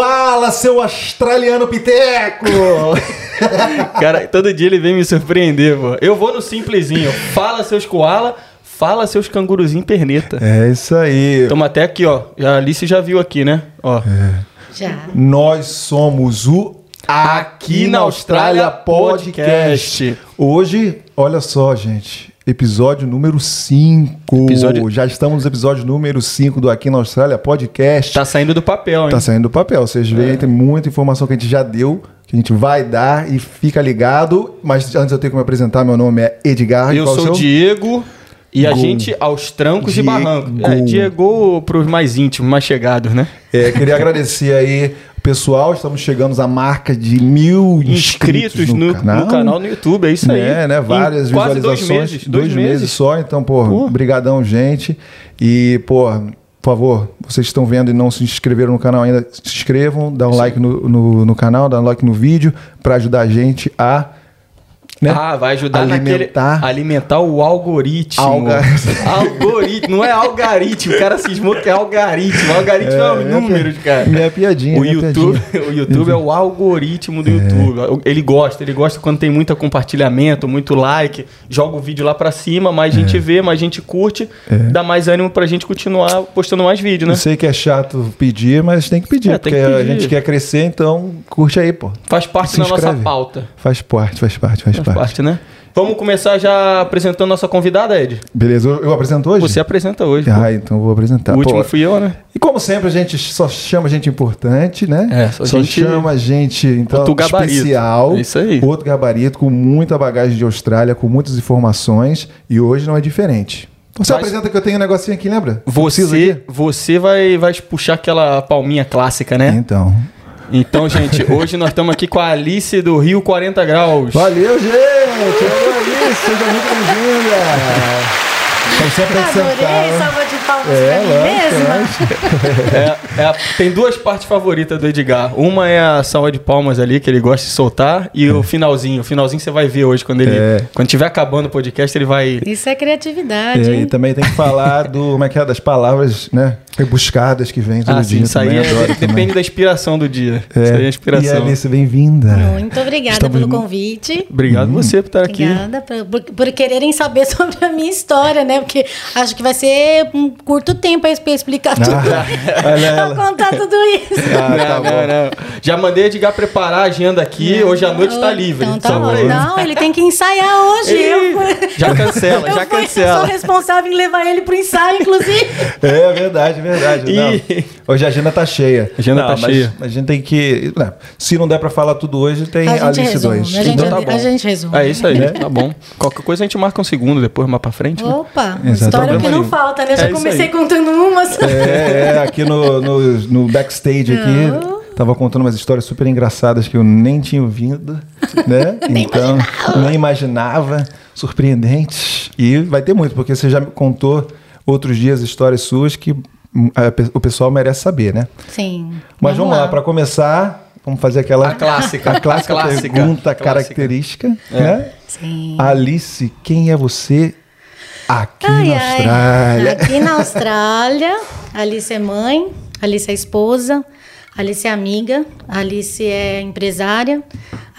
Fala, seu australiano piteco! Cara, todo dia ele vem me surpreender, pô. Eu vou no simplesinho. Fala, seus koala. Fala, seus canguruzinho perneta. É isso aí. Toma até aqui, ó. A Alice já viu aqui, né? Ó. Já. Nós somos o Aqui na Austrália Podcast. Hoje, olha só, gente. Episódio número 5. Episódio- Já estamos no episódio número 5 do Aqui na Austrália Podcast. Tá saindo do papel, hein? Tá saindo do papel. Vocês veem, tem muita informação que a gente já deu, que a gente vai dar e fica ligado. Mas antes eu tenho que me apresentar, meu nome é Edgar. Eu sou o? Diego. E a Gol. gente aos trancos Diego. e barrancos. É, Diego pros mais íntimos, mais chegados, né? É, queria agradecer aí pessoal. Estamos chegando à marca de mil inscritos, Inscritos no, no canal. no YouTube, é isso aí. É, né? Várias Em visualizações. Dois meses. Dois, meses. só. Então, pô, Pô. brigadão, gente. E, pô, por favor, vocês estão vendo e não se inscreveram no canal ainda, se inscrevam, dá um like no, no, no canal, dá um like no vídeo para ajudar a gente a né? Ah, vai ajudar Alimentar. naquele... Alimentar o algoritmo. Alga- algoritmo. Não é algaritmo. O cara cismou que é algaritmo. Algaritmo é, o minha número cara. Minha piadinha. O minha YouTube, piadinha. o YouTube é o algoritmo do YouTube. Ele gosta, ele gosta quando tem muito compartilhamento, muito like, joga o vídeo lá pra cima, mais gente É. vê, mais gente curte, dá mais ânimo pra gente continuar postando mais vídeo, né? Eu sei que é chato pedir, mas tem que pedir, É, porque que a pedir. gente quer crescer, então curte aí, pô. Faz parte Se da nossa pauta. Faz parte, faz parte, faz, Faz parte. Parte, né? Vamos começar já apresentando nossa convidada, Ed. Beleza, eu, eu apresento hoje? Você apresenta hoje. pô. Ah, então eu vou apresentar. o último Pô, fui eu, né? E como sempre, a gente só chama gente importante, né? É, só gente- chama gente então, Outro gabarito. especial. É isso aí. Outro gabarito, com muita bagagem de Austrália, com muitas informações. E hoje não é diferente. Você Mas- apresenta que eu tenho um negocinho aqui, lembra? Você, você vai, vai puxar aquela palminha clássica, né? Então. Então, gente, hoje nós estamos aqui com a Alice do Rio 40 Graus. Valeu, gente! Aí, seja muito bem-vinda! Adorei, salva de palmas É, pra mim lógico, mesma. lógico. É, é tem duas partes favoritas do Edgar. Uma é a salva de palmas ali, que ele gosta de soltar, e o finalzinho. O finalzinho você vai ver hoje, quando ele. É. Quando tiver acabando o podcast, ele vai. Isso é criatividade, É, e também tem que falar do, como é que é, das palavras, né? Rebuscadas que vem todo Ah, dia. sim, isso aí é- adoro depende também. da inspiração do dia. É. Isso aí é a E inspiração. Alice, bem-vinda. Muito obrigada Estamos pelo convite. Obrigado você por estar aqui. Obrigada por, por, por quererem saber sobre a minha história, né? Porque acho que vai ser um curto tempo aí pra explicar tudo. Ah, olha pra contar tudo isso. Ah, não, tá não, não. Já mandei Edgar preparar a agenda aqui. hoje à noite tá livre. Então tá bom. Não, ele tem que ensaiar hoje. Ih, Eu fui- já cancela, eu já fui- cancela. Eu sou responsável em levar ele pro ensaio, inclusive. É verdade, verdade. Não. Ih. Hoje a agenda tá cheia. A agenda Não, tá mas cheia. A gente tem que. né, se não der pra falar tudo hoje, tem A Alice resume. 2. A gente, Então tá bom. a gente resume. É isso aí, tá bom. Qualquer coisa a gente marca um segundo depois, mais pra frente. né? Opa, Exatamente. história que não falta, né? Eu É já isso comecei aí. contando umas. É, é, aqui no, no, no backstage aqui. Tava contando umas histórias super engraçadas que eu nem tinha ouvido, né? Nem então, nem imaginava, surpreendentes. E vai ter muito, porque você já me contou outros dias histórias suas que hum, a o pessoal merece saber, né? Sim. Mas vamos, lá, para começar, vamos fazer aquela A clássica, a clássica, a clássica, pergunta clássica. característica, né? Sim. Alice, quem é você aqui Ai, na ai. Austrália? Aqui na Austrália, Alice é mãe, Alice é esposa, Alice é amiga, Alice é empresária,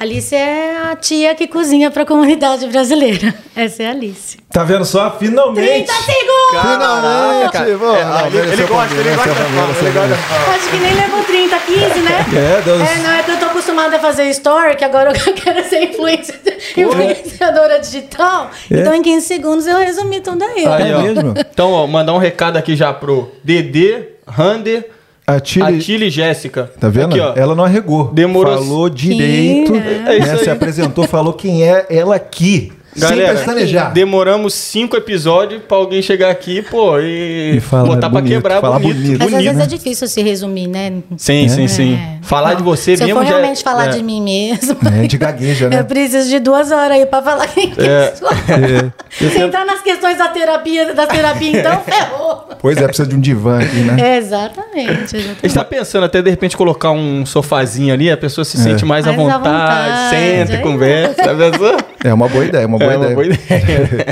Alice é a tia que cozinha para a comunidade brasileira. Essa é a Alice. Tá vendo só? Finalmente! 30 segundos! Finalmente! cara. É, não, ele- ele gosta, ele gosta ele gosta. Acho que nem levou 30, 15, né? É, Deus. É, não é que eu tô acostumada a fazer story, que agora eu quero ser influencer, influenciadora digital. É. Então em 15 segundos eu resumi tudo aí. Aí, É ó. mesmo? Então, ó, mandar um recado aqui já pro Dedê, Rander, A Tilly, Atila e Jéssica. tá vendo? Aqui, ó. ela não arregou. Demorou- Falou direito, É né? aí. se apresentou, falou quem é ela aqui. Sem Galera, pestanejar. demoramos cinco episódios pra alguém chegar aqui, pô, e, E falar botar pra bonito, quebrar falar bonito. bonito. Mas às vezes né? é difícil se resumir, né? Sim, sim, sim. É. Falar de você Se eu mesmo for já realmente falar é. de mim mesmo. É, de gagueja, né? Eu preciso de duas horas aí pra falar quem que É. sou. É. Se entrar nas questões da terapia, da terapia então, ferrou. Pois é, precisa de um divã aqui, né? Exatamente, A gente exatamente. tá pensando até de repente colocar um sofazinho ali, a pessoa se sente mais, à Mais à vontade, vontade, senta, é. conversa, tá pensando? É uma boa ideia, uma boa É uma ideia. boa ideia.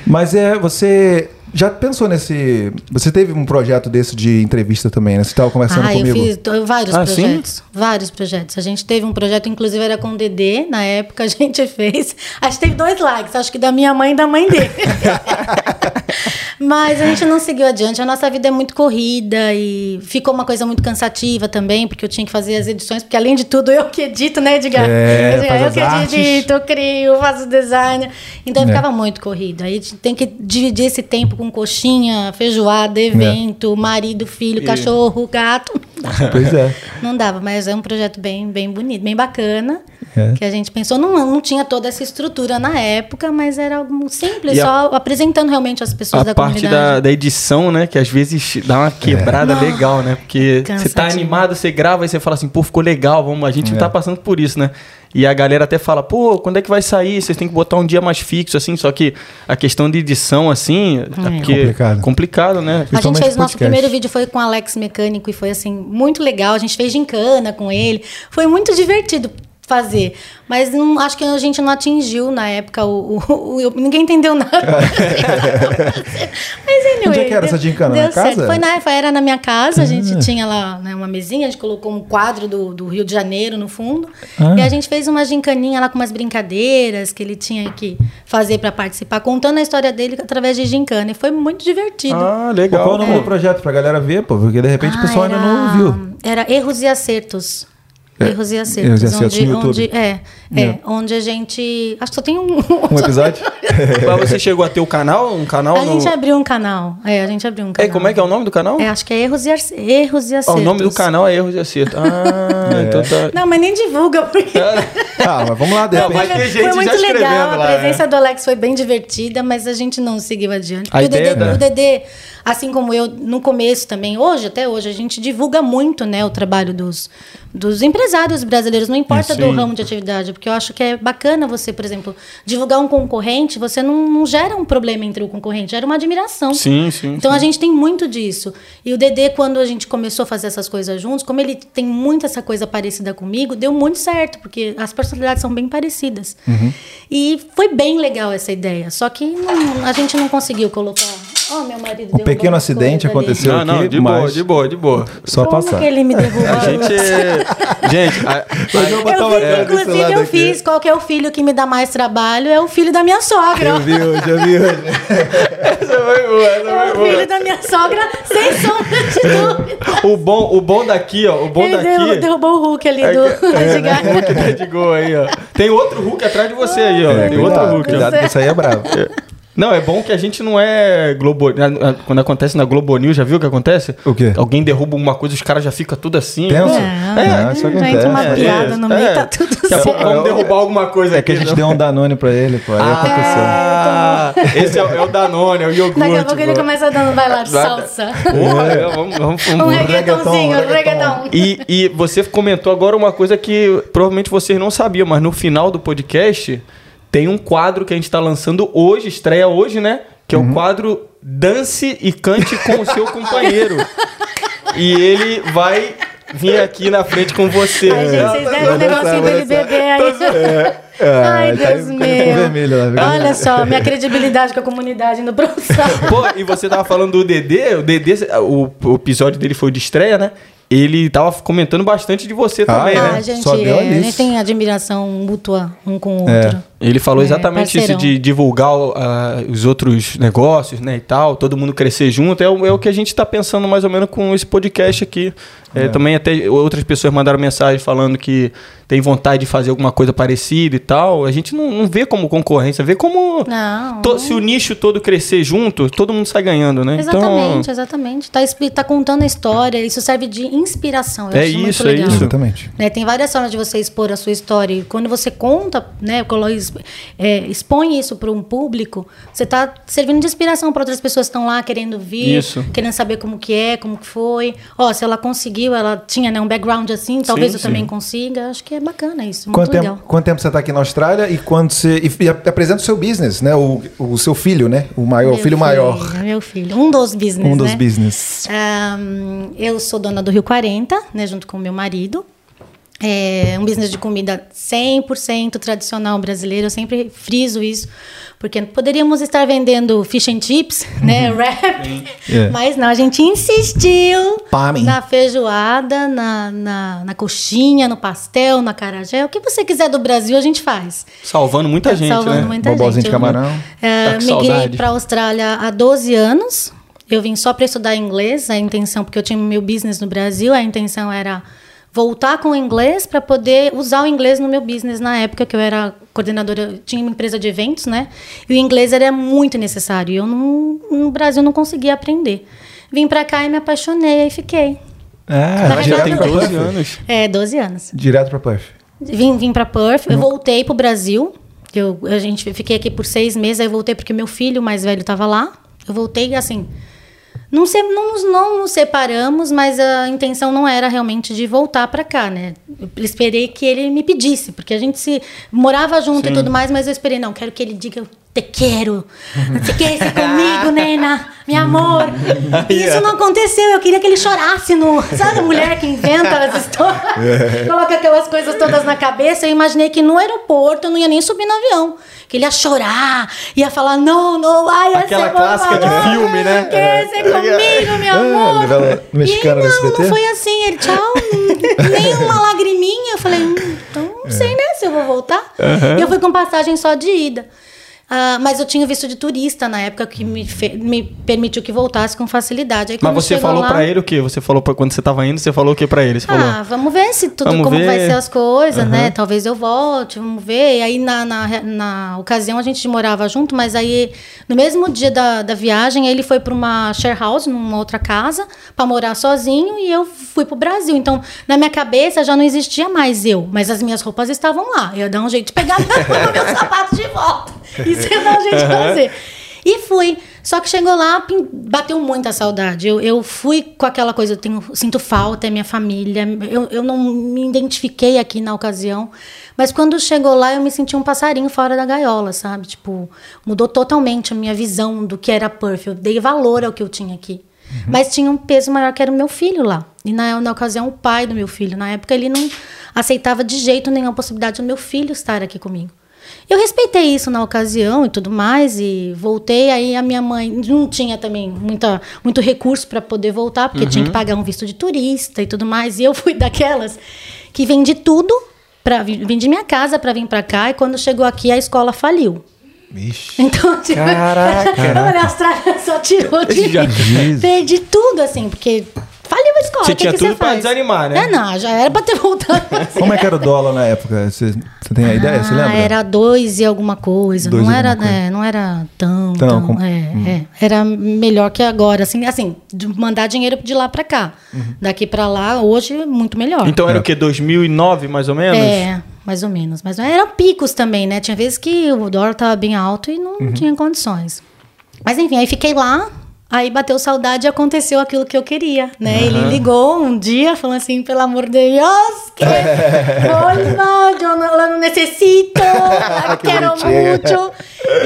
Mas é, você Já pensou nesse. Você teve um projeto desse de entrevista também, né? Você estava conversando ah, comigo. eu fiz vários Ah, sim? projetos. Vários projetos. A gente teve um projeto, inclusive era com o Dedê, na época a gente fez. A gente teve dois likes, acho que da minha mãe e da mãe dele. Mas a gente não seguiu adiante. A nossa vida é muito corrida e ficou uma coisa muito cansativa também, porque eu tinha que fazer as edições, porque além de tudo eu que edito, né, Edgar? É, Edgar, eu as que artes. edito, eu crio, faço design. Então É. ficava muito corrida. Aí a gente tem que dividir esse tempo com coxinha, feijoada, É. evento, marido, filho, cachorro, gato. Pois é. Não dava, mas é um projeto bem, bem bonito, bem bacana. É. Que a gente pensou, não, não tinha toda essa estrutura na época, mas era algo simples, E a- só apresentando realmente as pessoas A da parte da, comunidade. da edição, né? Que às vezes dá uma quebrada Não. legal, né? Porque você tá animado, você grava e você fala assim, pô, ficou legal, vamos. A gente não É. tá passando por isso, né? E a galera até fala, pô, quando é que vai sair? Vocês têm que botar um dia mais fixo, assim. Só que a questão de edição, assim, é porque Complicado. complicado, né? A gente fez nosso podcast. primeiro vídeo foi com o Alex Mecânico e foi assim muito legal. A gente fez gincana com ele. Foi muito divertido fazer, mas não, acho que a gente não atingiu na época o, o- o- ninguém entendeu nada. mas anyway, Onde é que era essa gincana? deu Na certo. casa? Ah. Foi na era na minha casa, a gente tinha lá né, uma mesinha, a gente colocou um quadro do, do Rio de Janeiro no fundo Ah. e a gente fez uma gincaninha lá com umas brincadeiras que ele tinha que fazer para participar, contando a história dele através de gincana e foi muito divertido. Ah, legal. qual o nome pô. do projeto pra galera ver, pô? Porque de repente o Ah, pessoal ainda não era- viu. Era Erros e Acertos. É, e e Acertos onde, onde- é, é, É. onde a gente. Acho que só tem um. Um episódio? Mas você chegou a ter o canal? Um canal a no... gente abriu um canal. É, a gente abriu um É, canal. como é que é o nome do canal? É, acho que é Erros e, Ace- Erros e Ah, Acertos. o nome do canal é Erros e Acertos. Ah, então tá. Não, mas nem divulga, porque. ah, mas vamos lá, de Não, repente. mas gente foi já muito escrevendo legal. lá, a presença é. do Alex foi bem divertida, mas a gente não seguiu adiante. A o Dedê, da- o Dedê, assim como eu, no começo também, hoje, até hoje, a gente divulga muito né, o trabalho dos, dos empresários brasileiros, não importa do Sim. ramo de atividade, porque eu acho que é bacana você, por exemplo, divulgar um concorrente, você não, não gera um problema entre o concorrente, gera uma admiração. Sim, sim. Então sim. a gente tem muito disso. E o Dedê, quando a gente começou a fazer essas coisas juntos, como ele tem muito essa coisa parecida comigo, deu muito certo, porque as personalidades são bem parecidas. Uhum. E foi bem legal essa ideia. Só que não- a gente não conseguiu colocar. Oh, meu marido Um pequeno acidente aconteceu. Não, não, aqui, de boa, de boa, de boa. Só Como passar. que ele me derrubou? A gente. Gente, a- Mas eu Eu cara desse inclusive, lado eu fiz. Qual que é o filho que me dá mais trabalho? É o filho da minha sogra. Eu vi hoje, eu vi hoje. essa foi boa, essa É foi o filho da minha sogra, sem sombra de dúvida. O bom, o bom daqui, ó. O bom Ele daqui. derrubou, derrubou o Hulk ali É do que- é, Edgar. né? Hulk tá aí, ó. Tem outro Hulk atrás de você aí, ó. É, Tem cuidado, outro Hulk, cuidado que isso aí é bravo. Não, é bom que a gente não é Globo. Quando acontece na Globo News, já viu o que acontece? O quê? Alguém derruba uma coisa, os caras já ficam tudo assim. Tenso? Não, É, não, isso acontece. uma É, piada no meio, tá tudo Daqui a vamos derrubar alguma coisa É que a gente né? deu um Danone pra ele, pô. Aí aconteceu. Ah, esse é, o- é o Danone, é o iogurte. Daqui a pouco ele pô. começa dando vai lá salsa. Porra, é, vamos, vamos, Um vamos. reggaetonzinho, um reggaeton. E, e você comentou agora uma coisa que provavelmente vocês não sabiam, mas no final do podcast tem um quadro que a gente está lançando hoje, estreia hoje, né? Que é Uhum. o quadro Dance e Cante com o seu companheiro. E ele vai vir aqui na frente com você. Ai, gente, vocês deram um negocinho vai beber aí. Ah, Ai, tá Deus com meu. vermelho lá? Olha só, minha credibilidade com a comunidade no Bronçal. Pô, e você tava falando do Dedê, o Dedê, o, o episódio dele foi de estreia, né? Ele tava comentando bastante de você Ah, também, é? Ah, né? a gente, Só deu é, a nisso. gente tem admiração mútua um com o É. outro. Ele falou É, exatamente isso parceirão. de divulgar ah, os outros negócios, né, e tal, todo mundo crescer junto. É, o- é o que a gente está pensando mais ou menos com esse podcast aqui. É, Também até outras pessoas mandaram mensagem falando que tem vontade de fazer alguma coisa parecida e tal. A gente não, não vê como concorrência, vê como Não. to- se o nicho todo crescer junto, todo mundo sai ganhando, né? Exatamente, exatamente. Tá, tá contando a história, isso serve de inspiração. Eu É acho muito isso, é legal. isso. Exatamente. Né, tem várias formas de você expor a sua história. E quando você conta, né, é, expõe isso para um público, você está servindo de inspiração para outras pessoas que estão lá querendo vir, Isso. querendo saber como que é, como que foi. Ó, se ela conseguiu, ela tinha né, um background assim, talvez Sim, eu também sim. consiga. Acho que é bacana isso, muito Quanto legal. tempo, quanto tempo você está aqui na Austrália e quando você. E, e apresenta o seu business, né? O, o seu filho, né? O maior, o Meu filho maior. Meu filho. Um dos business, Um dos né? business. Ahn, eu sou dona do Rio 40, né, junto com o meu marido. É um business de comida 100% tradicional brasileiro. Eu sempre friso isso, porque poderíamos estar vendendo fish and chips, né, wrap, É. mas não, a gente insistiu na feijoada, na, na, na coxinha, no pastel, na carajé. O que você quiser do Brasil, a gente faz. Salvando muita gente, Salvando né? muita Bobozinho gente. de Eu, camarão. é, Tá migrei para a Austrália há 12 anos. Eu vim só para estudar inglês. A intenção, porque eu tinha meu business no Brasil, a intenção era voltar com o inglês para poder usar o inglês no meu business na época que eu era coordenadora, tinha uma empresa de eventos, né? E o inglês era muito necessário. e Eu não, no Brasil não conseguia aprender. Vim para cá e me apaixonei e fiquei. Ah, Já tem eu- 12 anos. É, 12 anos. Direto pra Puff. Vim, vim para Perth, eu voltei pro Brasil. Eu, a gente fiquei aqui por seis meses, aí voltei porque meu filho mais velho estava lá. Eu voltei assim. Não, se, não, nos- não nos separamos, mas a intenção não era realmente de voltar para cá, né? Eu esperei que ele me pedisse, porque a gente se morava junto e tudo mais, mas eu esperei, não, quero que ele diga, eu te quero. Você quer ser comigo, nena? Meu amor. E isso não aconteceu, eu queria que ele chorasse no. Sabe a mulher que inventa as histórias? Coloca aquelas coisas todas na cabeça. Eu imaginei que no aeroporto eu não ia nem subir no avião. Que ele ia chorar, ia falar, não, não, ai, Aquela clássica de filme, né? Quer ser comigo, meu Ah, amor? novela mexicana e não, SBT? não foi assim. Ele, tchau, hum, nem uma lagriminha. Eu falei, hum, então não sei, né, se eu vou voltar. E eu fui com passagem só de ida. Ah, mas eu tinha visto de turista na época que me, me permitiu que voltasse com facilidade. Aí, Mas você falou lá- pra ele o quê? Você falou pra, quando você tava indo, você falou o que pra ele? Você falou. ah, vamos ver se tudo como ver. vai ser as coisas, né? Talvez eu volte, vamos ver. E aí na, na, na ocasião a gente morava junto, mas aí no mesmo dia da, da viagem ele foi para uma share house, numa outra casa, para morar sozinho e eu fui pro Brasil. Então na minha cabeça já não existia mais eu, mas as minhas roupas estavam lá. Eu ia dar um jeito de pegar meus sapatos de volta. Fazer. E fui. Só que chegou lá, bateu muita saudade. Eu, eu fui com aquela coisa, eu tenho, sinto falta, é minha família. Eu, eu não me identifiquei aqui na ocasião. Mas quando chegou lá, eu me senti um passarinho fora da gaiola, sabe? Tipo, mudou totalmente a minha visão do que era Perth. Eu dei valor ao que eu tinha aqui. Mas tinha um peso maior que era o meu filho lá. E na, na ocasião, o pai do meu filho. Na época, ele não aceitava de jeito nenhum a possibilidade do meu filho estar aqui comigo. Eu respeitei isso na ocasião e tudo mais, e voltei. Aí a minha mãe não tinha também muita, muito recurso para poder voltar, porque tinha que pagar um visto de turista e tudo mais. E eu fui daquelas que vendi tudo, pra, vir- vendi minha casa para vir para cá, e quando chegou aqui a escola faliu. Ixi. Então, tipo, Caraca. olha, a Austrália só tirou de mim. Perdi tudo, assim, porque faliu a escola. Você tinha que tudo você pra faz? desanimar, né? É, não, já era pra ter voltado. Como é que era o dólar na época? Você, você tem a ideia? Você Ah, lembra? Era dois e alguma coisa. Dois não e era, alguma coisa. é, não era tão, Tão tão, com- é, é. Era melhor que agora, assim, assim, de mandar dinheiro de lá pra cá. Uhum. Daqui pra lá, hoje muito melhor. Então era o quê? 2009, mais ou menos? É, mais ou menos. Mas eram picos também, né? Tinha vezes que o dólar tava bem alto e não Uhum. tinha condições. Mas enfim, aí fiquei lá, aí bateu saudade e aconteceu aquilo que eu queria, né? Ele ligou um dia, falando assim, pelo amor de Deus, que Olha, eu não, eu não necessito, quero muito.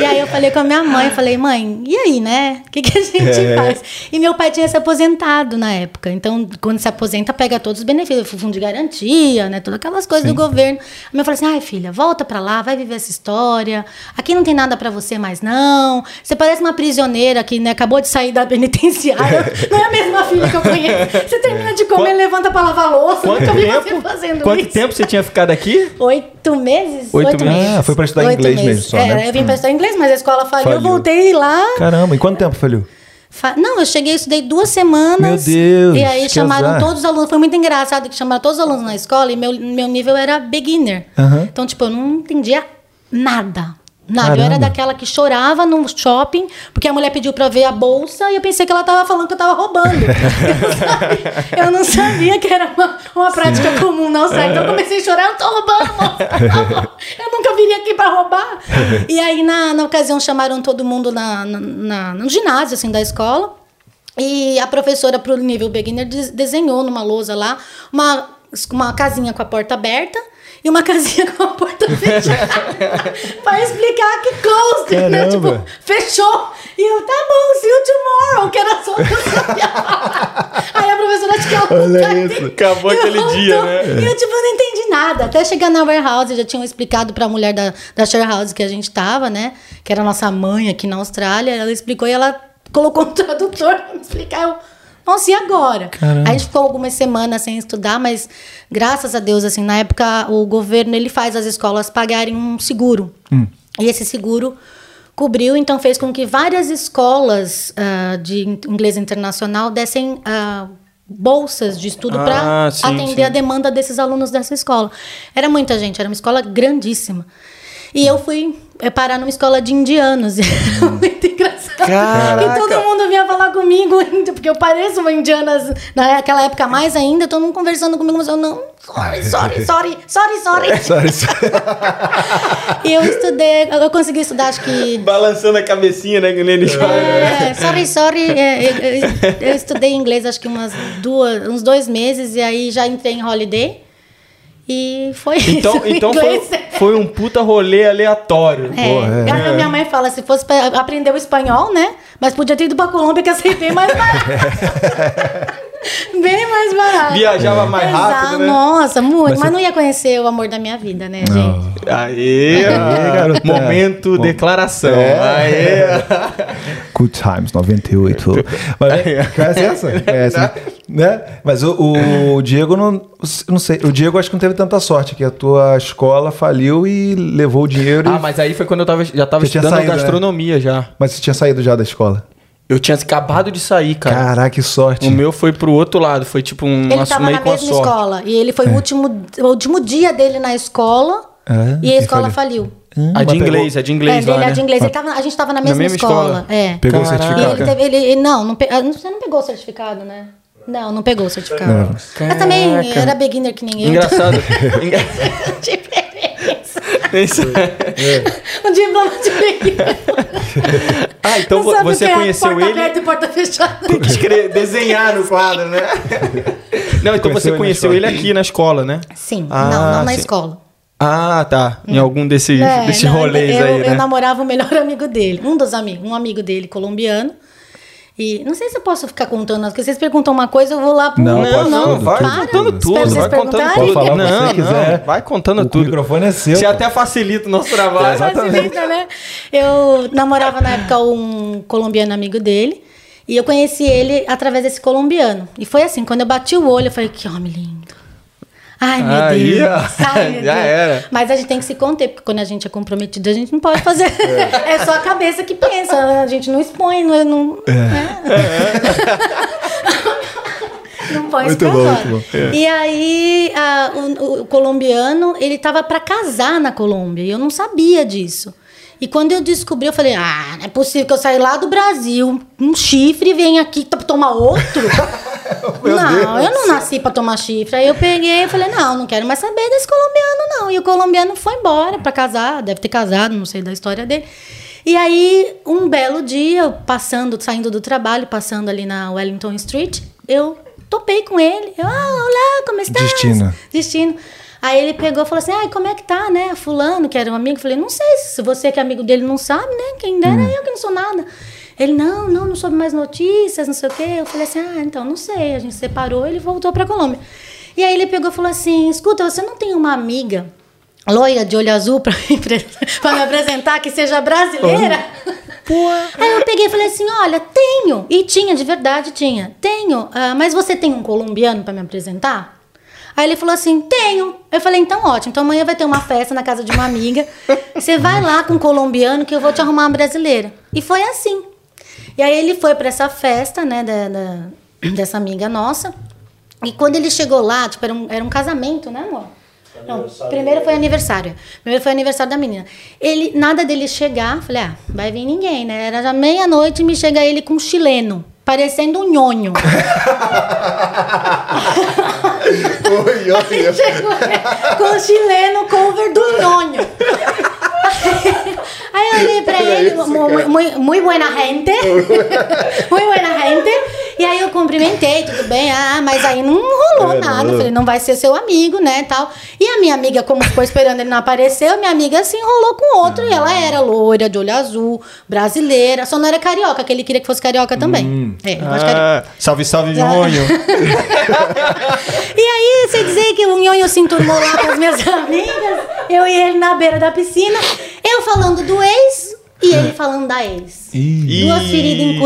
E aí eu falei com a minha mãe, falei, mãe, e aí, né? O que, que a gente É. faz? E meu pai tinha se aposentado na época. Então, quando se aposenta, pega todos os benefícios, fundo de garantia, né? Todas aquelas coisas do governo. A minha falou assim: ai, filha, volta pra lá, vai viver essa história. Aqui não tem nada pra você mais, não. Você parece uma prisioneira que né, acabou de sair da penitenciária. não é a mesma filha que eu conheço. Você termina de comer, Quanto- levanta pra lavar louça. Quanto Nunca vi você tempo? fazendo Quanto isso. tempo você tinha ficado aqui? Oito meses? Oito meses. Ah, foi pra estudar Oito inglês meses. mesmo só, é, né? eu vim pra estudar inglês, mas a escola faliu, eu Faliu. voltei lá. Caramba, em quanto tempo falhou? Fa- Não, eu cheguei, eu estudei duas semanas. Meu Deus, E aí chamaram azar. todos os alunos. Foi muito engraçado que chamaram todos os alunos na escola e meu, meu nível era beginner. Aham. Então, tipo, eu não entendia nada. Nada. Eu Caramba. era daquela que chorava no shopping, porque a mulher pediu pra ver a bolsa e eu pensei que ela tava falando que eu tava roubando. eu, não sabia, eu não sabia que era uma, uma prática comum na Austrália. Então eu comecei a chorar, eu tô roubando, moça. Eu nunca viria aqui pra roubar. E aí, na, na ocasião, chamaram todo mundo na, na- no ginásio, assim, da escola. E a professora, pro nível beginner, des- desenhou numa lousa lá uma, uma casinha com a porta aberta e uma casinha com a porta fechada. pra explicar que closed, né? Tipo, fechou. E eu, tá bom, see you tomorrow, que era só o que eu sabia falar. Aí a professora, acho que ela Olha isso. Acabou aquele voltou. dia, né? E eu, tipo, não entendi nada. Até chegar na warehouse, já tinham explicado pra mulher da, da warehouse que a gente tava, né? Que era a nossa mãe aqui na Austrália. Ela explicou e ela colocou um tradutor pra me explicar. Eu, nossa, e agora? Aí a gente ficou algumas semanas sem estudar, mas graças a Deus, assim, na época o governo ele faz as escolas pagarem um seguro. E esse seguro cobriu, então fez com que várias escolas ah, de in- inglês internacional dessem ah, bolsas de estudo Ah, para atender sim. a demanda desses alunos dessa escola. Era muita gente, era uma escola grandíssima. E eu fui eh, parar numa escola de indianos. Era muito engraçado. Caraca. E todo mundo vinha falar comigo, porque eu pareço uma indiana naquela época mais ainda, todo mundo conversando comigo, mas eu não, sorry, sorry, sorry, sorry, sorry. Sorry, sorry. E eu estudei, eu consegui estudar, acho que Balançando a cabecinha, né? Que nem eles falam. É, sorry, sorry. é, eu, eu- eu estudei inglês acho que umas duas, uns dois meses e aí já entrei em holiday. E foi Então, isso. então foi, foi um puta rolê aleatório. É, Porra, é. A minha mãe fala, se fosse pra aprender o espanhol, né? Mas podia ter ido pra Colômbia que aceitei mais barato. Bem mais barato. Viajava mais Exato, rápido, né? Nossa, muito. Mas Mas, você- não ia conhecer o amor da minha vida, né, gente? Aê, Aê, garota. momento Bom. declaração. É. Aê. Good Times 98. Mas, conhece essa? Conhece, né? né? Mas o, o Diego não, não sei. O Diego acho que não teve tanta sorte, que a tua escola faliu e levou o dinheiro. Ah, e- mas aí foi quando eu tava, já tava Você tinha estudando saído, né? gastronomia já. Mas você tinha saído já da escola. Eu tinha acabado de sair, cara. Caraca, que sorte. O meu foi pro outro lado, foi tipo um Ele meio na com a mesma escola. E ele foi o, último, o último dia dele na escola. É, e a escola faliu. faliu. Hum, A de pegou- inglês, a de é, inglês lá, dele é né? de inglês. Ele tava, a gente estava na mesma, mesma escola. escola. É. Pegou o Caraca. E certificado. ele teve. Ele, não, não, pe- ah, você não pegou o certificado, né? Não, não pegou o certificado. Não. Mas também era beginner que nem eu. Engraçado. Isso. Um diploma de beginner. Ah, então vo- você que é conheceu porta ele. aberta e porta fechada. Tem que escrever, desenhar no quadro, né? Não, então Conheceu você conheceu ele aqui na escola, né? Sim, Ah, não, não na sim. escola. Ah, tá. Em algum desses, É, desses não, rolês eu, aí, né? Eu namorava o melhor amigo dele, um dos amigos, um amigo dele, colombiano. E não sei se eu posso ficar contando, porque vocês perguntam uma coisa, eu vou lá pro. Não, não, tudo, vai Para, contando tudo, vai contando tudo. Falar o não, você quiser. não, vai contando O tudo. microfone é seu. Você até facilita o nosso trabalho. Facilita, né? Eu namorava na época um colombiano amigo dele. E eu conheci ele através desse colombiano. E foi assim, quando eu bati o olho, eu falei, que homem lindo. Ai, meu Deus. ó. Ai, meu Já Deus. era. Mas a gente tem que se conter, porque quando a gente é comprometido, a gente não pode fazer. É, só a cabeça que pensa. A gente não expõe, não. Não, né? não põe isso Muito pra bom, muito bom. E aí, a- o, o colombiano, ele tava pra casar na Colômbia. E eu não sabia disso. E quando eu descobri, eu falei: ah, não é possível que eu saia lá do Brasil, um chifre, venha aqui pra tomar outro. não, eu não nasci pra tomar chifre. Aí eu peguei e falei: não, não quero mais saber desse colombiano, não. E o colombiano foi embora pra casar, deve ter casado, não sei da história dele. E aí, um belo dia, passando, saindo do trabalho, passando ali na Wellington Street, eu topei com ele. Eu, ah, olá, como estás? Destino. Destino. Aí ele pegou e falou assim: ai, como é que tá, né? Fulano, que era um amigo. Eu falei: não sei, se você que é amigo dele não sabe, né? Quem dera eu que não sou nada. Ele, não, não, não soube mais notícias, não sei o quê. Eu falei assim: ah, então não sei. A gente separou, ele voltou pra Colômbia. E aí ele pegou e falou assim: escuta, você não tem uma amiga loira de olho azul pra me, pra me apresentar que seja brasileira? Aí eu peguei e falei assim: olha, tenho. E tinha, de verdade tinha. Tenho. ah, mas você tem um colombiano pra me apresentar? Aí ele falou assim: tenho. Eu falei: então ótimo. Então amanhã vai ter uma festa na casa de uma amiga. Você vai lá com um colombiano que eu vou te arrumar uma brasileira. E foi assim. E aí ele foi pra essa festa, né, da, da- dessa amiga nossa. E quando ele chegou lá, tipo, era um, era um casamento, né, amor? Não, primeiro foi aniversário. Primeiro foi aniversário da menina. Ele, nada dele chegar, falei, ah, vai vir ninguém, né? Era já meia-noite e me chega ele com um chileno, parecendo um nhonho. Oi, oi, Chegou com o chileno cover do nhonho. Aí eu olhei pra ele, mu- mu- muy, muy buena gente. Muy buena gente. E aí eu, cumprimentei, tudo bem. Ah, mas aí não rolou É, nada. não. Falei, não vai ser seu amigo, né, tal. E a minha amiga, como ficou esperando ele não apareceu, minha amiga se enrolou com outro. E ela era loira, de olho azul, brasileira. Só não era carioca, que ele queria que fosse carioca também. Hum. É, eu gosto de carioca. Ah, salve, salve. Nhonho. E aí, você dizer que o Nhonho se enturmou lá com as minhas amigas, eu e ele na beira da piscina, eu falando do ex e ele falando da ex. Ih, Duas feridas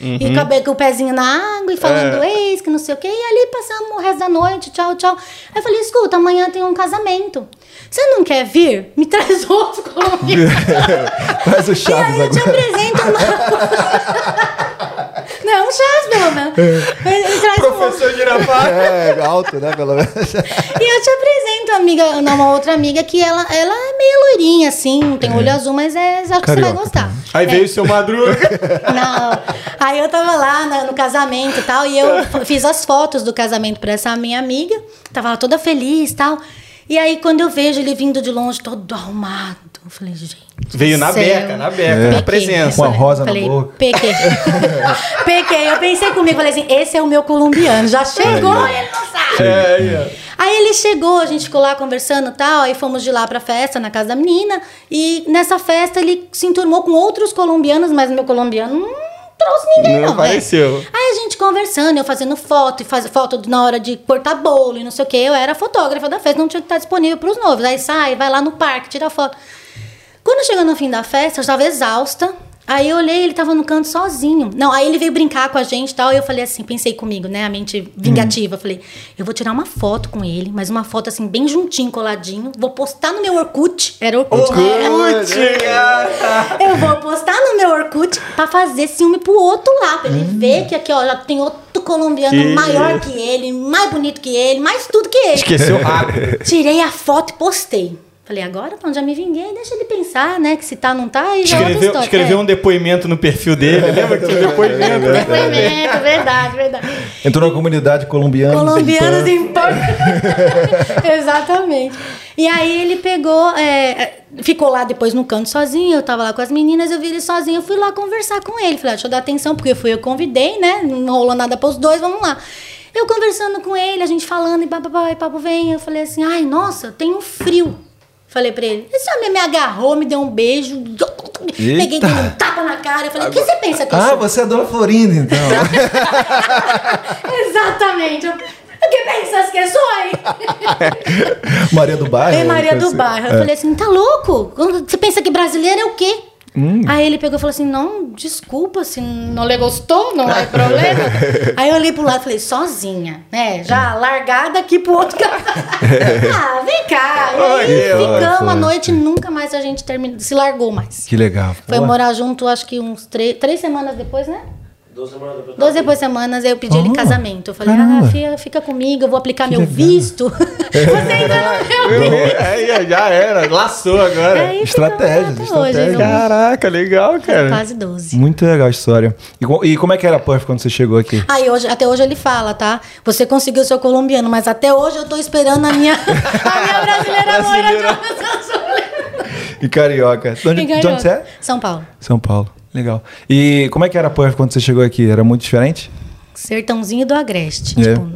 encuradas. E acabei com o pezinho na água e falando do ex, que não sei o quê. E ali passamos o resto da noite, tchau, tchau. Aí eu falei, escuta, amanhã tem um casamento. Você não quer vir? Me traz outro colombiano. faz o E Chaves aí eu te agora. apresento uma... não, um um outro. Professor Girafá. É, alto, né? Pelo menos. E eu te apresento uma amiga, uma outra amiga que ela, ela é meio loirinha, assim, não tem olho azul, mas é, acho que você vai gostar. Aí É. veio o seu Madruga. Não. Aí eu tava lá na- no casamento e tal, e eu f- fiz as fotos do casamento pra essa minha amiga. Tava lá toda feliz e tal. E aí, quando eu vejo ele vindo de longe, todo arrumado, eu falei, gente. Veio na céu. beca, na beca, É. na presença. Uma rosa na falei, boca. Pequei. Pequei. Eu pensei comigo, falei assim: esse é o meu colombiano. Já chegou e ele não sabe. É, aí, ele chegou, a gente ficou lá conversando e tal, aí fomos de lá pra festa, na casa da menina, e nessa festa ele se enturmou com outros colombianos, mas meu colombiano não trouxe ninguém Não não, né? apareceu. Aí a gente conversando, eu fazendo foto, e faz foto na hora de cortar bolo e não sei o que, eu era fotógrafa da festa, não tinha que estar disponível pros noivos. Aí sai, vai lá no parque, tira foto. Quando chegou no fim da festa, eu estava exausta. Aí eu olhei, ele tava no canto sozinho. Não, aí ele veio brincar com a gente e tal. E eu falei assim, pensei comigo, né? A mente vingativa. Falei, eu vou tirar uma foto com ele, mas uma foto assim, bem juntinho, coladinho. Vou postar no meu Orkut. Era Orkut, né? Cara. Eu vou postar no meu Orkut pra fazer ciúme pro outro lá. Pra ele ver que aqui, ó, já tem outro colombiano Que maior que ele, mais bonito que ele, mais tudo que ele. Esqueceu rápido. Tirei a foto e postei. Falei, agora pronto, já me vinguei, deixa ele pensar, né? Que se tá, não tá, e já é outra Escreveu, história. escreveu É. um depoimento no perfil dele. Lembra que tinha depoimento? né? Depoimento, verdade, verdade. Entrou na comunidade colombiana. Colombianos em Porto. Exatamente. E aí ele pegou, é, ficou lá depois no canto sozinho, eu tava lá com as meninas, eu vi ele sozinho, eu fui lá conversar com ele. Falei, ah, deixa eu dar atenção, porque fui eu que convidei, né? Não rolou nada pros dois, vamos lá. Eu conversando com ele, a gente falando, e papapá, e papo vem, eu falei assim, ai, nossa, eu tenho frio. Falei pra ele, esse homem me agarrou, me deu um beijo, peguei dei um tapa na cara, eu falei, o que você pensa que eu Ah, você é Dona Florinda, então. Exatamente. O que pensas que sou? Maria do Bairro. É Maria do Bairro. Eu falei assim, tá louco? Você pensa que brasileiro é o quê? Hum. Aí ele pegou e falou assim, não, desculpa, se não lhe gostou, não é problema. Aí eu olhei pro lado e falei, sozinha, né? Já largada aqui pro outro casal. ah, vem cá. E aí ficamos a noite e nunca mais a gente terminou, se largou mais. Que legal. Foi morar junto, acho que uns três, três semanas depois, né? Duas semanas depois. Doze depois semanas eu pedi ele em Oh, casamento. Eu falei, caramba. ah, fica, fica comigo, eu vou aplicar meu legal. visto. Você ainda não deu visto. Aí, já era. Laçou agora. Ficamos até estratégias. Hoje, Caraca, legal, cara. quase 12. Muito legal a história. E, e como é que era a Puff quando você chegou aqui? Aí hoje, até hoje ele fala, tá? Você conseguiu seu colombiano, mas até hoje eu tô esperando a minha, a minha brasileira loira de. E carioca. De onde, E de onde carioca. você é? São Paulo. São Paulo. Legal. E como é que era a Puff quando você chegou aqui? Era muito diferente? Sertãozinho do Agreste. É. Tipo,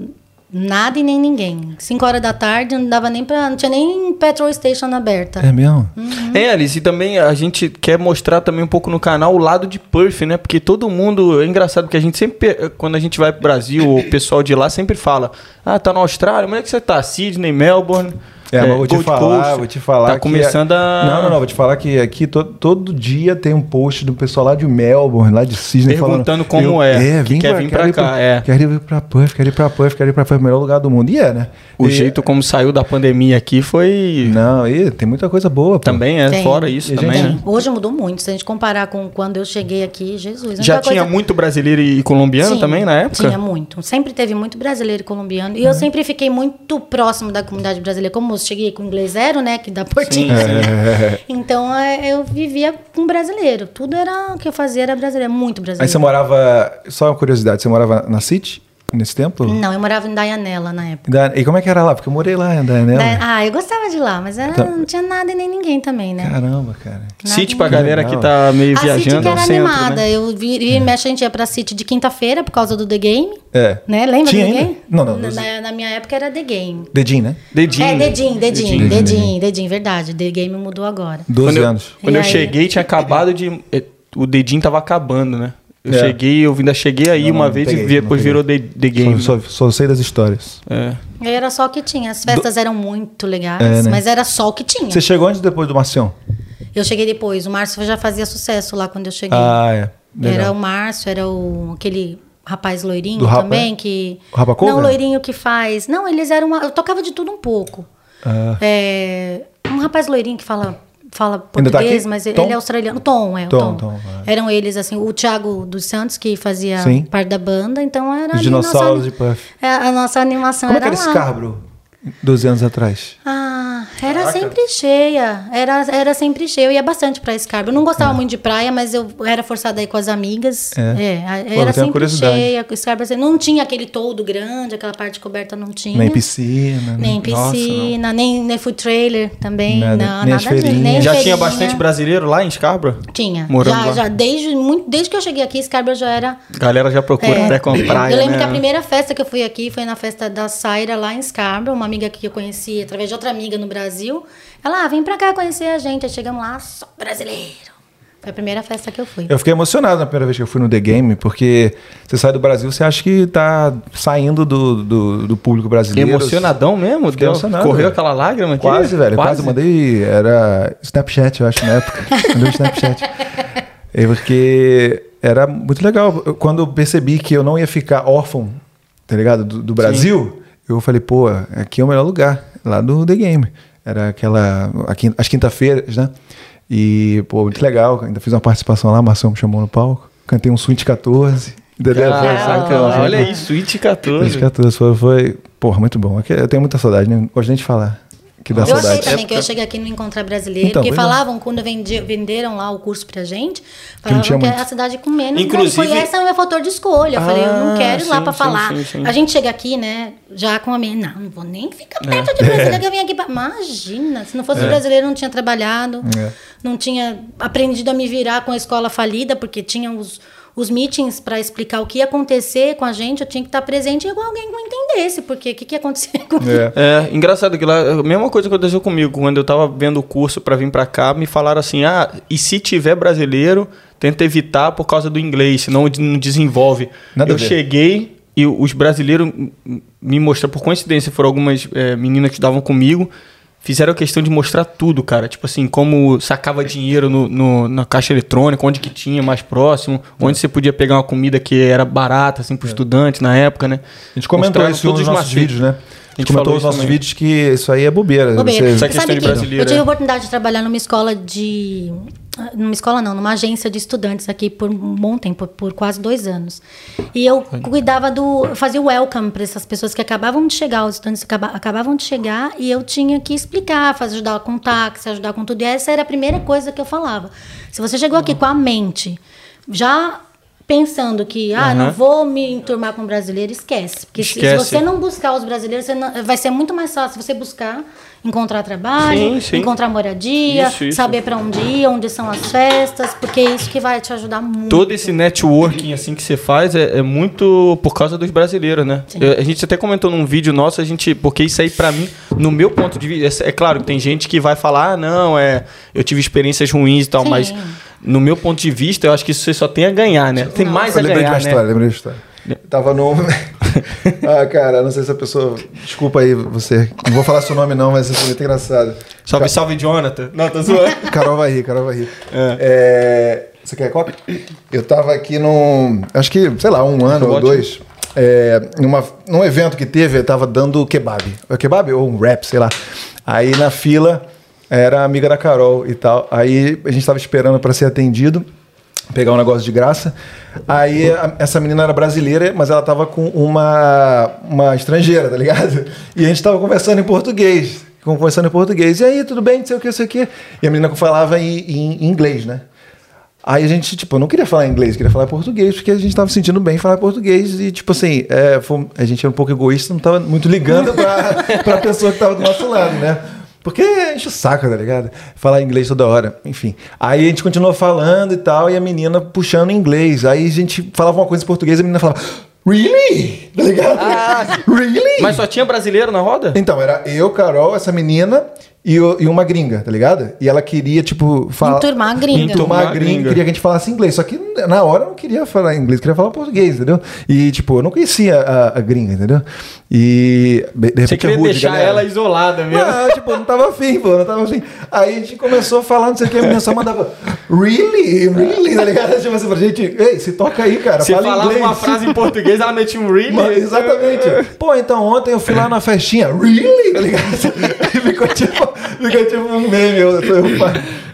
nada e nem ninguém. 5 horas da tarde, não dava nem pra. Não tinha nem petrol station aberta. É mesmo? É, Alice, e também a gente quer mostrar também um pouco no canal o lado de Perth, né? Porque todo mundo. É engraçado que a gente sempre, quando a gente vai pro Brasil, o pessoal de lá sempre fala: Ah, tá na Austrália, onde é que você tá? Sydney, Melbourne. É, mas vou te Gold falar, Coast. vou te falar Tá que começando a. Não, não, não, vou te falar que aqui to- todo dia tem um post do pessoal lá de Melbourne, lá de Sydney Perguntando falando, como é, que vem quer pra, vir quero pra ir cá, é. Quero ir pra Puff, quero ir pra Puff, quero ir pra Puff, melhor lugar do mundo. E é, né? O E- jeito como saiu da pandemia aqui foi. Não, e tem muita coisa boa, pô. Também é, Tem. fora isso E também, gente- né? Hoje mudou muito. Se a gente comparar com quando eu cheguei aqui, Jesus. Já tinha coisa- muito brasileiro e colombiano Sim, também na época? Tinha muito. Sempre teve muito brasileiro e colombiano. Uhum. E eu sempre fiquei muito próximo da comunidade brasileira. Como cheguei com inglês zero, né? Que dá portinho. É. Então é, eu vivia com brasileiro. Tudo era o que eu fazia era brasileiro. Muito Aí brasileiro. você morava, só uma curiosidade, você morava na City? Nesse tempo? Não, eu morava em Dayanela na época. Da- E como é que era lá? Porque eu morei lá em Dayanela. Da- Ah, eu gostava de lá, mas era- Tá. não tinha nada e nem ninguém também, né? Caramba, cara. City pra galera que tá meio A City viajando é um era centro, animada. né? Eu vi, vi mexe, a gente ia pra City de quinta-feira por causa do The Game. É. Né? Lembra Tinha do The ainda? Game? Não, não, Na, na- minha época era The Game. Dedinho, né? Dedinho. É, Dedinho, Dedinho, Dedinho. Dedinho, Dedinho, verdade. The Game mudou agora. 12 Quando eu, anos. quando E eu aí? cheguei, tinha acabado de. eh, O dedinho tava acabando, né? Eu É. cheguei, eu ainda cheguei aí Não, uma não vez peguei, e depois peguei. virou The, The Game. Só, só, só sei das histórias. É. E aí Era só o que tinha. As festas eram muito legais, É, né? mas era só o que tinha. Você chegou antes ou depois do Marcião? Eu cheguei depois. O Márcio já fazia sucesso lá quando eu cheguei. Ah, é. Legal. Era o Márcio, era o aquele rapaz loirinho Do Rapa, também é? que O Rapa? Não, o loirinho que faz. Não, eles eram uma... eu tocava de tudo um pouco. Ah. É, um rapaz loirinho que fala fala tá português, aqui? mas ele Tom? é australiano. Tom, é, o Tom, Tom. Tom, Eram eles assim, o Thiago dos Santos que fazia Sim. parte da banda, então era Os nossa dinossauros ani- de Puff. É, a nossa animação Como é que era era. Scarborough? 12 anos atrás. Ah, era sempre cheia. Era, era sempre cheia. Eu ia bastante pra Scarborough. Eu não gostava muito de praia, mas eu era forçada aí com as amigas. É. É, a- Pô, eu era tenho sempre curiosidade. cheia. com Scarborough não tinha aquele toldo grande, aquela parte coberta não tinha. Nem piscina. Nem Nossa, piscina, nem, nem food trailer também. Nada. Não, Nem nada disso. feirinhas. Nem Já feirinha. tinha bastante brasileiro lá em Scarborough? Tinha. Morando já, lá. já desde, muito, desde que eu cheguei aqui, Scarborough já era Galera já procura É. até com a praia, eu lembro né? que a primeira festa que eu fui aqui foi na festa da Saira lá em Scarborough, uma amiga que eu conheci através de outra amiga no Brasil. Ela, ah, vem pra cá conhecer a gente. Aí chegamos lá, só brasileiro. Foi a primeira festa que eu fui. Eu fiquei emocionado na primeira vez que eu fui no The Game, porque você sai do Brasil, você acha que tá saindo do, do, do público brasileiro. Emocionadão mesmo? Fiquei Deu- emocionado, Correu velho. aquela lágrima aqui? Quase, velho. Quase. mandei. Era Snapchat, eu acho, na época. Mandei um Snapchat. É porque era muito legal. Quando eu percebi que eu não ia ficar órfão, tá ligado? Do, do Brasil, eu falei, pô, aqui é o melhor lugar, lá do The Game. Era aquela. a quin- As quinta-feiras, né? E, pô, muito legal. Ainda fiz uma participação lá, a Marcel me chamou no palco. Cantei um Sweet 14. Entendeu? Caraca, Foi- foi- olha aí, Suíte 14. Sweet 14 foi, foi, porra, muito bom. Aqui Eu tenho muita saudade, né? Gosto nem de falar. Que dá Eu saudade. achei também que eu ia chegar aqui e não encontrar brasileiro, Então, porque é. falavam, quando vendi, venderam lá o curso pra gente, falavam que, muito. é a cidade com menos. Inclusive- Foi essa o meu fator de escolha. Eu falei, eu não Ah, quero ir lá pra sim, falar. sim, sim. A gente chega aqui, né, já com a minha. Não, não vou nem ficar É. perto de brasileiro que eu vim aqui pra. Imagina, se não fosse brasileiro, eu não tinha trabalhado, É. não tinha aprendido a me virar com a escola falida, porque tinha os. Os meetings para explicar o que ia acontecer com a gente, eu tinha que estar presente igual alguém que não entendesse, porque o que, que ia acontecer comigo. É. É, engraçado que lá, a mesma coisa aconteceu comigo. Quando eu tava vendo o curso pra vir pra cá, me falaram assim: ah, e se tiver brasileiro, tenta evitar por causa do inglês, senão não desenvolve. Nada eu cheguei e os brasileiros me mostraram, por coincidência, foram algumas é, meninas que estavam comigo. Fizeram questão de mostrar tudo, cara. Tipo assim, como sacava dinheiro no, no- na caixa eletrônica, onde que tinha mais próximo, É. onde você podia pegar uma comida que era barata, assim, pro estudante na época, né? A gente comentou Mostraram isso nos todos os nossos macetes. vídeos, né? A gente comentou falou nos nossos também. vídeos que isso aí é bobeira. Bobeira. Você- Essa questão sabe de que brasileiro, eu tive é. a oportunidade de trabalhar numa escola de. Numa escola não, numa agência de estudantes aqui por um bom tempo, por quase dois anos. E eu cuidava do. eu fazia o welcome para essas pessoas que acabavam de chegar, os estudantes acaba- acabavam de chegar, e eu tinha que explicar, fazer, ajudar com táxi, ajudar com tudo. E essa era a primeira coisa que eu falava. Se você chegou aqui com a mente já pensando que, ah, não Aham. vou me enturmar com brasileiro, esquece. Porque se- Esquece. se você não buscar os brasileiros, você não- vai ser muito mais fácil você buscar encontrar trabalho, Sim, sim. encontrar moradia, Isso, isso. saber para onde ir, onde são as festas, porque é isso que vai te ajudar muito. Todo esse networking assim que você faz é, é muito por causa dos brasileiros, né? Eu- a gente até comentou num vídeo nosso, a gente, porque isso aí pra mim, no meu ponto de vista, é, é claro que tem gente que vai falar, ah, não, é, eu tive experiências ruins e tal, Sim. mas no meu ponto de vista, eu acho que isso você só tem a ganhar, né? Tem mais Eu a lembrei de ganhar, uma né? história, lembrei de uma história. Tava no. ah, cara, não sei se a pessoa. Desculpa aí você. Não vou falar seu nome, não, mas isso foi muito engraçado. Salve, salve, Jonathan. Não, tô zoando. Carol vai rir, Carol vai rir. É, Você quer copo? Eu tava aqui num. Acho que, sei lá, um ano ou ótimo. dois. É, numa, num evento que teve, eu tava dando kebab. É kebab ou um rap, sei lá. Aí na fila era amiga da Carol e tal. Aí a gente tava esperando para ser atendido, pegar um negócio de graça. Aí a- essa menina era brasileira, mas ela tava com uma, uma estrangeira, tá ligado? E a gente tava conversando em português. Conversando em português. E aí, tudo bem? Não sei o que, não sei o que. E a menina falava em, em inglês, né? Aí a gente, tipo, não queria falar inglês, queria falar português, porque a gente tava se sentindo bem em falar português. E, tipo assim, é, foi- a gente era um pouco egoísta, não tava muito ligando pra, pra pessoa que tava do nosso lado, né? Porque enche o saco, tá ligado? Falar inglês toda hora. Enfim. Aí a gente continuou falando e tal, e a menina puxando inglês. Aí a gente falava uma coisa em português e a menina falava, Really? Tá ligado? really? Mas só tinha brasileiro na roda? Então, era eu, Carol, essa menina e, o- e uma gringa, tá ligado? E ela queria, tipo, falar. Enturmar a gringa. Enturmar a gringa, queria que a gente falasse inglês. Só que na hora eu não queria falar inglês, queria falar português, entendeu? E, tipo, eu não conhecia a, a gringa, entendeu? E. De de Você repente, queria é rude, deixar galera. ela isolada mesmo. Não, tipo, não tava afim, pô, não tava afim. Aí a gente começou a falar, não sei o que, a menina só mandava, really? Really? Tá ligado? Tipo assim, pra gente, ei, se toca aí, cara, Você fala falava inglês. uma frase em português, ela metia um really. Mano, exatamente. Pô, então ontem eu fui lá na festinha. Really? Tá ligado? E ficou tipo, ficou tipo um meme. Eu, eu-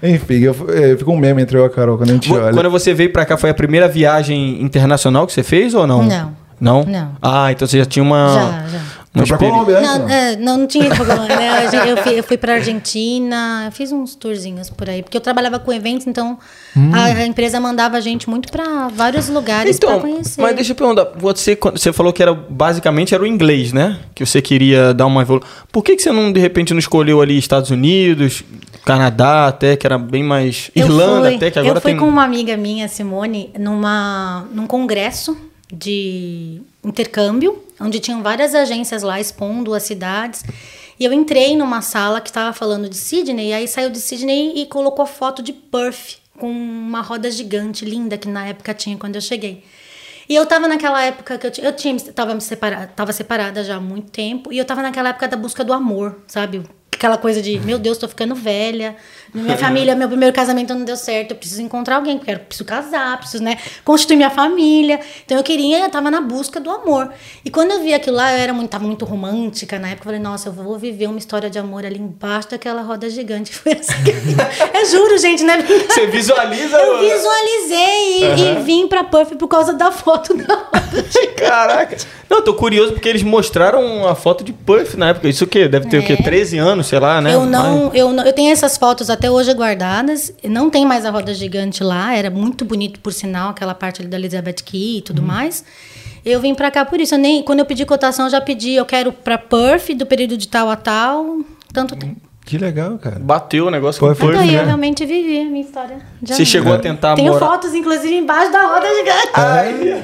enfim, eu, é, ficou um meme entre eu e a Carol quando a gente olha. Quando você veio pra cá, foi a primeira viagem internacional que você fez ou não? Não. Não? Não. Ah, então você já tinha uma. Já, já. Foi pra Colômbia Não, não? é, não, não tinha ido pra Colômbia, né? Eu, fui, eu fui pra Argentina, eu fiz uns tourzinhos por aí, porque eu trabalhava com eventos, então Hum. a, a empresa mandava a gente muito pra vários lugares pra Então, conhecer. mas deixa eu perguntar, você, você falou que era basicamente era o inglês, né? Que você queria dar uma evolução. Por que, que você não, de repente, não escolheu ali Estados Unidos, Canadá, até, que era bem mais. Irlanda, fui- até, que agora Eu fui tem. com uma amiga minha, Simone, numa, num congresso de intercâmbio, onde tinham várias agências lá expondo as cidades. E eu entrei numa sala que estava falando de Sydney, e aí saiu de Sydney e colocou foto de Perth, com uma roda gigante, linda, que na época tinha quando eu cheguei. E eu tava naquela época que eu, eu tinha, tava, separada, tava separada já há muito tempo, e eu tava naquela época da busca do amor, sabe? Aquela coisa de, meu Deus, tô ficando velha, minha família, meu primeiro casamento não deu certo, eu preciso encontrar alguém, eu preciso casar, preciso, né, constituir minha família. Então eu queria, eu tava na busca do amor. E quando eu vi aquilo lá, eu era muito, tava muito romântica na época, eu falei, nossa, eu vou viver uma história de amor ali embaixo daquela roda gigante. Foi assim que eu... É juro, gente, né? Você visualiza. Eu visualizei e, e vim pra Puff por causa da foto da roda gigante. Caraca. Não, eu tô curioso porque eles mostraram a foto de Puff na época. Isso o quê? Deve ter o quê? É. 13 anos, sei lá, né? Eu não, eu não, eu tenho essas fotos até hoje guardadas. Não tem mais a roda gigante lá. Era muito bonito, por sinal, aquela parte ali da Elizabeth Key e tudo mais. Eu vim pra cá por isso. Eu nem, quando eu pedi cotação, eu já pedi. Eu quero pra Perth do período de tal a tal. Tanto tempo. Que legal, cara. Bateu o negócio Foi, com foi, Puff, Então, aí eu né? realmente vivi a minha história. de Você chegou a tentar Tenho morar... fotos, inclusive, embaixo da roda gigante. Ai.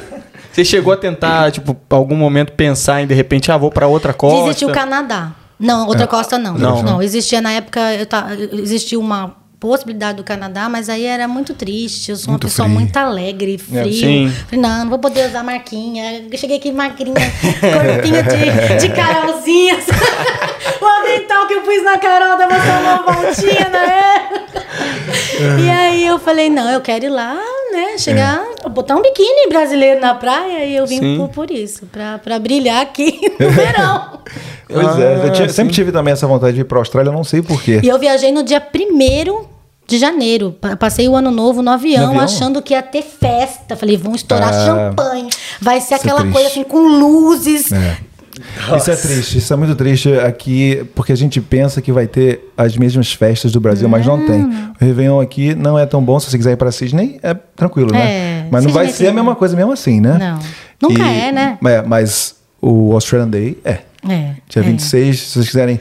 Você chegou a tentar, tipo, algum momento pensar em, de repente, ah, vou pra outra costa? Existiu o Canadá. Não, outra costa não. Não. Não, existia na época, eu ta- existia uma possibilidade do Canadá, mas aí era muito triste. Eu sou uma Muito pessoa frio. muito alegre, frio. sim. Falei, não, não vou poder usar marquinha. Eu cheguei aqui magrinha, corpinho de, de Carolzinha. o avental que eu pus na Carol dava só uma voltinha na época. E aí eu falei, não, eu quero ir lá, né? Chegar, botar um biquíni brasileiro na praia. E eu vim por, por isso, pra, pra brilhar aqui no verão. Pois é, eu Ah, tinha- sim. sempre tive também essa vontade de ir pra Austrália, eu não sei porquê. E eu viajei no dia 1 de janeiro. Pa- Passei o ano novo no avião, No avião? achando que ia ter festa. Falei, vão estourar Ah. champanhe. Vai ser é aquela triste. coisa assim com luzes. É. Isso é triste, isso é muito triste aqui, porque a gente pensa que vai ter as mesmas festas do Brasil, mas não tem. O Réveillon aqui não é tão bom, se você quiser ir pra Sydney, é tranquilo, né? É, Mas não vai Sydney ser a mesma coisa mesmo assim, né? Não. Nunca é, né? É, mas o Australian Day é. É. Dia é. 26, se vocês quiserem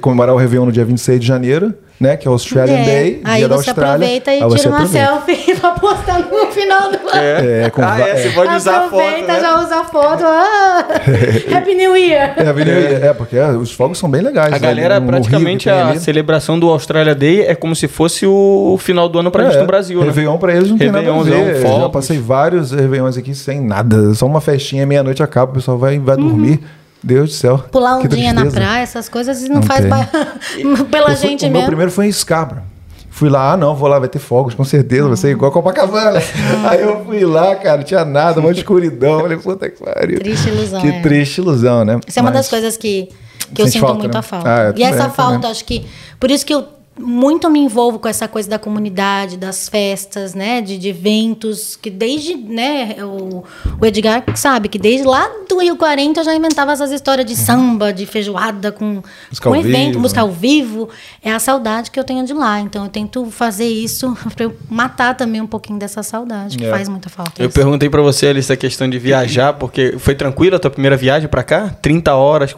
comemorar o Réveillon no dia 26 de janeiro, né? Que é o Australian É, Day, Aí dia da você Austrália. aproveita e aí você tira uma aproveita. selfie pra postar no final do ano. É, com ah, é, você é. pode usar a foto, Aproveita, né? já usa a foto. Ah, Happy New Year! É, Avenida- é, porque é, os fogos são bem legais. A né? galera, No praticamente, a ali. celebração do Australia Day é como se fosse o final do ano pra gente É, no Brasil, né? Réveillon pra eles não tem nada a ver. Eu já fogos. passei vários Réveillons aqui sem nada. Só uma festinha, meia-noite acaba, o pessoal vai, vai dormir. Deus do céu. Pular um dia na praia, essas coisas não, Não faz pela Eu fui- gente o meu mesmo. primeiro foi em Scarborough. Fui lá, ah não, vou lá, vai ter fogos, com certeza, vai ser igual a Copacabana. Aí eu fui lá, cara, não tinha nada, um monte de escuridão. Falei, puta que pariu. Triste ilusão, Que é. triste ilusão, né? Isso é uma Mas- das coisas que, que eu sinto falta, muito né? a falta. Ah, e essa falta, também. acho que. Por isso que eu muito me envolvo com essa coisa da comunidade, das festas, né, de, de eventos, que desde, né, o, o, Edgar sabe que desde lá do Rio 40 eu já inventava essas histórias de uhum. samba, de feijoada com, música com evento, vivo. música ao vivo. É a saudade que eu tenho de lá. Então eu tento fazer isso para eu matar também um pouquinho dessa saudade, que é. faz muita falta. Eu isso. perguntei para você ali essa questão de viajar, porque foi tranquila a tua primeira viagem para cá? 30 horas,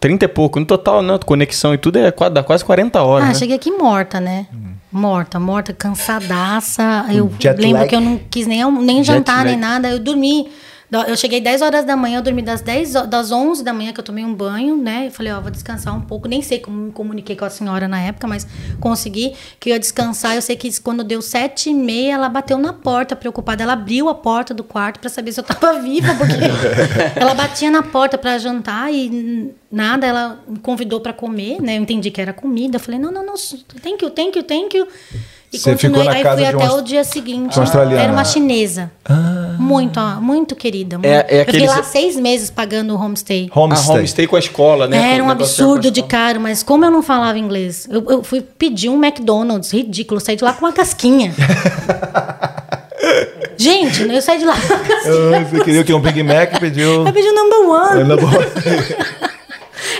30 e pouco. No total, né? Conexão e tudo é dá quase 40 horas. Ah, né? cheguei aqui morta, né? Hum. Morta, morta, cansadaça. Eu Jet lembro lag. que eu não quis nem, nem jantar, nem nada. Eu dormi eu cheguei 10 horas da manhã, eu dormi das 10, das 11 da manhã que eu tomei um banho, né? Eu falei, ó, vou descansar um pouco. Nem sei como me comuniquei com a senhora na época, mas consegui que eu ia descansar. Eu sei que quando deu 7 e meia, ela bateu na porta, preocupada. Ela abriu a porta do quarto para saber se eu tava viva, porque ela batia na porta para jantar e nada. Ela me convidou para comer, né? Eu entendi que era comida. Eu falei, não, não, não, thank you, thank you, thank you. E Você continuei, aí fui até o dia seguinte. Era uma chinesa. Ah. Muito, ó, muito querida. Muito. É, é eu fiquei lá seis meses pagando o homestay. Homestay. Ah, homestay com a escola, né? Era um absurdo de caro, mas como eu não falava inglês, eu, eu fui pedir um McDonald's, ridículo, saí de lá com uma casquinha. Gente, eu saí de lá. Você queria o que? Um Big Mac? Pediu. Eu pedi o number one. number one.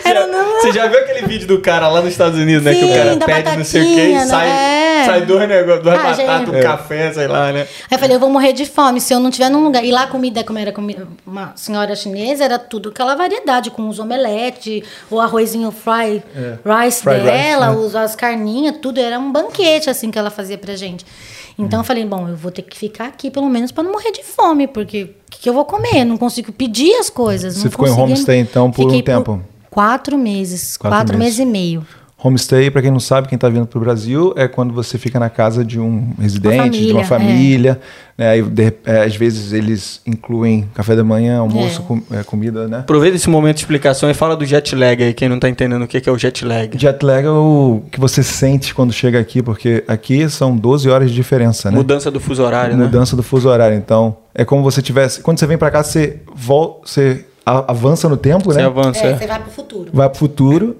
Era não... Você já viu aquele vídeo do cara lá nos Estados Unidos, né? Sim, que o cara pede não sei o quê e né? sai, é. Sai dois negócios, duas ah, batatas, um é. café, sei lá, né? Aí eu falei, eu vou morrer de fome se eu não tiver num lugar. E lá a comida, como era comida, uma senhora chinesa, era tudo aquela variedade, com os omeletes, o arrozinho fry é. rice Fried dela, rice, né? as carninhas, tudo. Era um banquete, assim, que ela fazia pra gente. Então eu falei, bom, eu vou ter que ficar aqui pelo menos para não morrer de fome, porque o que, que, eu vou comer? Eu não consigo pedir as coisas. Você ficou em homestay então por um tempo? Por Quatro meses, quatro, quatro meses. meses e meio. Homestay, para quem não sabe, quem está vindo para o Brasil, é quando você fica na casa de um residente, uma família, de uma família. É. Né? Aí, de, é, às vezes eles incluem café da manhã, almoço, é. com, é, comida, né? Aproveita esse momento de explicação e fala do jet lag aí, quem não está entendendo o que é o jet lag. Jet lag é o que você sente quando chega aqui, porque aqui são 12 horas de diferença, né? Mudança do fuso horário, Mudança né? Mudança do fuso horário. Então, é como você tivesse... Quando você vem para cá, você volta... Você avança no tempo, você né? Avança. É, você vai pro futuro. Vai pro futuro.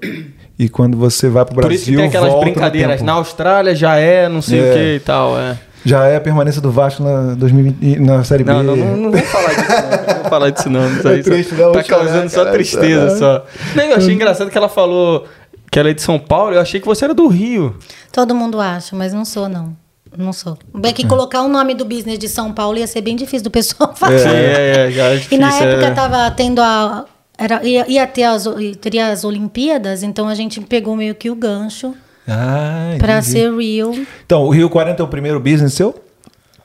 E quando você vai pro Brasil, Por isso que tem aquelas brincadeiras. Na Austrália já é, não sei é. o que e tal, é. Já é a permanência do Vasco na, 2020, na Série B. Não, não, não, não vou falar disso não. Não vou falar disso não. Isso aí é triste, só, tá causando só tristeza só. Não, eu achei engraçado que ela falou que ela é de São Paulo. Eu achei que você era do Rio. Todo mundo acha, mas não sou não. Não sou. É que colocar o nome do business de São Paulo ia ser bem difícil do pessoal fazer. É, é, é, já é difícil, E na época é. tava tendo a. Era, ia, ia ter as, teria as Olimpíadas, então a gente pegou meio que o gancho ah, para ser real. Então, o Rio 40 é o primeiro business seu?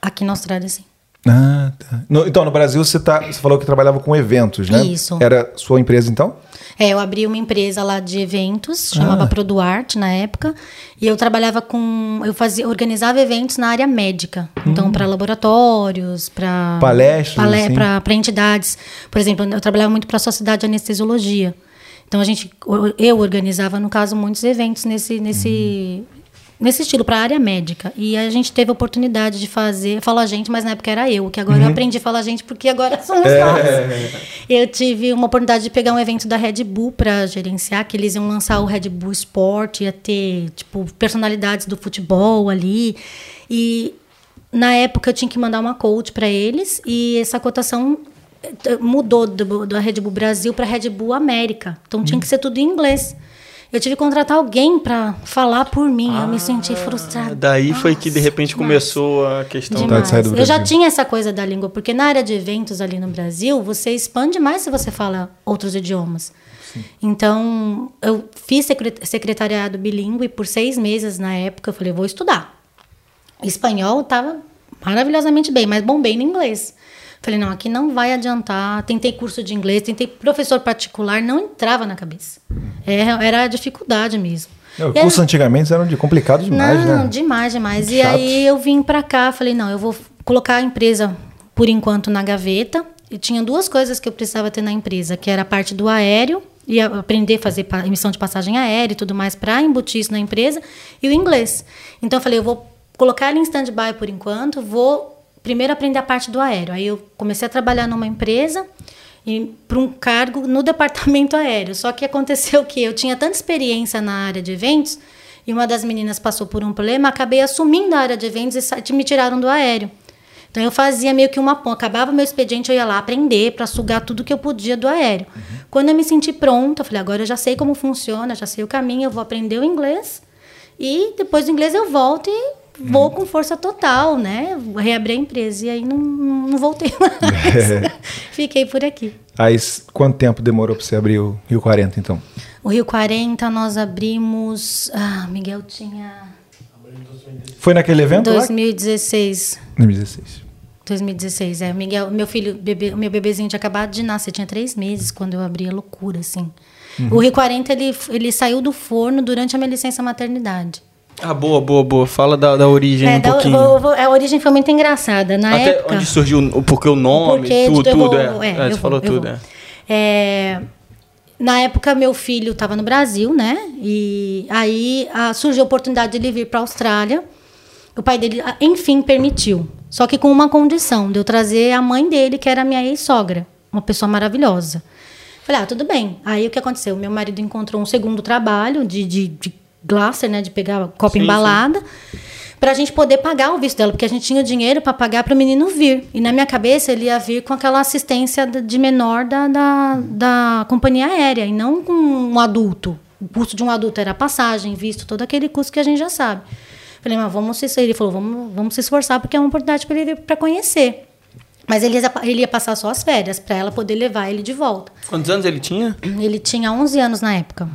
Aqui na Austrália, sim. Ah, tá. No, então, no Brasil, você, tá, você falou que trabalhava com eventos, né? Isso. Era sua empresa, então? É, eu abri uma empresa lá de eventos, chamava ah. Produarte na época, e eu trabalhava com, eu fazia, organizava eventos na área médica, então, hum. então para laboratórios, para palestras, palé assim. para entidades, por exemplo, eu trabalhava muito para a Sociedade de Anestesiologia. Então a gente, eu organizava no caso muitos eventos nesse nesse hum nesse estilo, para a área médica. E a gente teve a oportunidade de fazer, falo a gente, mas na época era eu, que agora uhum. eu aprendi a falar a gente porque agora somos é. nós. Eu tive uma oportunidade de pegar um evento da Red Bull para gerenciar, que eles iam lançar o Red Bull Sport, ia ter, tipo, personalidades do futebol ali. E na época eu tinha que mandar uma coach para eles e essa cotação eh, mudou do, da Red Bull Brasil para Red Bull América. Então tinha que ser tudo em inglês. Eu tive que contratar alguém para falar por mim. Ah, eu me senti ah, frustrada. Daí Nossa, foi que de repente começou a questão da Eu já tinha essa coisa da língua, porque na área de eventos ali no Brasil, você expande mais se você fala outros idiomas. Sim. Então, eu fiz secretariado bilíngue por seis meses na época. Eu falei, vou estudar. Espanhol estava maravilhosamente bem, mas bombei no inglês. Falei, não, aqui não vai adiantar. Tentei curso de inglês, tentei professor particular, não entrava na cabeça. Era, é, era a dificuldade mesmo. Os cursos antigamente eram de complicado demais, não, né? Não, demais, demais. Muito e chato. aí eu vim para cá, falei, não, eu vou colocar a empresa por enquanto na gaveta. E tinha duas coisas que eu precisava ter na empresa, que era a parte do aéreo e aprender a fazer emissão de passagem aérea e tudo mais para embutir isso na empresa e o inglês. Então eu falei, eu vou colocar ele em stand-by por enquanto, vou primeiro aprender a parte do aéreo. Aí eu comecei a trabalhar numa empresa e para um cargo no departamento aéreo. Só que aconteceu que eu tinha tanta experiência na área de eventos e uma das meninas passou por um problema, acabei assumindo a área de eventos e me tiraram do aéreo. Então eu fazia meio que uma ponta, acabava meu expediente, eu ia lá aprender para sugar tudo que eu podia do aéreo. Quando eu me senti pronta, eu falei, agora eu já sei como funciona, já sei o caminho, eu vou aprender o inglês e depois do inglês eu volto e vou com força total, né? Reabri a empresa e aí não, não voltei mais. Fiquei por aqui. Aí, quanto tempo demorou pra você abrir o Rio 40, então? O Rio 40 nós abrimos. Ah, Miguel tinha. Foi naquele evento lá? 2016. 2016. 2016, é. Miguel, meu filho, bebê, meu bebezinho tinha acabado de nascer, tinha três meses quando eu abri a loucura, assim. O Rio 40, ele, ele saiu do forno durante a minha licença maternidade. Ah, boa, boa, boa. Fala da, da origem É, um da- pouquinho. vou- vou- a origem foi muito engraçada. Na Até época. onde surgiu o porque o nome, Porque tudo, eu vou- tudo. é, é. É, você falou tudo, é. É, na época, meu filho estava no Brasil, né? E aí ah, surgiu a oportunidade de ele vir para a Austrália. O pai dele, enfim, permitiu. Só que com uma condição, de eu trazer a mãe dele, que era a minha ex-sogra. Uma pessoa maravilhosa. Falei, ah, tudo bem. Aí o que aconteceu? Meu marido encontrou um segundo trabalho de, de, de glasser, né? De pegar copo Sim, embalada. Pra gente poder pagar o visto dela, porque a gente tinha o dinheiro para pagar para o menino vir. E na minha cabeça ele ia vir com aquela assistência de menor da, da, da companhia aérea, e não com um adulto. O custo de um adulto era passagem, visto, todo aquele custo que a gente já sabe. Falei, mas vamos se Ele falou, vamos, vamos se esforçar, porque é uma oportunidade para ele vir para conhecer. Mas ele ia, ele ia passar só as férias, para ela poder levar ele de volta. Quantos anos ele tinha? Ele tinha 11 anos na época.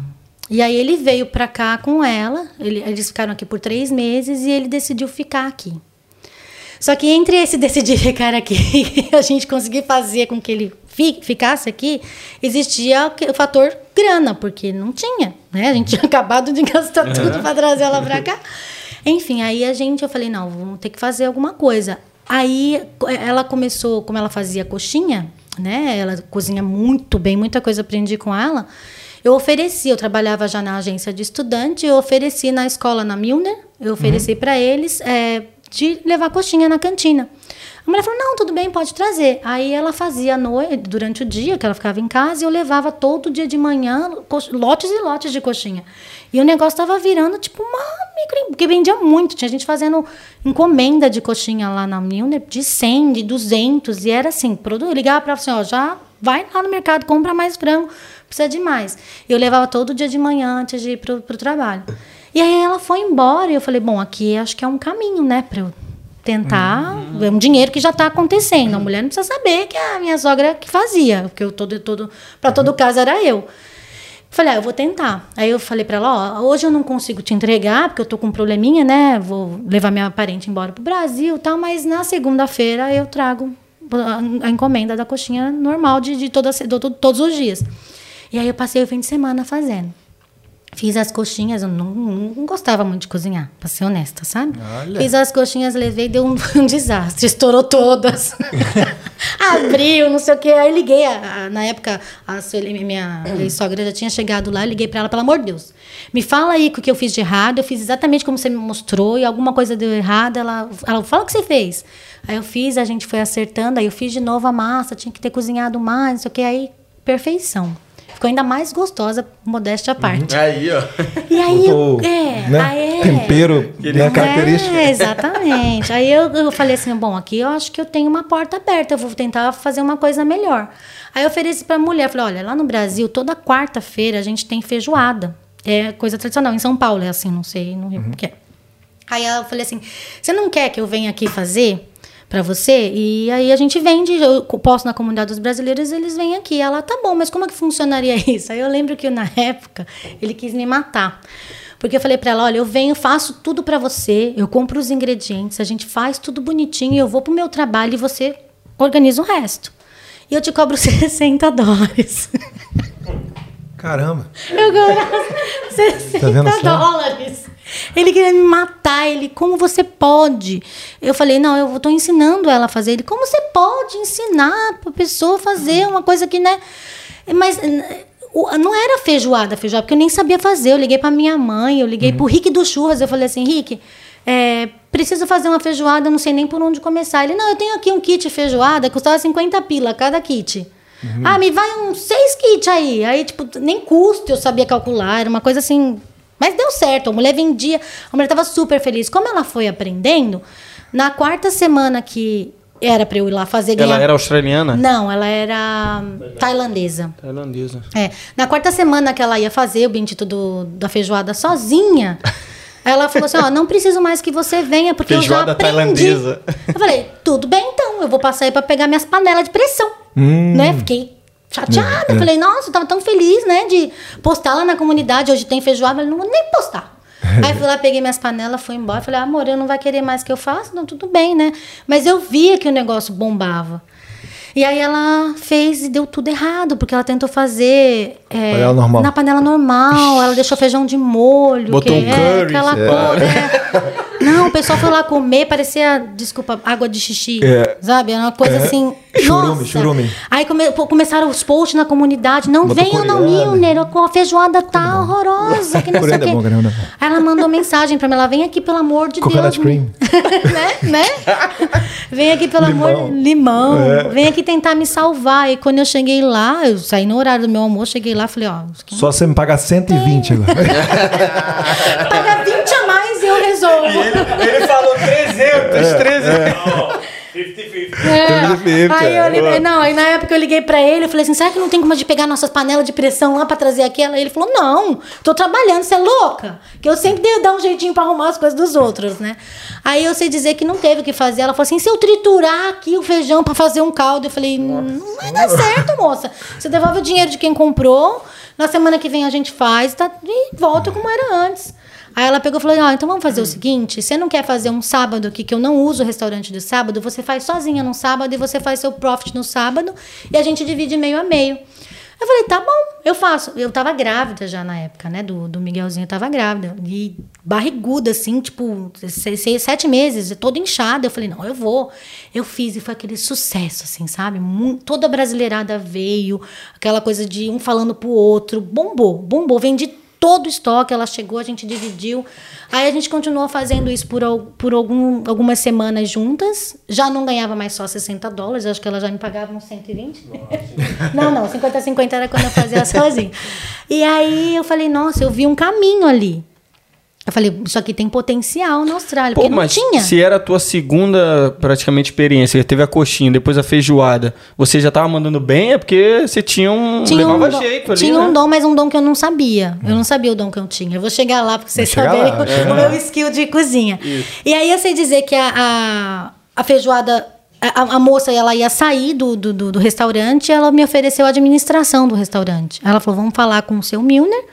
E aí ele veio pra cá com ela. ele- eles ficaram aqui por três meses e ele decidiu ficar aqui. Só que entre esse decidir ficar aqui e a gente conseguir fazer com que ele fi- ficasse aqui, existia o fator grana, porque não tinha, né? A gente tinha acabado de gastar tudo para trazer ela para cá. Enfim, aí a gente, eu falei, não, vamos ter que fazer alguma coisa. Aí ela começou, como ela fazia coxinha, né? Ela cozinha muito bem, muita coisa aprendi com ela. Eu ofereci, eu trabalhava já na agência de estudante, eu ofereci na escola na Milner, eu ofereci para eles é, de levar coxinha na cantina. A mulher falou: não, tudo bem, pode trazer. Aí ela fazia noite, durante o dia, que ela ficava em casa, e eu levava todo dia de manhã lotes e lotes de coxinha. E o negócio estava virando tipo uma micro. Porque vendia muito. Tinha gente fazendo encomenda de coxinha lá na Milner de 100, de 200. E era assim: produ- eu ligava para assim: ó, já vai lá no mercado, compra mais frango, precisa de mais. Eu levava todo dia de manhã antes de ir pro, pro trabalho. E aí ela foi embora e eu falei: bom, aqui acho que é um caminho, né, para eu tentar. É um dinheiro que já está acontecendo. A mulher não precisa saber que é a minha sogra que fazia, porque eu todo, todo, para todo caso era eu. Falei, ah, eu vou tentar. Aí eu falei para ela, ó, hoje eu não consigo te entregar, porque eu tô com um probleminha, né? Vou levar minha parente embora pro Brasil e tal, mas na segunda-feira eu trago a, encomenda da coxinha normal de, de toda, do- todos os dias. E aí eu passei o fim de semana fazendo. Fiz as coxinhas, eu não, não gostava muito de cozinhar, pra ser honesta, sabe? Olha. Fiz as coxinhas, levei, deu um, um desastre, estourou todas. Abriu, não sei o quê. Aí liguei, a- a- na época, a Sueli, minha sogra já tinha chegado lá, eu liguei pra ela, pelo amor de Deus. Me fala aí o que eu fiz de errado, eu fiz exatamente como você me mostrou, e alguma coisa deu errado, ela, ela fala o que você fez. Aí eu fiz, a gente foi acertando, aí eu fiz de novo a massa, tinha que ter cozinhado mais, não sei o quê, aí perfeição. Ficou ainda mais gostosa, modéstia à parte. Aí, ó. E aí, Botou, eu, é, né? aí é. Tempero, né? Característica. É, exatamente. Aí eu, eu falei assim, bom, aqui eu acho que eu tenho uma porta aberta, eu vou tentar fazer uma coisa melhor. Aí eu ofereci pra mulher, falei, olha, lá no Brasil, toda quarta-feira a gente tem feijoada. É coisa tradicional. Em São Paulo é assim, não sei no Rio que é. Aí eu falei assim, você não quer que eu venha aqui fazer pra você? E aí a gente vende, eu posto na comunidade dos brasileiros, eles vêm aqui. Ela, tá bom, mas como é que funcionaria isso? Aí eu lembro que na época ele quis me matar. Porque eu falei pra ela, olha, eu venho, faço tudo pra você, eu compro os ingredientes, a gente faz tudo bonitinho, eu vou pro meu trabalho e você organiza o resto. E eu te cobro 60 dólares. Caramba. Eu ganhava 60 Tá dólares. Ele queria me matar. Ele, como você pode? Eu falei, não, eu tô ensinando ela a fazer. Ele, como você pode ensinar pra pessoa fazer uma coisa que, né? Mas o- não era feijoada, feijoada, porque eu nem sabia fazer. Eu liguei pra minha mãe, eu liguei pro Rick do Churras. Eu falei assim, Rick, é, preciso fazer uma feijoada, não sei nem por onde começar. Ele, não, eu tenho aqui um kit feijoada, custava 50 pila cada kit. Ah, me vai uns seis kits aí. Aí, tipo, nem custo eu sabia calcular. Era uma coisa assim, Mas deu certo, a mulher vendia, a mulher estava super feliz. Como ela foi aprendendo, na quarta semana que era para eu ir lá fazer Ela ganhar- era australiana? Não, ela era tailandesa. Tailandesa. É, na quarta semana que ela ia fazer o bendito do, da feijoada sozinha, ela falou assim: Ó, não preciso mais que você venha, porque eu Feijoada já aprendi. tailandesa. Eu falei: tudo bem então, eu vou passar aí pra pegar minhas panelas de pressão. Né? Fiquei chateada. Falei: nossa, eu tava tão feliz, né, de postar lá na comunidade. Hoje tem feijoada, mas não vou nem postar. Aí fui lá, peguei minhas panelas, fui embora. Falei, amor, eu não vai querer mais que eu faça? Não, tudo bem, né? Mas eu via que o negócio bombava. E aí ela fez e deu tudo errado, porque ela tentou fazer é, Panela na panela normal, ela deixou feijão de molho. Botou que um é curry, Aquela é. coisa, é. Não, o pessoal foi lá comer, parecia, desculpa, água de xixi. É. Sabe? Era uma coisa assim. Churume, nossa. churume. Aí come- começaram os posts na comunidade. Não venham não, coriander. Milner, a feijoada tá horrorosa. Que não sei o é quê. é. Aí ela mandou mensagem pra mim, ela vem aqui, pelo amor de Coconut Deus. cream. né? né? Vem aqui, pelo Limão. amor limão. É. Vem aqui tentar me salvar. E quando eu cheguei lá, eu saí no horário do meu almoço, cheguei lá, falei, ó, Só você me pagar 120 agora. paga 20 e eu resolvo. Ele falou 300, 300. 50-50. É. Aí eu é. liguei, não, aí na época eu liguei pra ele, eu falei assim, será que não tem como de pegar nossas panelas de pressão lá pra trazer aquela? Ele falou, não, tô trabalhando, você é louca? Que eu sempre devo dar um jeitinho pra arrumar as coisas dos outros, né? Aí eu sei dizer que não teve o que fazer. Ela falou assim, se eu triturar aqui o feijão pra fazer um caldo, eu falei, não vai dar certo, moça. Você devolve o dinheiro de quem comprou, na semana que vem a gente faz tá, e volta como era antes. Aí ela pegou e falou: Ó, então vamos fazer o seguinte: você não quer fazer um sábado aqui, que eu não uso o restaurante do sábado, você faz sozinha no sábado e você faz seu profit no sábado e a gente divide meio a meio. Eu falei, tá bom, eu faço. Eu tava grávida já na época, né? Do, do Miguelzinho, eu tava grávida. E barriguda, assim, tipo, seis, seis, sete meses, toda inchada. Eu falei, não, eu vou. Eu fiz e foi aquele sucesso, assim, sabe? Mu- toda brasileirada veio, aquela coisa de um falando pro outro. Bombou, bombou. Vendi todo o estoque, ela chegou, a gente dividiu. Aí a gente continuou fazendo isso por, por algum, algumas semanas juntas. Já não ganhava mais só 60 dólares, acho que ela já me pagava uns 120. não, não, 50 50 era quando eu fazia sozinha. E aí eu falei, nossa, eu vi um caminho ali. Eu falei, isso aqui tem potencial na Austrália, Pô, porque não tinha. se era a tua segunda, praticamente, experiência, teve a coxinha, depois a feijoada, você já tava mandando bem, é porque você tinha um... Tinha um, levava dom, jeito ali, tinha né? um dom, mas um dom que eu não sabia. Eu não sabia o dom que eu tinha. Eu vou chegar lá para vocês saberem lá, o- meu skill de cozinha. E aí eu sei dizer que a, a, a feijoada. A, a moça ela ia sair do, do, do, do restaurante ela me ofereceu a administração do restaurante. Ela falou: vamos falar com o seu Milner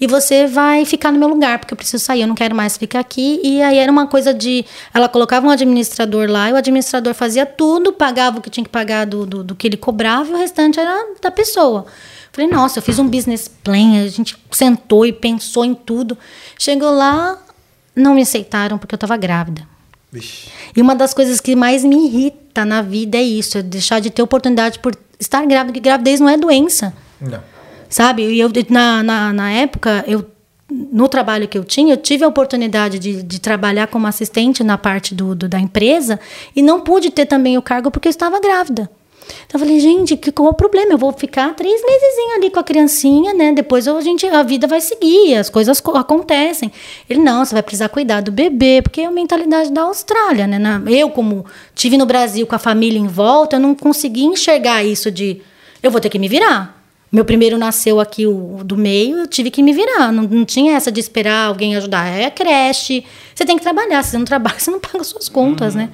e você vai ficar no meu lugar, porque eu preciso sair, eu não quero mais ficar aqui. E aí era uma coisa de. Ela colocava um administrador lá e o administrador fazia tudo, pagava o que tinha que pagar do, do, do que ele cobrava e o restante era da pessoa. Falei, nossa, eu fiz um business plan, a gente sentou e pensou em tudo. Chegou lá, não me aceitaram porque eu estava grávida. E uma das coisas que mais me irrita na vida é isso, é deixar de ter oportunidade por estar grávida, porque gravidez não é doença. Não. Sabe? E eu, na, na, na época, eu, no trabalho que eu tinha, eu tive a oportunidade de, de trabalhar como assistente na parte do, do- da empresa e não pude ter também o cargo porque eu estava grávida. Então eu falei, gente, que, qual é o problema? Eu vou ficar três meses ali com a criancinha, né? Depois a, gente, a vida vai seguir, as coisas co- acontecem. Ele, não, você vai precisar cuidar do bebê, porque é a mentalidade da Austrália, né? Na- eu, como tive no Brasil com a família em volta, eu não consegui enxergar isso de eu vou ter que me virar. Meu primeiro nasceu aqui, o, do meio, eu tive que me virar. Não, não tinha essa de esperar alguém ajudar. É creche. Você tem que trabalhar. Se você não trabalha, você não paga suas contas, né?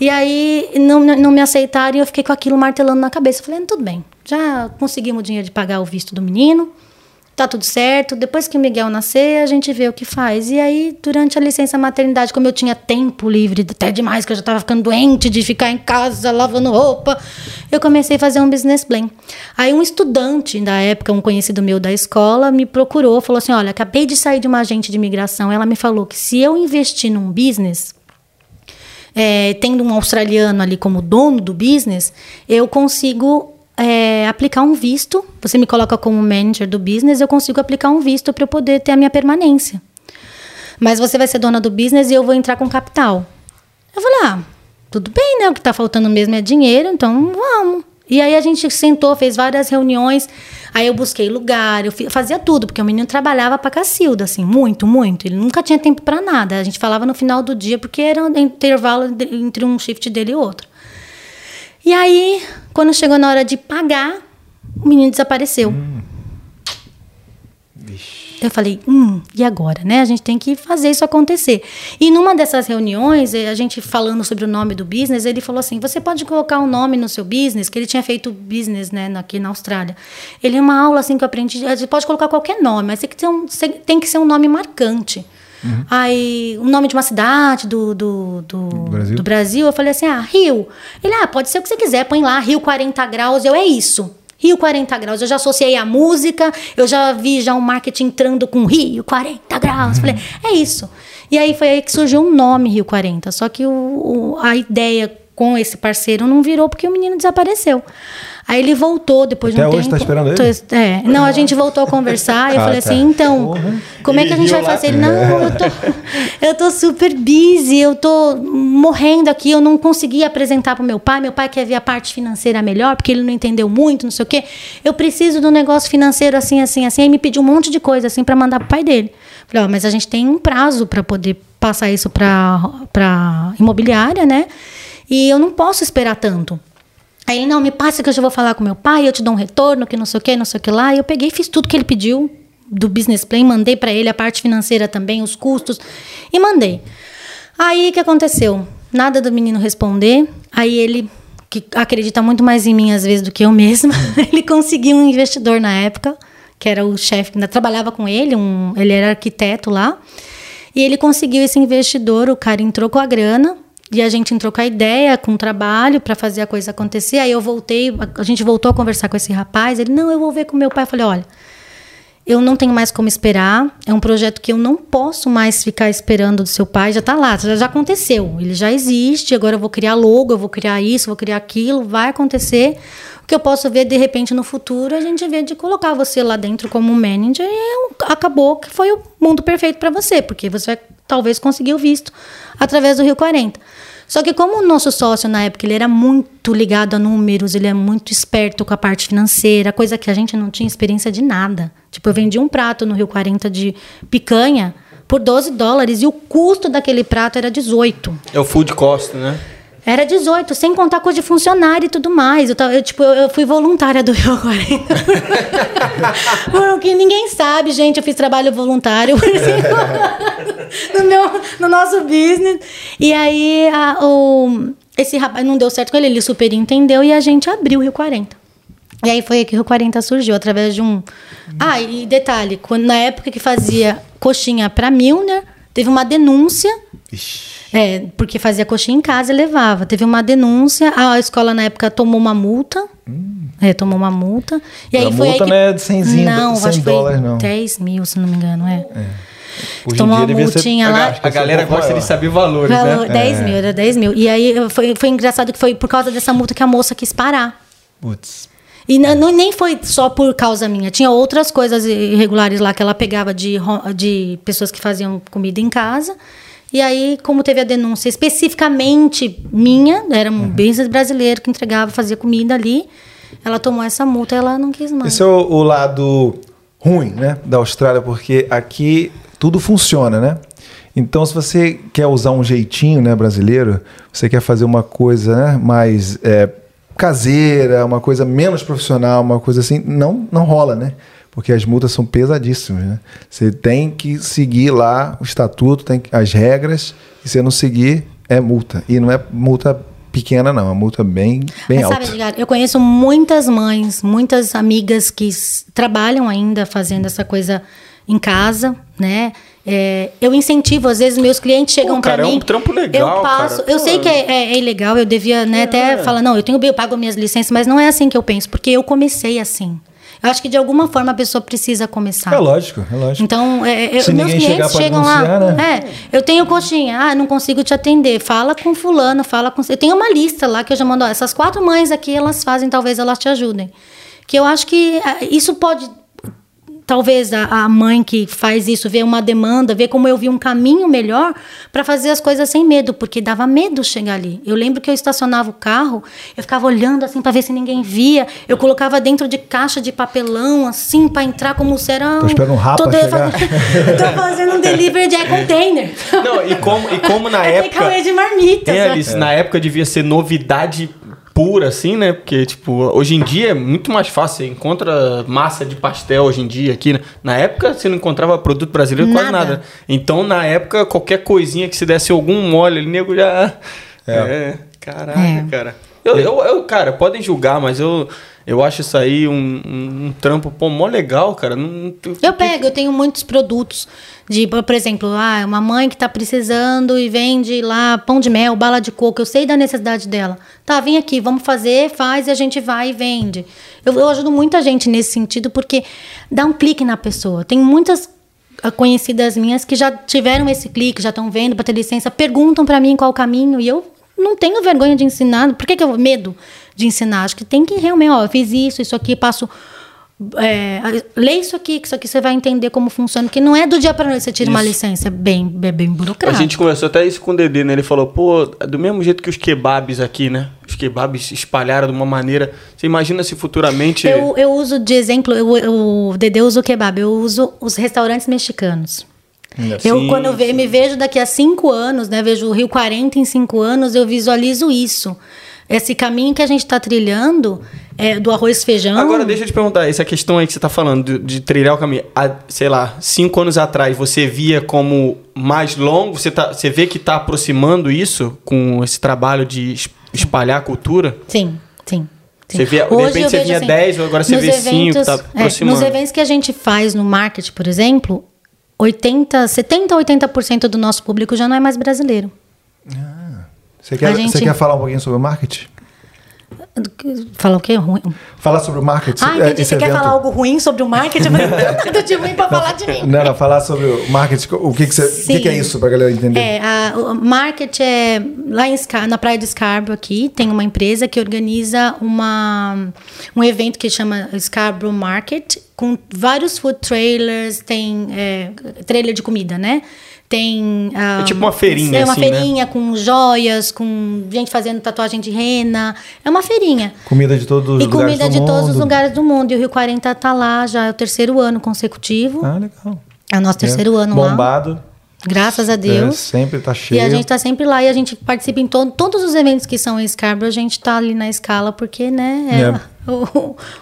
E aí não, não me aceitaram e eu fiquei com aquilo martelando na cabeça. Eu falei, "Ah, tudo bem. Já conseguimos o dinheiro de pagar o visto do menino. Tá tudo certo. Depois que o Miguel nascer, a gente vê o que faz. E aí, durante a licença maternidade, como eu tinha tempo livre, até demais, que eu já tava ficando doente de ficar em casa lavando roupa, eu comecei a fazer um business plan. Aí, um estudante da época, um conhecido meu da escola, me procurou, falou assim: Olha, acabei de sair de uma agente de imigração. Ela me falou que se eu investir num business, é, tendo um australiano ali como dono do business, eu consigo é, aplicar um visto. Você me coloca como manager do business, eu consigo aplicar um visto para eu poder ter a minha permanência. Mas você vai ser dona do business e eu vou entrar com capital. Eu falei, ah, tudo bem, né? O que tá faltando mesmo é dinheiro, então vamos. E aí a gente sentou, fez várias reuniões. Aí eu busquei lugar, eu fazia tudo, porque o menino trabalhava pra Cacilda, assim, muito, muito. Ele nunca tinha tempo pra nada. A gente falava no final do dia, porque era um intervalo entre um shift dele e outro. E aí, quando chegou na hora de pagar, o menino desapareceu. Eu falei, hum, e agora, né? A gente tem que fazer isso acontecer. E numa dessas reuniões, eh, a gente falando sobre o nome do business, ele falou assim: você pode colocar um nome no seu business, que ele tinha feito business, né, aqui na Austrália. Ele uma aula assim que eu aprendi, você pode colocar qualquer nome, mas tem que ser um, tem que ser um nome marcante. Aí, o nome de uma cidade do, do, do, Brasil? do Brasil, eu falei assim: ah, Rio. Ele, ah, pode ser o que você quiser, põe lá, Rio 40 graus. Eu, é isso. Rio 40 graus. Eu já associei a música, eu já vi já um marketing entrando com Rio 40 graus. Falei, é isso. E aí foi aí que surgiu um nome Rio 40. Só que o, o- a ideia com esse parceiro não virou porque o menino desapareceu. Aí ele voltou depois Até de um hoje tempo. tá esperando ele? Tô- é. Não, a gente voltou a conversar e eu Ah, falei tá. assim, então, como é que a gente vai fazer? Ele, não, eu tô, eu tô super busy, eu tô morrendo aqui, eu não consegui apresentar pro meu pai, meu pai quer ver a parte financeira melhor, porque ele não entendeu muito, não sei o quê. Eu preciso do negócio financeiro assim, assim, assim. Aí me pediu um monte de coisa assim para mandar pro pai dele. Falei, ó, mas a gente tem um prazo para poder passar isso para para imobiliária, né? E eu não posso esperar tanto. Aí ele, não, me passa que eu já vou falar com meu pai, eu te dou um retorno, que não sei o que, não sei o que lá. E eu peguei, fiz tudo que ele pediu do business plan, mandei para ele a parte financeira também, os custos, e mandei. Aí o que aconteceu? Nada do menino responder. Aí ele, que acredita muito mais em mim às vezes do que eu mesma, ele conseguiu um investidor na época, que era o chefe, ainda trabalhava com ele, um, ele era arquiteto lá. E ele conseguiu esse investidor, o cara entrou com a grana, e a gente entrou com a ideia, com o trabalho para fazer a coisa acontecer. Aí eu voltei, a- gente voltou a conversar com esse rapaz. Ele, não, eu vou ver com meu pai. Eu falei, olha, eu não tenho mais como esperar. É um projeto que eu não posso mais ficar esperando do seu pai. Já está lá, já, já aconteceu. Ele já existe. Agora eu vou criar logo, eu vou criar isso, vou criar aquilo. Vai acontecer. O que eu posso ver de repente no futuro, a gente vê de colocar você lá dentro como manager e eu- acabou que foi o mundo perfeito para você, porque você vai talvez conseguir o visto através do Rio 40. Só que como o nosso sócio na época ele era muito ligado a números, ele é muito esperto com a parte financeira, coisa que a gente não tinha experiência de nada. Tipo, eu vendi um prato no Rio 40 de picanha por 12 dólares e o custo daquele prato era 18. É o food cost, né? Era 18, sem contar coisa de funcionário e tudo mais. Eu, eu, tipo, eu, eu fui voluntária do Rio 40. Porque ninguém sabe, gente, eu fiz trabalho voluntário no, meu, no nosso business. E aí, a- o, esse rapaz não deu certo com ele, ele super entendeu e a gente abriu o Rio 40. E aí foi que o Rio 40 surgiu, através de um. Ah, e detalhe, quando, na época que fazia coxinha para Milner, teve uma denúncia. É, porque fazia coxinha em casa e levava. Teve uma denúncia, a escola na época tomou uma multa. É, tomou uma multa. E aí A foi multa aí que... não é de 100zinho, Não, 100 acho dólares, não. 10 mil, se não me engano, é. Hoje Tomou uma devia ser- multinha lá. A galera gosta de saber valores, Valor, né? 10 mil, era 10 mil. E aí foi, foi engraçado que foi por causa dessa multa que a moça quis parar. Putz. E não, nem foi só por causa minha. Tinha outras coisas irregulares lá que ela pegava de, de pessoas que faziam comida em casa. E aí, como teve a denúncia especificamente minha, era um business brasileiro que entregava, fazia comida ali, ela tomou essa multa e ela não quis mais. Esse é o, o lado ruim, né, da Austrália, porque aqui tudo funciona, né? Então, se você quer usar um jeitinho, né, brasileiro, você quer fazer uma coisa né, mais é, caseira, uma coisa menos profissional, uma coisa assim, não, não rola, né? Porque as multas são pesadíssimas, né? Você tem que seguir lá o estatuto, tem que- as regras, e se não seguir, é multa. E não é multa pequena, não, é uma multa bem, bem Mas alta. sabe, Edgar, eu conheço muitas mães, muitas amigas que trabalham ainda fazendo essa coisa em casa, né? É, eu incentivo, às vezes meus clientes chegam para cara, é mim. um trampo legal, Eu passo, cara. eu sei que é, é- é ilegal, eu devia né, até falar, não, eu tenho eu pago minhas licenças, mas não é assim que eu penso, porque eu comecei assim. Eu acho que de alguma forma a pessoa precisa começar. É lógico, é lógico. Então, é, é, Se meus clientes chegam lá. né? É, eu tenho coxinha, ah, não consigo te atender. Fala com fulano, fala com. Eu tenho uma lista lá que eu já mando, ó, essas quatro mães aqui, elas fazem, talvez elas te ajudem. Que eu acho que ah, isso pode talvez a, a mãe que faz isso vê uma demanda, vê como eu vi um caminho melhor para fazer as coisas sem medo, porque dava medo chegar ali. Eu lembro que eu estacionava o carro, eu ficava olhando assim para ver se ninguém via. Eu colocava dentro de caixa de papelão assim para entrar como se era Tô esperando um rapa Tô chegar. fazendo, tô fazendo um delivery de container. Não, e como, e como na É época. de marmita. É? Alice, na época devia ser novidade pura, assim, né? Porque, tipo, hoje em dia é muito mais fácil. Você encontra massa de pastel hoje em dia aqui, né? Na época você não encontrava produto brasileiro quase Nada. nada. Então, na época, qualquer coisinha que se desse algum mole, ali, nego já. É. caraca, É. cara. Eu, eu, eu, cara, podem julgar, mas eu, eu acho isso aí um, um, um trampo, pô, mó legal, cara. Não, Eu pego, eu tenho muitos produtos. De, por exemplo, ah, uma mãe que está precisando e vende lá pão de mel, bala de coco. Eu sei da necessidade dela. Tá, vem aqui, vamos fazer, faz e a gente vai e vende. Eu, eu ajudo muita gente nesse sentido porque dá um clique na pessoa. Tem muitas ah, conhecidas minhas que já tiveram esse clique, já estão vendo para ter licença, perguntam para mim qual o caminho e eu não tenho vergonha de ensinar. Por que, que eu medo de ensinar? Acho que tem que realmente, ó, eu fiz isso, isso aqui, passo é, lê isso aqui, que isso aqui você vai entender como funciona. Que não é do dia para noite você tira uma licença. É bem, é bem A burocrático. gente conversou até isso com o Dedê, né? Ele falou, pô, do mesmo jeito que os kebabs aqui, né? Os kebabs se espalharam de uma maneira. Você imagina se futuramente. Eu, eu uso de exemplo, eu, eu, o Dedê usa o kebab, eu uso os restaurantes mexicanos. Eu, Sim, quando eu ve- me vejo daqui a cinco anos, né? Vejo o Rio 40 em cinco anos, eu visualizo isso. Esse caminho que a gente está trilhando é, do arroz e feijão. Agora, deixa eu te perguntar, essa questão aí que você tá falando de, de trilhar o caminho, há, sei lá, cinco anos atrás, você via como mais longo? Você, tá, você vê que tá aproximando isso com esse trabalho de es- espalhar a cultura? Sim, sim. sim. Você via- de Hoje repente você vejo via 10, agora você vê cinco, tá é, aproximando. nos eventos que a gente faz no marketing, por exemplo, 80, 70 a 80% do nosso público já não é mais brasileiro. Você quer, A gente- você quer falar um pouquinho sobre o marketing? Fala o quê? Ruim. Falar sobre o marketing. Ah, entendi. Você quer evento. falar algo ruim sobre o marketing? Eu falei, Tudo de ruim pra falar de mim. Não, não, falar sobre o marketing. O que, que, você, que, que é isso, pra galera entender? É, a, o market é lá em na praia do Scarborough aqui, tem uma empresa que organiza uma, um evento que chama Scarborough Market, com vários food trailers, tem é, trailer de comida, né? Tem. ah, É tipo uma feirinha, É uma assim, né? feirinha com joias, com gente fazendo tatuagem de rena. É uma feirinha. Comida de todos os E lugares comida do de todos os mundo. lugares do mundo. E o Rio 40 tá lá já, é o terceiro ano consecutivo. Ah, legal. É o nosso terceiro É. ano lá. Bombado. Graças a É, Deus. sempre tá cheio. E a gente tá sempre lá e a gente participa em todo, todos os eventos que são em Scarborough, a gente tá ali na escala, porque, né, é, É.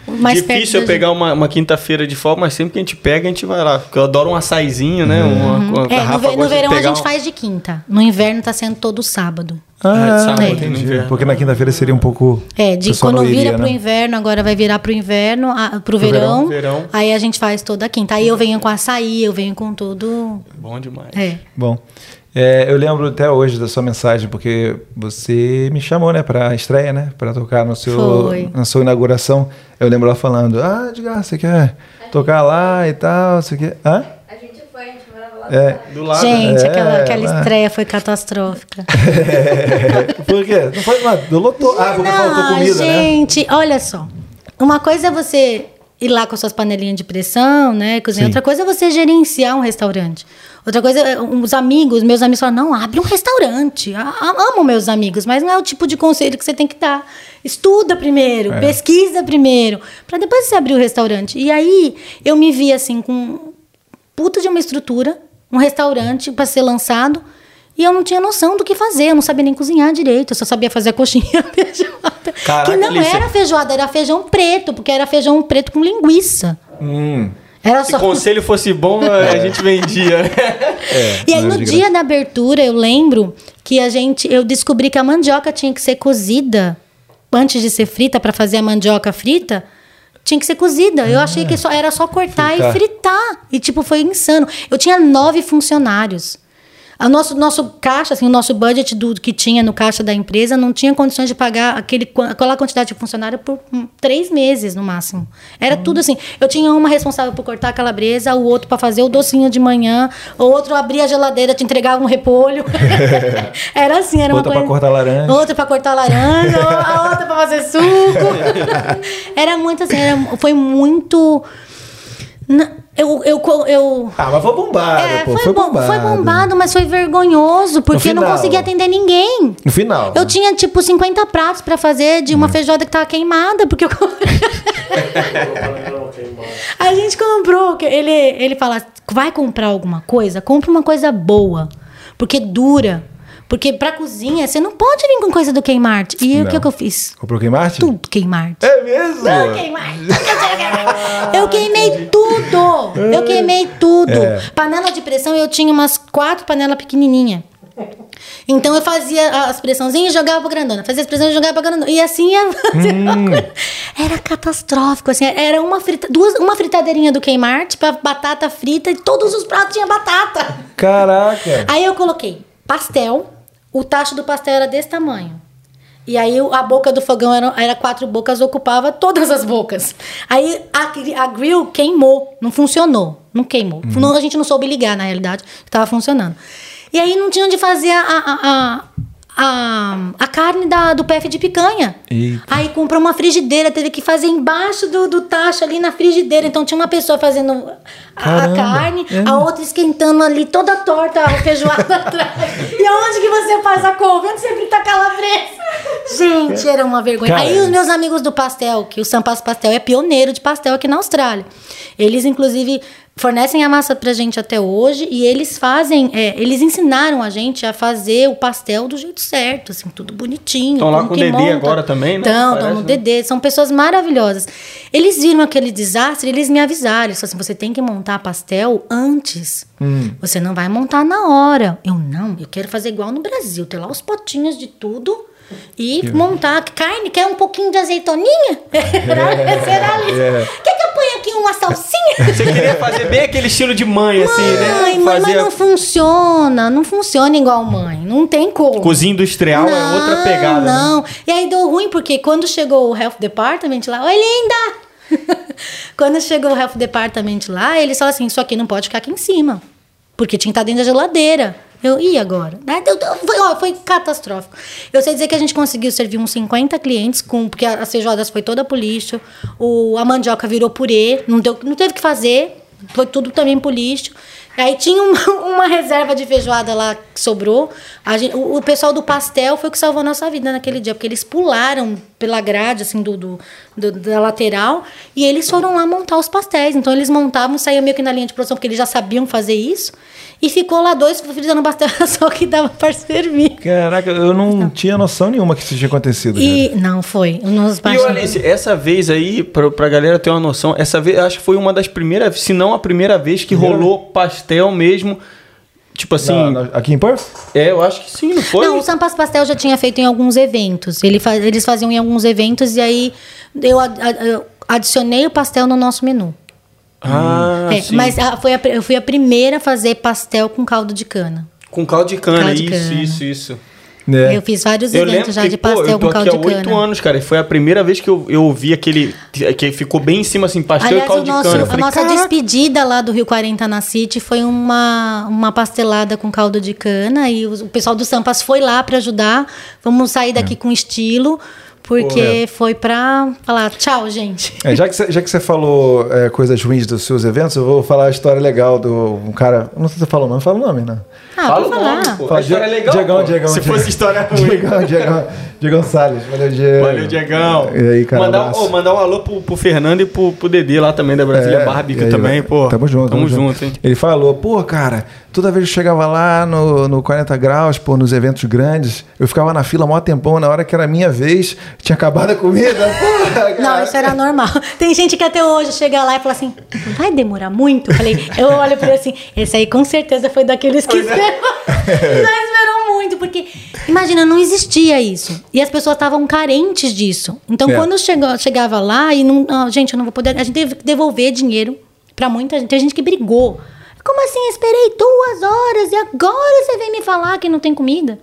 mais perto Difícil eu da pegar uma, uma quinta-feira de folga, mas sempre que a gente pega, a gente vai lá. Porque eu adoro um açaizinho, né? Uma, uma gente. É, no, garrafa, no de verão a gente um- faz de quinta. No inverno tá sendo todo sábado. Ah, Ah, sábado, É. entendi. no inverno. Porque na quinta-feira seria um pouco. É, de quando não vira iria, pro né? inverno, agora vai virar pro inverno, a, pro, verão, verão, verão. Aí a gente faz toda a quinta. Aí eu venho com açaí, eu venho com tudo. Bom demais. É. Bom, é, eu lembro até hoje da sua mensagem, porque você me chamou, né, pra estreia, né, pra tocar no seu, Foi. na sua inauguração. Eu lembro ela falando, ah, Edgar, você quer tocar lá e tal, você quer... Hã? A gente foi, a gente morava lá. É. Do lado. Gente, É, aquela, aquela mas- estreia foi catastrófica. Por quê? Não foi nada, lotou. Ah, porque faltou Não, comida, né? gente, olha só. Uma coisa é você ir lá com suas panelinhas de pressão, né? Cozinhar. Outra coisa é você gerenciar um restaurante. Outra coisa, é, os amigos, meus amigos falam, não, abre um restaurante. Amo meus amigos, mas não é o tipo de conselho que você tem que dar. Estuda primeiro, É. pesquisa primeiro, para depois você abrir o restaurante. E aí eu me vi assim com puta de uma estrutura, um restaurante para ser lançado. E eu não tinha noção do que fazer, eu não sabia nem cozinhar direito, eu só sabia fazer a coxinha feijoada. Caraca, que não era feijoada, era feijão preto, porque era feijão preto com linguiça. Hum, Era Se só. o conselho fosse bom, a gente vendia. né? é, E aí, é no dia da abertura, eu lembro que a gente. Eu descobri que a mandioca tinha que ser cozida antes de ser frita, para fazer a mandioca frita. Tinha que ser cozida. Eu achei que só, era só cortar Fritar. e fritar. E, tipo, foi insano. Eu tinha nove funcionários. O nosso, nosso caixa, assim, o nosso budget do que tinha no caixa da empresa não tinha condições de pagar aquele, aquela quantidade de funcionário por hum, três meses no máximo. Era tudo assim. Eu tinha uma responsável por cortar a calabresa, o outro para fazer o docinho de manhã, o outro abria a geladeira, te entregava um repolho. era assim, era Outra uma pra coisa. cortar laranja. Outra para cortar laranja, a outra para fazer suco. era muito assim, era- foi muito. Eu, eu, eu Ah, mas foi bombado, é, pô. foi, Foi bom- bombado. foi bombado, mas foi vergonhoso, porque eu não conseguia atender ninguém. No final. Eu tinha, tipo, 50 pratos pra fazer de uma feijoada que tava queimada, porque eu... A gente comprou. que Ele, ele fala, vai comprar alguma coisa? Compra uma coisa boa, porque dura. Porque pra cozinha, você não pode vir com coisa do Kmart. E o que, que eu fiz? Comprou Marte? Tudo Kmart. É mesmo? Tudo Kmart. Eu queimei tudo. Eu queimei tudo. É. Panela de pressão, eu tinha umas quatro panelas pequenininhas. Então eu fazia as pressãozinhas e jogava pra grandona. Fazia as pressões e jogava pra grandona. E assim ia fazer coisa. Era catastrófico. Assim, era uma, frita, duas, uma fritadeirinha do Kmart pra batata frita e todos os pratos tinham batata. Caraca. Aí eu coloquei pastel. O tacho do pastel era desse tamanho. E aí a boca do fogão era, era quatro bocas, ocupava todas as bocas. Aí a, a grill queimou, não funcionou. Não queimou. Não- a gente não soube ligar, na realidade, estava funcionando. E aí não tinha onde fazer a, a, a, a, a carne da, do PF de picanha. Eita. Aí comprou uma frigideira, teve que fazer embaixo do, do tacho ali na frigideira. Então tinha uma pessoa fazendo a- a Caramba, carne, é. a outra esquentando ali toda torta, a feijoada atrás. E aonde que você faz a couve? Onde você frita a calabresa? Gente, era uma vergonha. Cara, Aí os meus amigos do pastel, que o Sampas Pastel é pioneiro de pastel aqui na Austrália. Eles, inclusive, fornecem a massa pra gente até hoje e eles fazem, é, eles ensinaram a gente a fazer o pastel do jeito certo, assim, tudo bonitinho. Tão lá com o Dedê agora também, né? Então, Parece, estão no né? Dedê, são pessoas maravilhosas. Eles viram aquele desastre, eles me avisaram, eles falaram assim, você tem que montar pastel antes. Hum. Você não vai montar na hora. Eu não, eu quero fazer igual no Brasil, ter lá os potinhos de tudo e montar carne, quer um pouquinho de azeitoninha? Será, será? É. Quer que eu ponha aqui uma salsinha? Você queria fazer bem aquele estilo de mãe, assim, né? Mãe, mãe, mas Fazer não funciona, não funciona igual mãe, não tem como. cozinha industrial é outra Não, pegada. né? Não, e aí deu ruim porque quando chegou o Health Department lá, oi linda! quando chegou o Health Department lá, eles falaram assim: isso aqui não pode ficar aqui em cima, porque tinha que estar dentro da geladeira. Eu, e agora? Né? Deu- deu- Foi, foi catastrófico. Eu sei dizer que a gente conseguiu servir uns 50 clientes, com, porque a- as feijoadas foi toda pro lixo, o, a mandioca virou purê, não, deu, não teve que fazer, foi tudo também pro lixo. Aí tinha uma, uma reserva de feijoada lá que sobrou. A gente- o, o pessoal do pastel foi o que salvou a nossa vida naquele dia, porque eles pularam pela grade, assim, do, do- do- da lateral, e eles foram lá montar os pastéis. Então eles montavam, saíam meio que na linha de produção, porque eles já sabiam fazer isso. E ficou lá dois fritando pastel, só que dava para servir. Caraca, eu não tinha noção nenhuma que isso tinha acontecido. E não foi. Nos E esse- essa vez aí, pra, pra galera ter uma noção, essa vez acho que foi uma das primeiras, se não a primeira vez que Primeira rolou pastel mesmo. Tipo assim, Na- na- aqui em Perth? é, eu acho que sim, não foi? Não, o Sampas Pastel já tinha feito em alguns eventos. Ele fa- eles faziam em alguns eventos e aí eu, eu adicionei o pastel no nosso menu. Ah, É, sim. mas a- foi a eu fui a primeira a fazer pastel com caldo de cana. Com caldo de cana, Caldo de isso, cana. isso, isso. É. Eu fiz vários Eu eventos já que, de pô, pastel eu tô com caldo aqui de há oito cana. anos, cara, e foi a primeira vez que eu, eu ouvi aquele, que ficou bem em cima, assim, pastel e Aliás, caldo o de nosso- cana. Eu a falei, nossa "Caraca". despedida lá do Rio 40 na City foi uma, uma pastelada com caldo de cana e os- o pessoal do Sampas foi lá para ajudar. Vamos sair É. daqui com estilo, porque foi para falar tchau, gente. É, já, que você, já que você falou é, coisas ruins dos seus eventos, eu vou falar a história legal do um cara. Não sei se você falou o nome, fala o nome, né? Ah, Fala o nome, falar. pô. Fala, A história é legal, Diegão, pô. Diegão, Se Diegão. fosse história ruim. Diegão, Diegão, Diegão Salles. Valeu, Diego. Valeu, Diegão. E aí, cara, um mandar, abraço. ô, mandar um alô pro, pro Fernando e pro, pro Dedê lá também, da Brasília É, Barbecue aí, também, pô. Tamo junto. Tamo junto, hein. Ele falou, pô, cara, toda vez que eu chegava lá no, no 40 graus, pô, nos eventos grandes, eu ficava na fila mó tempão, na hora que era a minha vez, tinha acabado a comida. Não, isso era normal. Tem gente que até hoje chega lá e fala assim: vai demorar muito? Eu falei, eu olho pra ele assim, esse aí com certeza foi daqueles que esperou. Já esperou muito, porque imagina, não existia isso. E as pessoas estavam carentes disso. Então, É. quando chegou, chegava lá e não. ah, gente, eu não vou poder. A gente teve que devolver dinheiro pra muita gente. Tem gente que brigou. Como assim? Esperei duas horas e agora você vem me falar que não tem comida?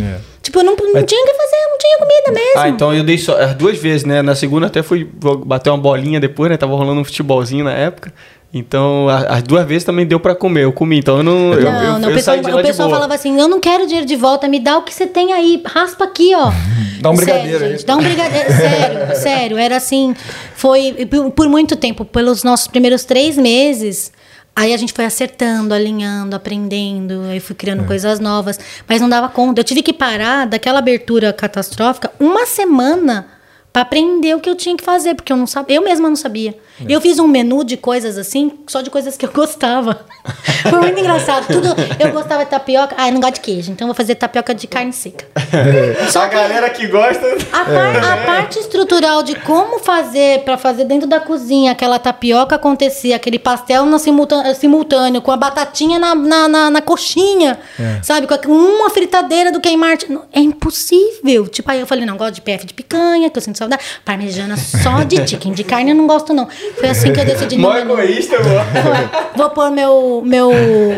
É. Tipo, eu não, não tinha o que fazer, não tinha comida mesmo. Ah, então eu dei só as duas vezes, né? Na segunda até fui bater uma bolinha depois, né? Tava rolando um futebolzinho na época. Então, a- as duas vezes também deu pra comer. Eu comi, então eu não. eu, Não, eu, não, eu o pessoal, saí de lá o pessoal falava assim: eu não quero dinheiro de volta, me dá o que você tem aí, raspa aqui, ó. Dá um Sério, brigadeiro aí. gente, Dá um brigadeiro. sério, sério. Era assim, foi por, por muito tempo, pelos nossos primeiros três meses. Aí a gente foi acertando, alinhando, aprendendo, aí fui criando É. coisas novas, mas não dava conta. Eu tive que parar daquela abertura catastrófica uma semana para aprender o que eu tinha que fazer, porque eu não sabia, eu mesma não sabia. É. Eu fiz um menu de coisas assim, só de coisas que eu gostava. Foi muito engraçado. Tudo, eu gostava de tapioca, ah, eu não gosto de queijo, então eu vou fazer tapioca de carne seca. A galera que gosta. A, par- a parte estrutural de como fazer para fazer dentro da cozinha aquela tapioca acontecia, aquele pastel no simultâneo, simultâneo com a batatinha na, na, na- na coxinha, sabe? Com uma fritadeira do queimar. Não, É impossível. Tipo, aí eu falei, não, gosto de PF de picanha, que eu sinto saudade. Parmejana só de chicken, de carne eu não gosto não. Foi assim que eu decidi. Mó egoísta. Foi. Vou pôr meu, meu.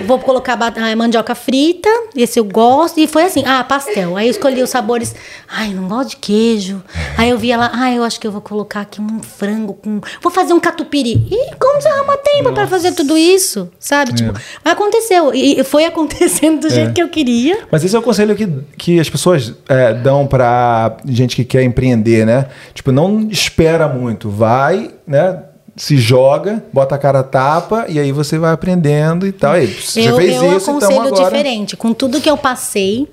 Vou colocar ah, mandioca frita, esse eu gosto. E foi assim: ah, pastel. Aí eu escolhi os sabores. Ai, não gosto de queijo. Aí eu via lá, ah, eu acho que eu vou colocar aqui um frango com. Vou fazer um catupiry. E como você arruma tempo pra fazer tudo isso? Sabe? Tipo, mas aconteceu. E foi acontecendo do jeito que eu queria. Mas esse é o conselho que, que as pessoas é, dão pra gente que quer empreender, né? Tipo, não espera muito. Vai, né? Se joga, bota a cara a tapa e aí você vai aprendendo e tal. E aí, você eu, fez eu isso, então aconselho agora... Uhum. diferente. Com tudo que eu passei,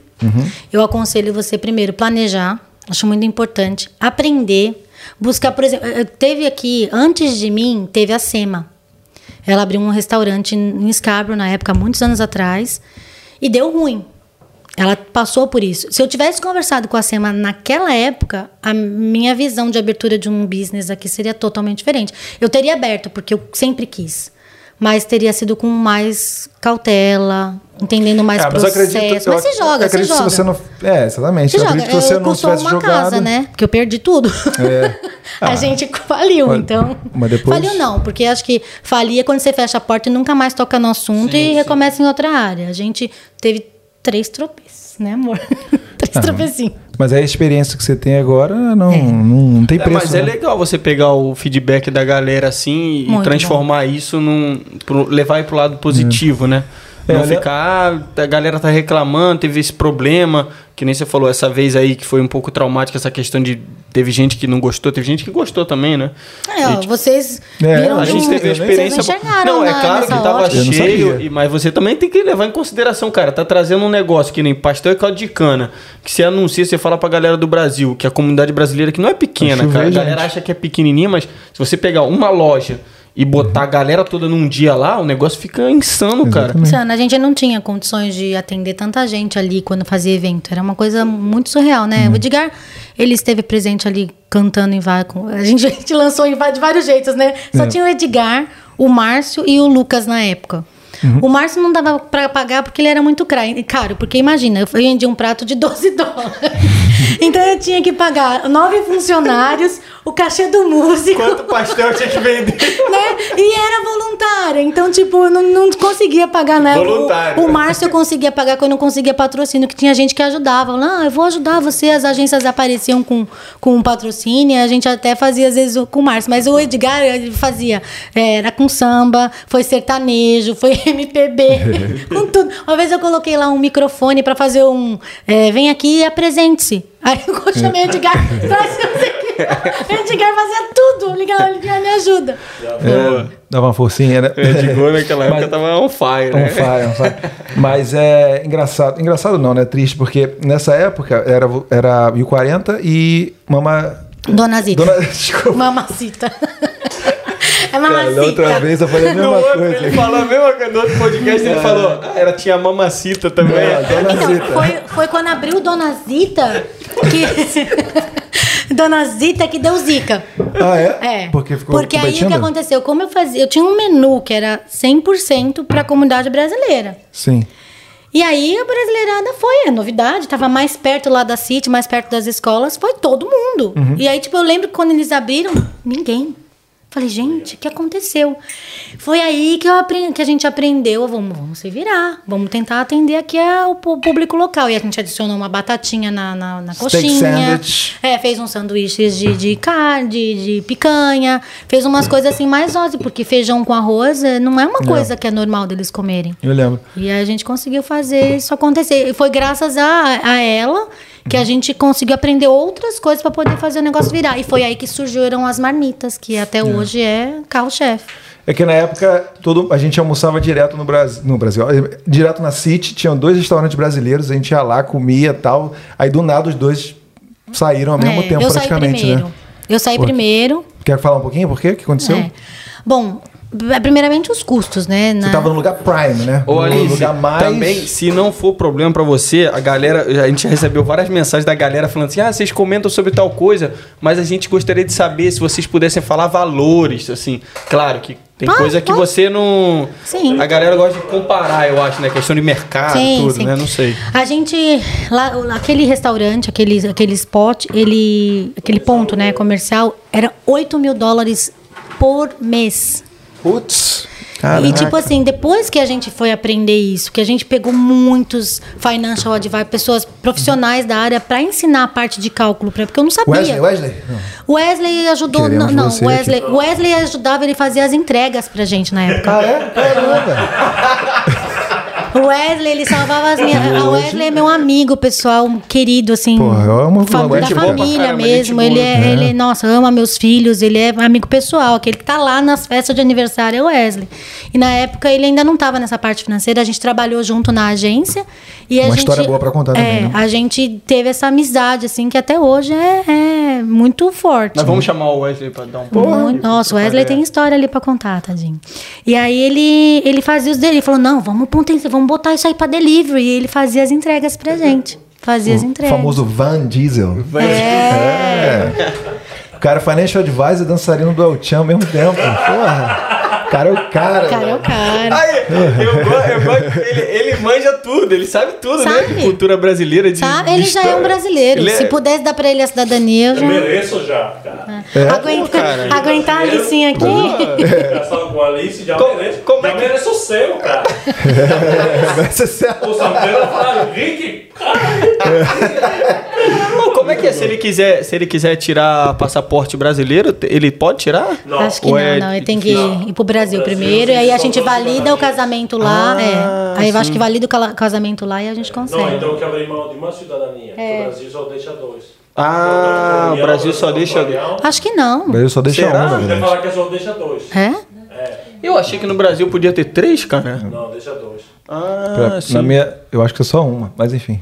eu aconselho você primeiro planejar. Acho muito importante. Aprender. Buscar, por exemplo, teve aqui, antes de mim, teve a SEMA. Ela abriu um restaurante em Scarborough na época, muitos anos atrás, e deu ruim. Ela passou por isso. Se eu tivesse conversado com a SEMA naquela época, a minha visão de abertura de um business aqui seria totalmente diferente. Eu teria aberto, porque eu sempre quis. Mas teria sido com mais cautela, entendendo mais É, mas processo. acredito, mas eu se joga, eu se joga. se você não. É, exatamente. Se eu joga. acredito que você eu não tivesse uma jogado. casa, né? Porque eu perdi tudo. É. a Ah. gente faliu, Mas- então. mas depois- Faliu não, porque acho que falia quando você fecha a porta e nunca mais toca no assunto e recomeça em outra área. A gente teve três tropeços, né, amor? três Ah, tropecinhos. Mas a experiência que você tem agora não, É. não, não tem É, preço. mas é né? legal você pegar o feedback da galera assim e Muito transformar isso num. pro- levar aí pro lado positivo, né? É, Não olha- ficar, ah, a galera tá reclamando, teve esse problema, que nem você falou essa vez aí que foi um pouco traumática essa questão de teve gente que não gostou, teve gente que gostou também, né? É, ó, vocês É, viram A gente um- teve a experiência. Vocês enxergaram Não, é na- claro que tava não cheio, e- mas você também tem que levar em consideração, cara. Tá trazendo um negócio que nem pastel e caldo de cana, que você anuncia, você fala pra galera do Brasil, que a comunidade brasileira que não é pequena, cara. A gente. galera acha que é pequenininha, mas se você pegar uma loja e botar a galera toda num dia lá, o negócio fica insano, cara. Sana, a gente não tinha condições de atender tanta gente ali quando fazia evento. Era uma coisa muito surreal, né? O Edgar, ele esteve presente ali cantando em vários. A gente, a gente lançou em de vários jeitos, né? Só tinha o Edgar, o Márcio e o Lucas na época. O Márcio não dava pra pagar porque ele era muito caro. Porque imagina, eu vendi um prato de 12 dólares. então eu tinha que pagar nove funcionários, o cachê do músico Quanto pastel tinha que vender? né? E era voluntária. Então, tipo, eu não, não conseguia pagar, né? Voluntário. O, o Márcio eu conseguia pagar quando eu não conseguia patrocínio, que tinha gente que ajudava. Ah, eu vou ajudar você. As agências apareciam com, com um patrocínio, a gente até fazia, às vezes, com o Márcio. Mas o Edgar, ele fazia. é, Era com samba, foi sertanejo, foi MPB, com tudo. Uma vez eu coloquei lá um microfone pra fazer um. é, vem aqui e apresente-se. Aí eu chamei o Edgar pra fazer O Edgar fazia tudo. Ligava, o Edgar me ajuda. É, dava uma forcinha, né? É, de gol naquela época Mas- tava on fire, On né? fire, on fire. Mas é engraçado. Engraçado não, né? Triste, porque nessa época era, era 1040 e Mama. Dona Zita. Dona, desculpa. Mamacita. É Cara, mamacita. da outra vez eu falei a mesma outro, coisa. ele falou a mesma coisa. No outro podcast ele falou, ah, era, tinha mamacita também. É, Dona Então, Zita. foi, foi quando abriu Dona Zita que. Dona Zita que deu zica. Ah, é? É. Porque ficou Porque aí o que aconteceu? Como eu fazia. Eu tinha um menu que era 100% para a comunidade brasileira. Sim. E aí a brasileirada foi, a novidade, tava mais perto lá da City, mais perto das escolas, foi todo mundo. Uhum. E aí, tipo, eu lembro que quando eles abriram, ninguém. Falei, gente, o que aconteceu? Foi aí que, eu aprendi, que a gente aprendeu, vamos, vamos se virar, vamos tentar atender aqui o público local. E a gente adicionou uma batatinha na, na, na coxinha. É, fez uns sanduíches de, de carne, de, de picanha, fez umas coisas assim mais óbvias, porque feijão com arroz eh, não é uma coisa que é normal deles comerem. Eu lembro. E a gente conseguiu fazer isso acontecer. E foi graças a, a ela que a gente conseguiu aprender outras coisas para poder fazer o negócio virar. E foi aí que surgiram as marmitas, que até hoje é carro-chefe. É que na época todo, a gente almoçava direto no Brasil, no Brasil, eh, direto na City, tinham dois restaurantes brasileiros, a gente ia lá, comia e tal. Aí do nada os dois saíram ao mesmo É, tempo praticamente, né? Eu saí Pô, primeiro. Quer falar um pouquinho por quê? O que aconteceu? É. Bom, primeiramente os custos, né? Você Na- tava no lugar prime, né? Ô, no Alice, lugar mais também, se não for problema pra você, a galera, a gente já recebeu várias mensagens da galera falando assim: ah, vocês comentam sobre tal coisa, mas a gente gostaria de saber se vocês pudessem falar valores, assim. Claro que tem Ah, coisa que pode. você não. Sim. A galera gosta de comparar, eu acho, né? Questão de mercado, Sim, tudo, sim. né? Não sei. A gente, lá, aquele restaurante, aquele, aquele spot, ele, aquele ponto, né, comercial, era 8 mil dólares por mês. Putz. E Caraca. tipo assim, depois que a gente foi aprender isso, que a gente pegou muitos financial advisors, pessoas profissionais da área para ensinar a parte de cálculo, pra, porque eu não sabia. Wesley, Wesley? Não. Wesley ajudou, Queremos não, não, Wesley, o Wesley ajudava, ele fazia as entregas pra gente na época. Ah, é? Caramba. O Wesley, ele salvava as minhas. O Wesley é meu amigo, pessoal, querido, assim. Porra, eu amo o fam- Da família caramba, mesmo. gente Ele boa. é, ele, nossa, ama meus filhos, ele é amigo pessoal. Aquele que tá lá nas festas de aniversário é o Wesley. E na época ele ainda não tava nessa parte financeira, a gente trabalhou junto na agência. E a Uma gente, história boa pra contar é, também, né? A gente teve essa amizade, assim, que até hoje é, é muito forte. Mas vamos chamar o Wesley pra dar um pouco. Muito- Nossa, o Wesley tem história ali pra contar, tadinho. E aí ele, ele fazia os dele, ele falou: não, vamos, potenciar, vamos botar isso aí pra delivery. E ele fazia as entregas pra gente. Fazia as O entregas. famoso Van Diesel. É. É. O cara financial advisor e dançarino do El Chan ao mesmo tempo. Porra. O cara é o cara. O cara é o cara. Aí, eu gosto, eu ele, ele manja tudo, ele sabe tudo, né? Sabe. De cultura brasileira, de. Sabe? de Ele já é um história. brasileiro. Ele Se é- pudesse dar pra ele a cidadania, eu Eu já. mereço já, cara. É? Aguenta- Pô, cara. aguentar a Alicinha aqui. Com a Alice, já Como- mereço. como é que- mereço o seu, cara. Vai ser certo. O Santana fala, Rick, cara. Como é que é? Se ele quiser, se ele quiser tirar passaporte brasileiro, ele pode tirar? Não. Acho que Ou não, é não. Ele tem que difícil? ir pro Brasil Brasil, primeiro. E aí a gente valida o casamento lá. Ah, é. Aí eu acho que valida o casamento lá e a gente consegue. Não, então eu quero abrir mão de uma cidadania. É. O Brasil só deixa dois. Ah, o Brasil só deixa. Acho que não. O Brasil só deixa Será? um, na Você verdade. falar que só deixa dois. É? Eu achei que no Brasil podia ter três, cara. Não, deixa dois. Ah, Pra- sim. na minha, eu acho que é só uma, mas enfim.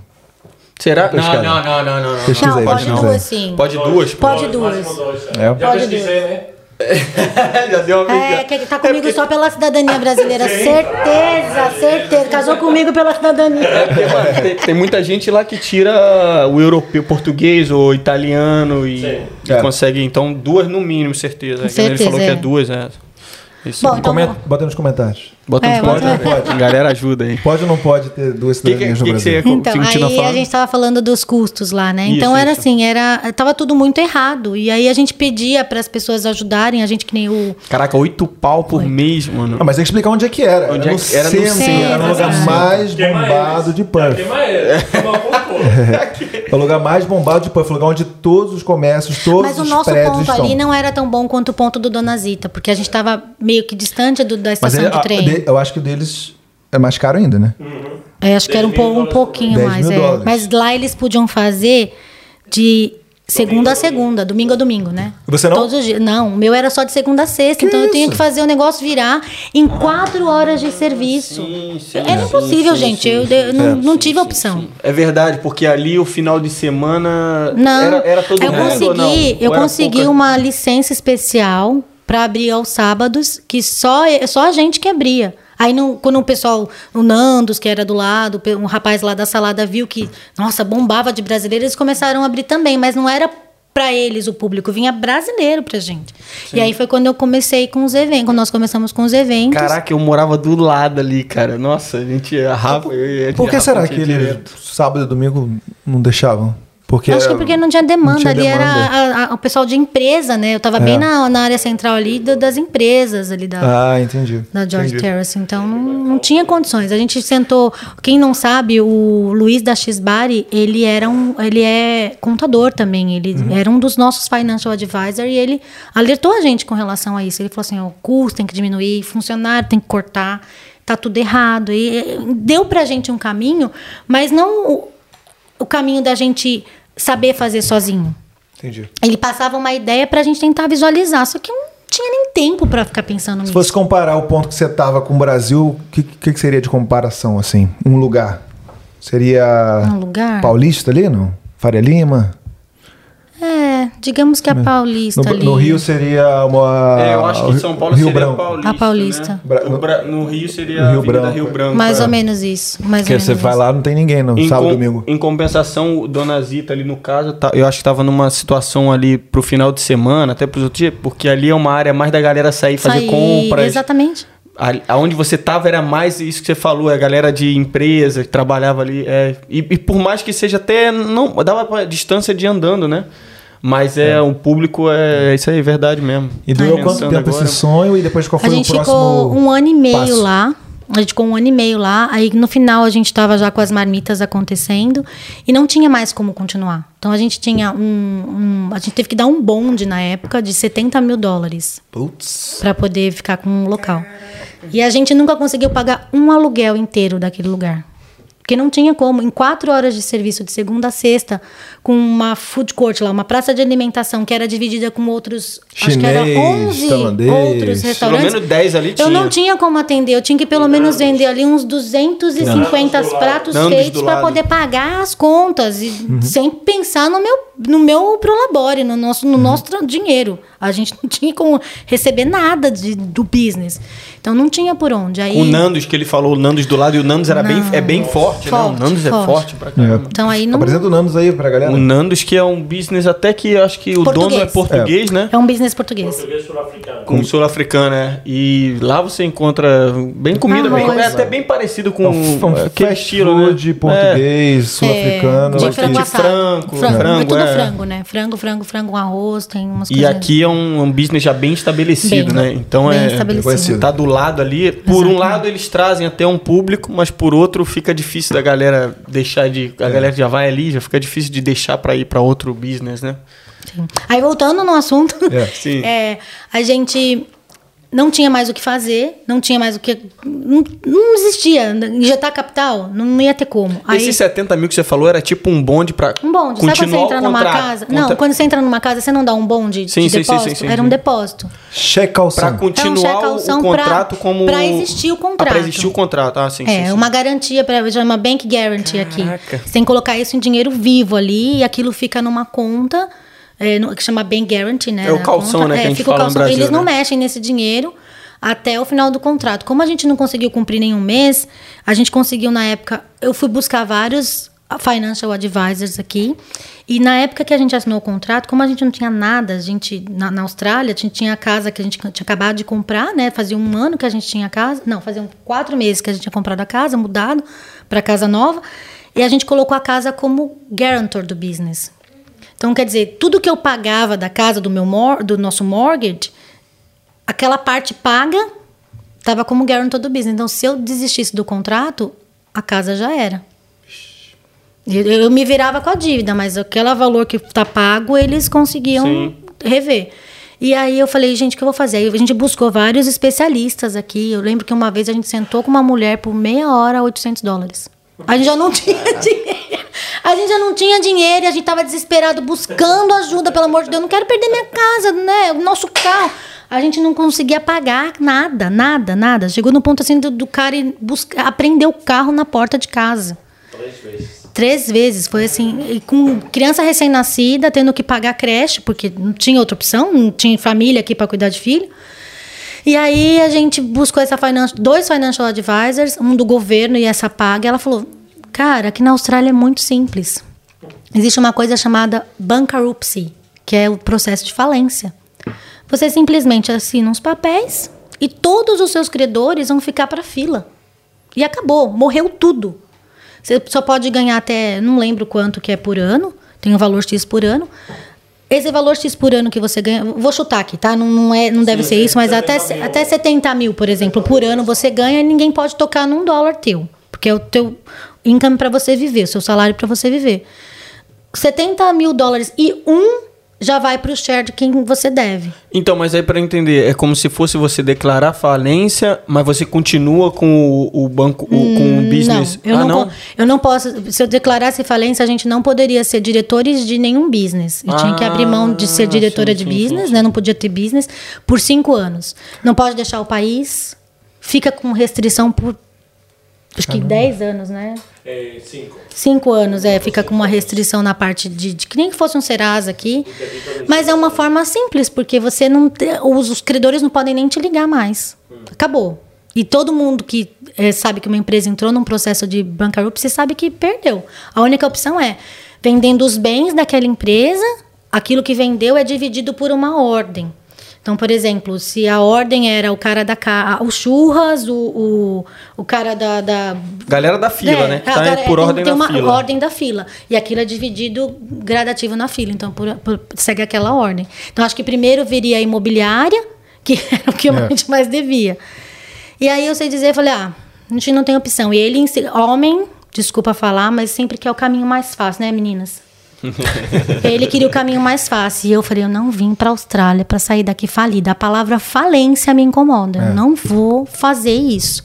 Será? Não, não, não, não, não. não. Pesquisa Não, aí, pode pesquisa aí. duas sim. Pode duas? Pode duas. É. Já Pode pesquisei, né? Já deu uma É, que tá comigo só pela cidadania brasileira. Certeza, certeza. Casou comigo pela cidadania. É porque, mano, tem, tem muita gente lá que tira o europeu, português ou italiano e, Sim. e É. consegue, então, duas no mínimo, certeza. Nem Ele certeza, falou que é é. duas, é. Isso. Bom, então- Comenta, bota nos comentários. Bota É, nos bota- comentários. A galera ajuda aí. Pode ou não pode ter duas Que que- cidadanias no que que você Brasil? ia- Então, aí a gente tava falando dos custos lá, né? Isso, então era isso. assim, era tava tudo muito errado. E aí a gente pedia para as pessoas ajudarem, a gente que nem o Caraca, oito pau por mês, mano. Ah, mas tem que explicar onde é que era. Onde era é no que- era no centro, centro, era o lugar mais bombado de Já Perth. É o lugar mais bombado de Perth, o lugar onde todos os comércios, todos Mas o os nosso prédios ponto estão. ali não era tão bom quanto o ponto do Dona Zita, porque a gente tava meio que distante do- da estação ele- de a- trem. de- eu acho que o deles é mais caro ainda, né? É, acho que era um, 10 mil po- um pouquinho mais. 10 mil é. Mas lá eles podiam fazer de segunda a segunda, domingo a domingo, né? Você não? Todos os dias. Não, o meu era só de segunda a sexta, então eu tinha isso? que fazer o negócio virar em quatro horas de serviço. Sim, sim, Era sim, impossível, sim, gente. sim, eu eu não, É, não tive sim, opção. sim. É verdade, porque ali o final de semana Não, era, era todo eu mundo consegui, ou não? eu consegui pouca- uma licença especial para abrir aos sábados, que só só a gente que abria. Aí no- quando o pessoal, o Nandos, que era do lado, um rapaz lá da salada viu que, nossa, bombava de brasileiro, eles começaram a abrir também, mas não era para eles o público, vinha brasileiro pra gente. E aí foi quando eu comecei com os eventos, quando nós começamos com os eventos. Caraca, eu morava do lado ali, cara. Nossa, a gente a Rafa. eu e a Por que será que eles direto. sábado e domingo não deixavam? Porque Acho que era- porque não tinha demanda. tinha ali demanda. era a- a- o pessoal de empresa, né? Eu tava É. bem na, na área central ali do- das empresas ali da, Ah, entendi. da George Entendi. Terrace. Então não, não tinha condições. A gente sentou. Quem não sabe, o Luiz da Xbari, ele era um. Ele é contador também. Ele Uhum. era um dos nossos financial advisor e ele alertou a gente com relação a isso. Ele falou assim: o custo tem que diminuir, funcionário tem que cortar, tá tudo errado. E deu pra gente um caminho, mas não o, o caminho da gente saber fazer sozinho. Entendi. Ele passava uma ideia pra gente tentar visualizar, só que eu não tinha nem tempo pra ficar pensando Se nisso. fosse comparar o ponto que você tava com o Brasil, o que, que, que seria de comparação, assim? Um lugar? Seria Um lugar? Paulista ali, não? Faria Lima? É, digamos que a Paulista No, ali. no Rio seria uma... É, eu acho que São Paulo Rio seria Branco. Paulista. A Paulista. né? No, Bra- no Rio seria No Rio a Branco. Rio Branco. Mais é. ou menos isso. Mais Porque ou menos você vai isso. lá, não tem ninguém no Em, sábado com- domingo. em compensação, Dona Zita ali no caso, tá- eu acho que tava numa situação ali pro final de semana, até pros outros dias, porque ali é uma área mais da galera sair fazer Sair, compras. Exatamente. A- Aonde você tava era mais isso que você falou, é a galera de empresa que trabalhava ali. é, e, e por mais que seja até. não Dava pra distância de andando, né? Mas é, o público é isso aí, é verdade mesmo. E durou quanto tempo agora- esse sonho e depois qual A foi o gente próximo ficou um ano e meio passo? lá. A gente ficou um ano e meio lá. Aí no final a gente tava já com as marmitas acontecendo e não tinha mais como continuar. Então a gente tinha um. um- a gente teve que dar um bonde na época de 70 mil dólares Putz. para poder ficar com um local. E a gente nunca conseguiu pagar um aluguel inteiro daquele lugar. Porque não tinha como. Em quatro horas de serviço, de segunda a sexta, com uma food court lá, uma praça de alimentação que era dividida com outros. acho que era Chinês, 11 tailandês. outros Pelo restaurantes. menos 10 ali tinha. Eu não tinha como atender, eu tinha que pelo menos vender ali uns 250 Nandos do lado. pratos Nandos feitos para poder pagar as contas e Uhum. sem pensar no meu no meu prolabore, no nosso Uhum. no nosso tra- dinheiro. A gente não tinha como receber nada de, do business. Então não tinha por onde. Aí O Nandos que ele falou, o Nandos do lado, e o Nandos era bem, é bem forte, né? O Forte, Nandos é forte. forte pra caramba. então aí não Apresenta o Nandos aí pra galera. O Nandos, que é um business até que eu acho que o dono é Português. português, né? é um business português. Português sul-africano. Com sul-africano, é. E lá você encontra bem comida, bem, é até bem parecido com É aquele fast estilo, né? food português, sul-africano. É, de frango assado. frango, frango. frango, é tudo é. frango, né? Frango, frango, frango, arroz, tem umas E coisas. aqui é um, um business já bem estabelecido, Bem, né? Então bem é. estabelecido. Tá do lado ali. Por um lado eles trazem até um público, mas por outro fica difícil da galera deixar de. A galera já vai ali, já fica difícil de deixar pra ir pra outro business, né? Sim. Aí voltando no assunto, É. Sim. é, a gente não tinha mais o que fazer, não tinha mais o que. Não, não existia. Injetar capital, não ia ter como. Aí, Esses 70 mil que você falou era tipo um bonde pra. um bonde. Sabe quando você continuar entra numa contrato? casa? Contra- Não, quando você entra numa casa, você não dá um bonde Sim, de sim, sim, depósito? sim, sim, Era sim. um depósito. Cheque Pra calção. É um continuar o- contrato pra- como. pra existir o Ah, Pra contrato. existir o contrato. Ah, sim, É, sim. uma garantia, para chama bank guarantee Caraca. aqui. Você tem que colocar isso em dinheiro vivo ali e aquilo fica numa conta é, que chama bank guarantee, né? É o calção, né, que a gente fica o fala no calção. Brasil, Eles não né? mexem nesse dinheiro até o final do contrato. Como a gente não conseguiu cumprir nenhum mês, a gente conseguiu na época. Eu fui buscar vários financial advisors aqui. E na época que a gente assinou o contrato, como a gente não tinha nada, a gente na, na Austrália, a gente tinha a casa que a gente tinha acabado de comprar, né? Fazia um ano que a gente tinha a casa, não, fazia quatro meses que a gente tinha comprado a casa, mudado para casa nova, e a gente colocou a casa como guarantor do business. Então, quer dizer, tudo que eu pagava da casa do meu mor do nosso mortgage, aquela parte paga estava como guarantor do business. Então, se eu desistisse do contrato, a casa já era. Eu, eu me virava com a dívida, mas aquele valor que está pago, eles conseguiam Sim. rever. E aí eu falei, gente, o que eu vou fazer? Aí a gente buscou vários especialistas aqui. Eu lembro que uma vez a gente sentou com uma mulher por meia hora, 800 dólares. A gente já não tinha dinheiro. A gente já não tinha dinheiro e a gente tava desesperado buscando ajuda, pelo amor de Deus. Não quero perder minha casa, né? O nosso carro. A gente não conseguia pagar nada, nada, nada. Chegou no ponto assim do, do cara ir buscar, aprender o carro na porta de casa. Três vezes. Três vezes. Foi assim, e com criança recém-nascida, tendo que pagar creche, porque não tinha outra opção, não tinha família aqui para cuidar de filho. E aí a gente buscou essa financial, dois financial advisors, um do governo e essa paga. E ela falou: Cara, aqui na Austrália é muito simples. Existe uma coisa chamada bankruptcy, que é o processo de falência. Você simplesmente assina uns papéis e todos os seus credores vão ficar para fila. E acabou, morreu tudo. Você só pode ganhar até, não lembro quanto que é por ano. tem um valor X por ano. Esse valor X por ano que você ganha, vou chutar aqui, tá? Não, não, é, não deve ser isso, mas até, até 70 mil, por exemplo, por ano você ganha e ninguém pode tocar num dólar teu. Porque é o teu income para você viver, o seu salário para você viver. 70 mil dólares e um já vai para o share de quem você deve. Então, mas aí para entender, é como se fosse você declarar falência, mas você continua com o, o banco, o, com o business. Não, eu, ah, não, não? eu não posso. Se eu declarasse falência, a gente não poderia ser diretores de nenhum business. Eu tinha que abrir mão de ser Ah, diretora sim, de sim, business, sim, né? Não podia ter business por cinco anos. Não pode deixar o país. Fica com restrição por acho que 10 anos, né? É, cinco. Cinco anos, é, fica com uma restrição na parte de, de que nem que fosse um Serasa aqui. Mas é uma forma simples, porque você não. Os, os credores não podem nem te ligar mais. Acabou. E todo mundo que eh, sabe que uma empresa entrou num processo de bankruptcy sabe que perdeu. A única opção é vendendo os bens daquela empresa, aquilo que vendeu é dividido por uma ordem. Então, por exemplo, se a ordem era o cara da ca... o churras, o, o, o cara da, da Galera da fila, é, né? Que tá por é, ordem tem da uma fila. ordem da fila. E aquilo é dividido gradativo na fila. Então, por- por- segue aquela ordem. Então, acho que primeiro viria a imobiliária, que era o que É. a gente mais devia. E aí eu sei dizer, eu falei, ah, a gente não tem opção. E ele, homem, desculpa falar, mas sempre quer o caminho mais fácil, né, meninas? Ele queria o caminho mais fácil. E eu falei, eu não vim para Austrália para sair daqui falida. A palavra falência me incomoda. Eu não vou fazer isso.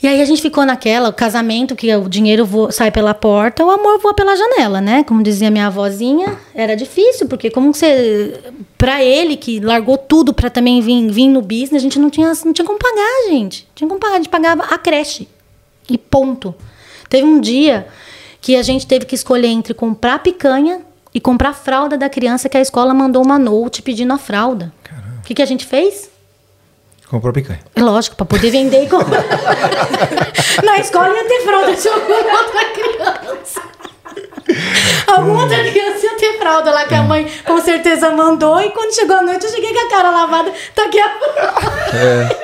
E aí a gente ficou naquela, o casamento, que o dinheiro vo- sai pela porta, o amor voa pela janela, né? Como dizia minha avózinha, era difícil, porque como você. Pra ele, que largou tudo pra também vir, vir no business, a gente não tinha, não tinha como pagar, gente. Tinha como pagar, a gente pagava a creche. E ponto. Teve um dia que a gente teve que escolher entre comprar picanha e comprar fralda da criança, que a escola mandou uma note pedindo a fralda. O que, que a gente fez? Comprou picanha. É lógico, para poder vender e comprar. Na escola ia ter fralda de alguma outra criança. Alguma outra criança ia ter fralda lá que a mãe com certeza mandou. E quando chegou a noite, eu cheguei com a cara lavada. Tá aqui a fralda.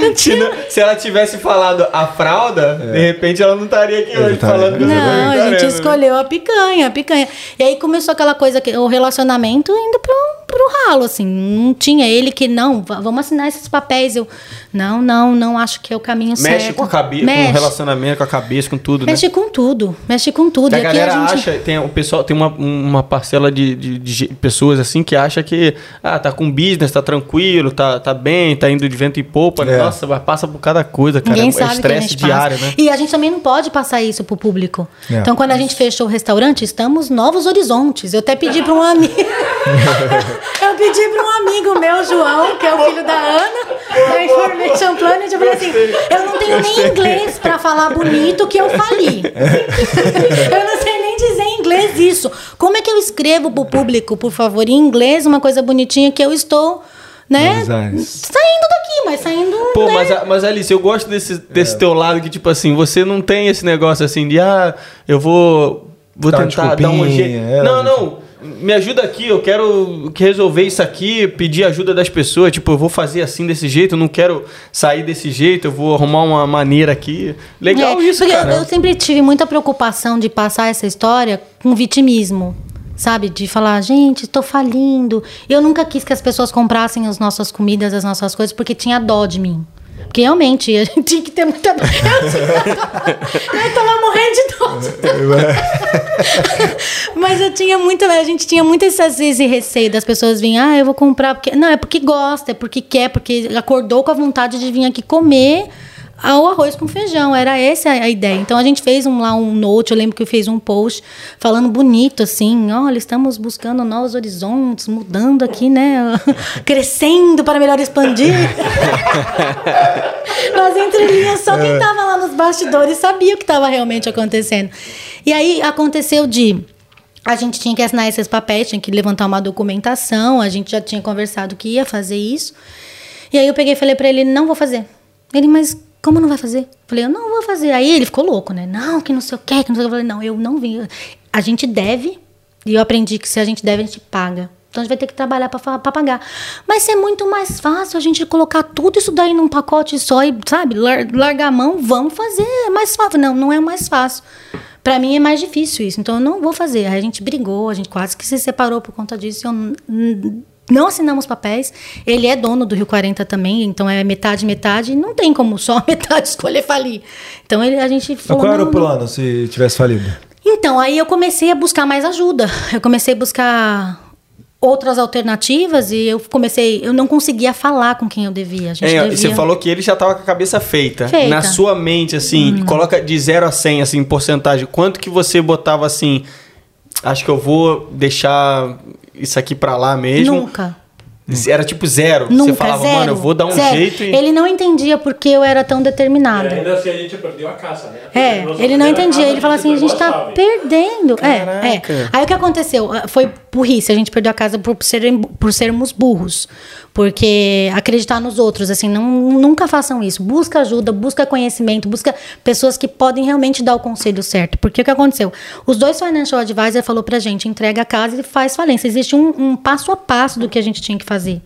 Não Se, não- ela tivesse falado a fralda, de repente ela não estaria aqui hoje falando essa Não, a gente né? escolheu a picanha, a picanha. E aí começou aquela coisa, que o relacionamento indo pro, pro ralo, assim. Não tinha ele que, não, va- vamos assinar esses papéis. Eu, não, não, não acho que é o caminho certo. Mexe com a cabeça, com o Mexe. relacionamento, com a cabeça, com tudo, né? Mexe com tudo, mexe com tudo. A aqui galera a gente... acha, tem o pessoal, tem uma, uma parcela de, de, de pessoas assim que acha que ah, tá com business, tá tranquilo, tá, tá bem, tá indo de vento e popa. É. Nossa, vai passa por cada coisa, cara. Ninguém é sabe o que a estresse gente diário, passa. né? E a gente também não pode passar isso pro público. É. Então, quando a gente fechou o restaurante, estamos novos horizontes. Eu até pedi para um amigo. eu pedi para um amigo meu, João, que é o filho da Ana, da Information Planet. Eu falei assim: eu não tenho nem inglês para falar bonito que eu fali. eu não sei nem dizer em inglês isso. Como é que eu escrevo pro público, por favor, em inglês, uma coisa bonitinha que eu estou. Né? Saindo daqui, mas saindo. Pô, né? mas, mas Alice, eu gosto desse, É. desse teu lado que, tipo assim, você não tem esse negócio assim de, ah, eu vou, vou Dá tentar dar um jeito. é, não, não, me ajuda aqui, eu quero que resolver isso aqui, pedir ajuda das pessoas, tipo, eu vou fazer assim desse jeito, eu não quero sair desse jeito, eu vou arrumar uma maneira aqui. Legal É, isso, porque cara. Eu, eu sempre tive muita preocupação de passar essa história com vitimismo. Sabe? De falar, gente, estou falindo. Eu nunca quis que as pessoas comprassem as nossas comidas, as nossas coisas, porque tinha dó de mim. Porque realmente, a gente tinha que ter muita. Eu, tinha... eu tava morrendo de dó. Mas eu tinha muito, a gente tinha muito esse, esse receio das pessoas virem, ah, eu vou comprar porque. Não, é porque gosta, é porque quer, porque acordou com a vontade de vir aqui comer o arroz com feijão. Era essa a ideia. Então a gente fez um, lá um note, eu lembro que eu fiz um post falando bonito assim: olha, estamos buscando novos horizontes, mudando aqui, né? Crescendo para melhor expandir. Nas entrelinhas, só quem estava lá nos bastidores sabia o que estava realmente acontecendo. E aí aconteceu de. A gente tinha que assinar esses papéis, tinha que levantar uma documentação, a gente já tinha conversado que ia fazer isso. E aí eu peguei e falei pra ele, não vou fazer. Ele, mas como não vai fazer? Falei, eu não vou fazer. Aí ele ficou louco, né? Não, que não sei o que, que não sei o que. Eu falei, não, eu não vim. A gente deve, e eu aprendi que se a gente deve, a gente paga. Então a gente vai ter que trabalhar pra pagar. Mas é muito mais fácil a gente colocar tudo isso daí num pacote só e, sabe, lar- largar a mão, vamos fazer. É mais fácil. Não, não é mais fácil. Pra mim é mais difícil isso, então eu não vou fazer. Aí a gente brigou, a gente quase que se separou por conta disso. Eu não assinamos papéis. Ele é dono do Rio 40 também, então é metade, metade. Não tem como só a metade escolher falir. Então ele, a gente Mas falou. qual era não, o não. plano se tivesse falido? Então, aí eu comecei a buscar mais ajuda. Eu comecei a buscar outras alternativas e eu comecei. Eu não conseguia falar com quem eu devia. A gente É, devia... Você falou que ele já tava com a cabeça feita. Feita. Hum. Na sua mente, assim, coloca de 0 a 100, assim, em porcentagem. Quanto que você botava assim? Acho que eu vou deixar isso aqui pra lá mesmo. Nunca. Era tipo zero. Nunca, você falava, zero. mano, eu vou dar um zero. jeito e. Ele não entendia porque eu era tão E determinada. ainda assim a gente perdeu a casa, né? É, ele não entendia. casa Ele falava assim: a gente tá chave. perdendo. É, é. Aí o que aconteceu? Ah, Foi burrice. A gente perdeu a casa por, serem, por sermos burros. Porque acreditar nos outros, assim, não, nunca façam isso. Busca ajuda, busca conhecimento, busca pessoas que podem realmente dar o conselho certo. Porque o que aconteceu? Os dois financial advisor falou pra gente: entrega a casa e faz falência. Existe um, um passo a passo do que a gente tinha que fazer.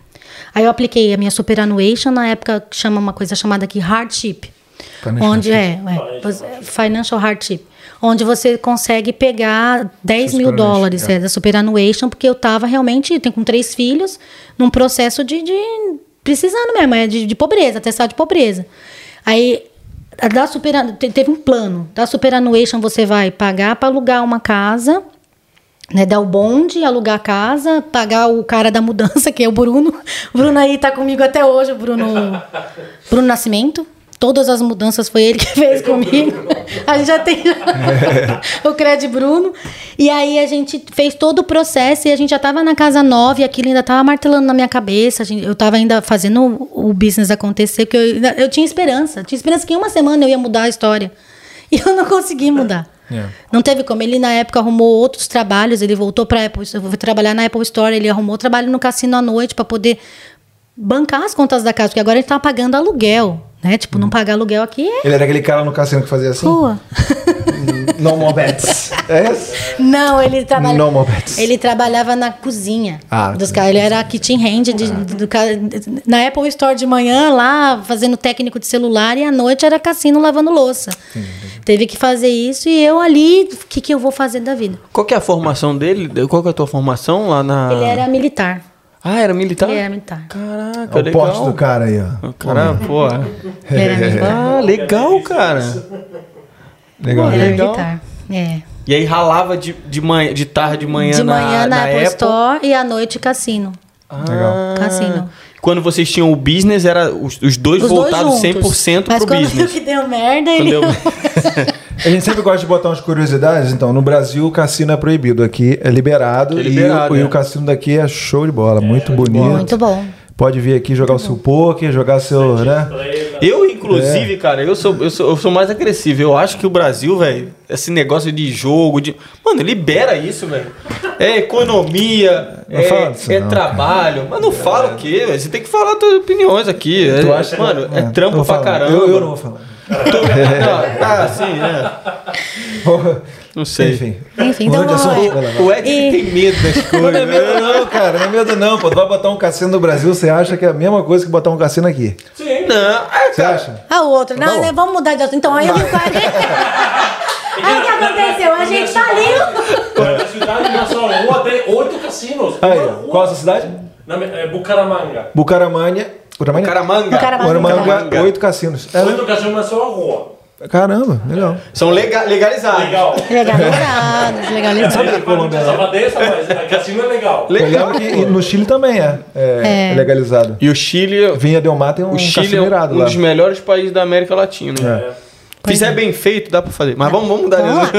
Aí eu apliquei a minha superannuation, na época chama uma coisa chamada aqui hardship. Financial onde é, é, financial hardship. Onde você consegue pegar 10 mil dólares é, da superannuation, porque eu tava realmente, tenho com três filhos, num processo de, de precisando mesmo, é de, de pobreza, atestado de pobreza. Aí, da supera, te- teve um plano. Da superannuation você vai pagar para alugar uma casa, né, dar o bonde, alugar a casa, pagar o cara da mudança, que é o Bruno. O Bruno aí tá comigo até hoje, o Bruno, Bruno Nascimento. Todas as mudanças foi ele que fez comigo. A gente já tem o crédito Bruno. E aí a gente fez todo o processo e a gente já tava na casa nova e aquilo ainda tava martelando na minha cabeça. Gente- eu tava ainda fazendo o, o business acontecer, porque eu, eu tinha esperança. Tinha esperança que em uma semana eu ia mudar a história. E eu não consegui mudar. É. Não teve como. Ele, na época, arrumou outros trabalhos. Ele voltou para Apple. Eu fui trabalhar na Apple Store. Ele arrumou trabalho no cassino à noite para poder bancar as contas da casa. Porque agora ele tá pagando aluguel. Né? Tipo, não pagar aluguel aqui é Ele era aquele cara no cassino que fazia assim? rua. No more bets. É esse? Não, ele trabalha. No more bets. Ele trabalhava na cozinha Ah, dos caras. Ele era kitchen hand de, do, ca- na Apple Store de manhã, lá fazendo técnico de celular, e à noite era cassino lavando louça. Teve que fazer isso e eu ali, o que, que eu vou fazer da vida? Qual que é a formação dele? Qual que é a tua formação lá na. Ele era militar. Ah, era militar? Ele era militar. Caraca, É o legal. poste do cara aí, ó. Cara, pô. Ele era militar. Ah, legal, cara. Legal. Ele era legal. militar. É. E aí ralava de, de, manhã, de tarde, de manhã, De na, manhã na, Apple. Store e à noite cassino. Legal. Cassino. Quando vocês tinham o business, era os, os dois Os dois voltados juntos. 100% Mas pro quando viu business. que deu merda, Quando ele... eu- A gente sempre gosta de botar umas curiosidades. Então, no Brasil, o cassino é proibido. Aqui é liberado. É liberado, e, o, e é. o cassino daqui é show de bola. muito bonito. Muito bom. Pode vir aqui jogar o seu poker, jogar seu. né? Eu, inclusive, cara, eu sou, eu, sou, eu sou mais agressivo. Eu acho que o Brasil, velho, esse negócio de jogo, de. Mano, libera isso, velho. É economia, Não é, fala disso é não, trabalho. Mas não fala o quê, velho? Você tem que falar suas opiniões aqui. É, Tu acha- mano, é, trampo pra falar. caramba. Eu, eu não vou falar. Tô- não, ah, sim, é. Não sei. Enfim. Enfim, então de assunto, vamos- lá. O Ed E- tem medo das Não é coisas. medo não, cara. Não é medo não, pô. Tu vai botar um cassino no Brasil, você acha que é a mesma coisa que botar um cassino aqui. Sim. Não, é, Você acha? A outra. Não, Tá bom. né, vamos mudar de assunto. Então, aí eu quase. Aí o que aconteceu? A gente tá ali. Na cidade, na sua rua, tem oito cassinos. Aí, qual a sua cidade? Na, é Bucaramanga. Bucaramanga. Bucaramanga? Caramanga. Bucaramanga, oito cassinos. É? Oito cassinos na sua rua. Caramba, legal. São lega legalizados. Legal. Legalizados, legalizados. Colômbia, não. Safadeza, mas cassino é legal. Legal. que no Chile também é, é, É. legalizado. E o Chile, Vinha Del Mar tem um o Chile é irado um lá. dos melhores países da América Latina. É. Fizer bem feito, dá pra fazer. Mas vamos, vamos mudar isso.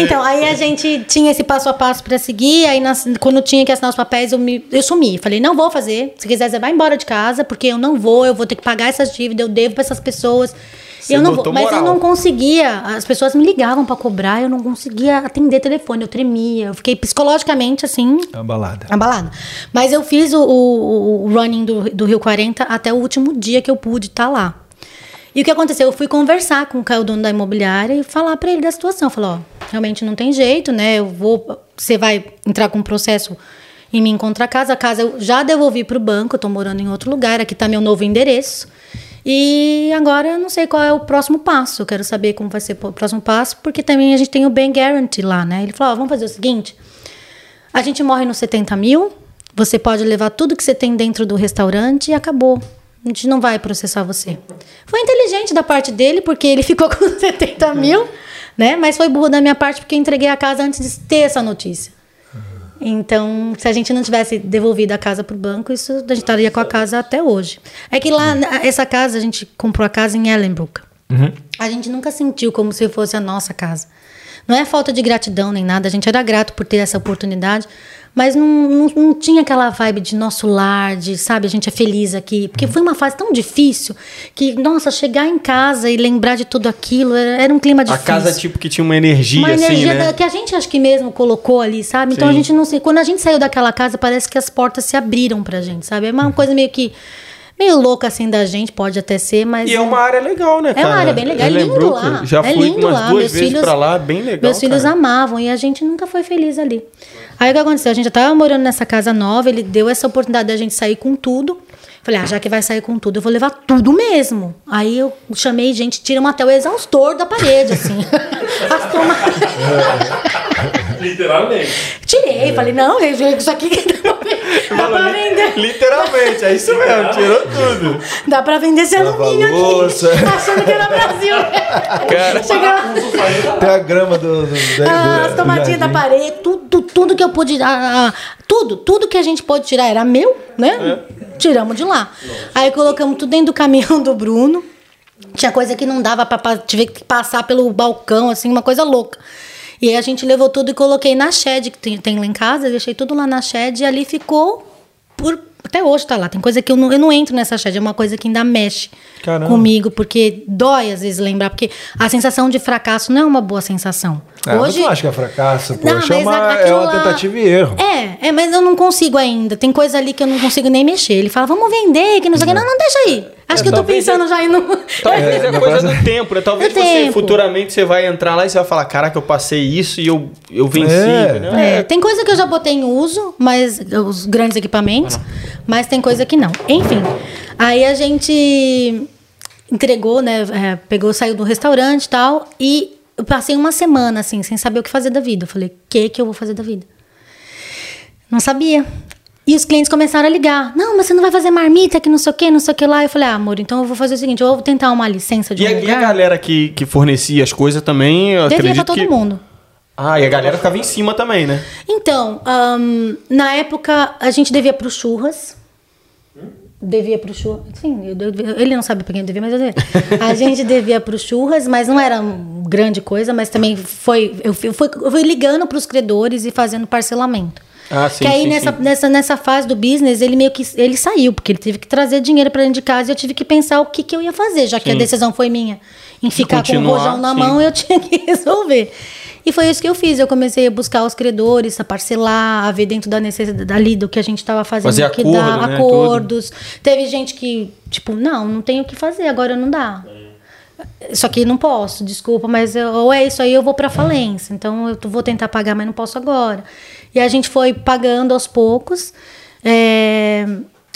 Então, aí a gente tinha esse passo a passo pra seguir. Aí, nas- quando tinha que assinar os papéis, eu, me, eu sumi. Falei, não vou fazer. Se quiser, você vai embora de casa, porque eu não vou. Eu vou ter que pagar essas dívidas. Eu devo pra essas pessoas. Você eu não vou. Mas eu não conseguia. As pessoas me ligavam pra cobrar. Eu não conseguia atender telefone. Eu tremia. Eu fiquei psicologicamente assim. É uma balada. Abalada. Mas eu fiz o, o- o running do, do Rio 40 até o último dia que eu pude estar lá. E o que aconteceu? Eu fui conversar com o dono da imobiliária, e falar pra ele da situação. Falou, ó, realmente não tem jeito, né? Eu vou. Você vai entrar com um processo em mim contra a casa. A casa eu já devolvi pro banco, eu tô morando em outro lugar, aqui tá meu novo endereço. E agora eu não sei qual é o próximo passo. Eu quero saber como vai ser o próximo passo, porque também a gente tem o Ben Guarantee lá, né? Ele falou: ó, vamos fazer o seguinte: a gente morre nos 70 mil, você pode levar tudo que você tem dentro do restaurante e acabou. A gente não vai processar você. Foi inteligente da parte dele, porque ele ficou com 70 mil, né? Mas foi burro da minha parte, porque eu entreguei a casa antes de ter essa notícia. Então, se a gente não tivesse devolvido a casa para o banco, isso a gente estaria com a casa até hoje. É que lá, essa casa, a gente comprou a casa em Ellenbrook. A gente nunca sentiu como se fosse a nossa casa. Não é falta de gratidão nem nada, a gente era grato por ter essa oportunidade, mas não, não, não tinha aquela vibe de nosso lar, de, sabe, a gente é feliz aqui. Porque foi uma fase tão difícil que, nossa, chegar em casa e lembrar de tudo aquilo era, era um clima A difícil casa, tipo, que tinha uma energia, uma assim, energia né? da- que a gente acho que mesmo colocou ali, sabe? Então Sim. a gente não sei. Quando a gente saiu daquela casa, parece que as portas se abriram pra gente, sabe? É uma coisa meio que. meio louca assim da gente, pode até ser, mas. E é uma área legal, né, É cara? uma área bem legal, é lindo lá. Já é fui lindo umas lá. duas Meus vezes filhos, pra lá, bem legal, Meus filhos cara. amavam e a gente nunca foi feliz ali. Aí o que aconteceu? A gente já tava morando nessa casa nova, ele deu essa oportunidade da gente sair com tudo. Falei, ah, já que vai sair com tudo, eu vou levar tudo mesmo. Aí eu chamei gente, tiram até o exaustor da parede, assim. As Literalmente. Tirei, falei, não, isso aqui dá pra, dá pra vender. Literalmente, é isso mesmo, tirou tudo. Dá pra vender esse alumínio aqui. louça. Achando que era Brasil. Cara. Chegava, Até a grama do. do, do, ah, as tomatinhas da parede, tudo, tudo que eu pude. ah, ah, tudo, tudo que a gente pôde tirar era meu, né? Tiramos de lá. Aí colocamos tudo dentro do caminhão do Bruno. Tinha coisa que não dava pra. pa- Tive que passar pelo balcão, assim, uma coisa louca. E aí a gente levou tudo e coloquei na shed que tem, tem lá em casa, deixei tudo lá na shed e ali ficou por. Até hoje tá lá. Tem coisa que eu não, eu não entro nessa shed, é uma coisa que ainda mexe Caramba. comigo, porque dói às vezes lembrar, porque a sensação de fracasso não é uma boa sensação. Mas hoje. não acha que é fracasso, pô. Não, mas Chama, a- é uma lá- tentativa e erro. É, é, mas eu não consigo ainda. Tem coisa ali que eu não consigo nem mexer. Ele fala, vamos vender, que não sei o que. Não, não, deixa aí. Acho que eu tô pensando já em não. Talvez é, É, coisa do tempo, né? Talvez Do você tempo. futuramente você vai entrar lá e você vai falar, caraca, eu passei isso e eu, eu venci, É. entendeu? É, tem coisa que eu já botei em uso, mas os grandes equipamentos, mas tem coisa que não. Enfim, aí a gente entregou, né? é, pegou, saiu do restaurante e tal, e eu passei uma semana assim, sem saber o que fazer da vida. Eu falei, o que que eu vou fazer da vida? Não sabia. E os clientes começaram a ligar. Não, mas você não vai fazer marmita, que não sei o que, não sei o que lá. Eu falei, ah, amor, então eu vou fazer o seguinte, eu vou tentar uma licença de E um a, e a lugar. galera que, que fornecia as coisas também, eu Devia acredito pra todo que... mundo. Ah, e a galera ficava em cima também, né? Então, ahn, na época, a gente devia pro churras. Devia pro churras. Sim, eu devia- ele não sabe pra quem eu devia, mas eu devia. A gente devia pro churras, mas não era grande coisa, mas também foi. Eu fui, eu fui ligando pros credores e fazendo parcelamento. Ah, sim, que aí sim, nessa, sim. nessa nessa fase do business ele meio que ele saiu porque ele teve que trazer dinheiro para dentro de casa e eu tive que pensar o que, que eu ia fazer já que a decisão foi minha em ficar com o rojão na mão eu tinha que resolver e foi isso que eu fiz eu comecei a buscar os credores a parcelar a ver dentro da necessidade ali do que a gente estava fazendo Fazer que acordo, dá né, acordos teve gente que tipo não não tenho o que fazer agora não dá só que não posso, desculpa, mas eu- ou é isso aí, eu vou pra falência. Então eu vou tentar pagar, mas não posso agora. E a gente foi pagando aos poucos. É,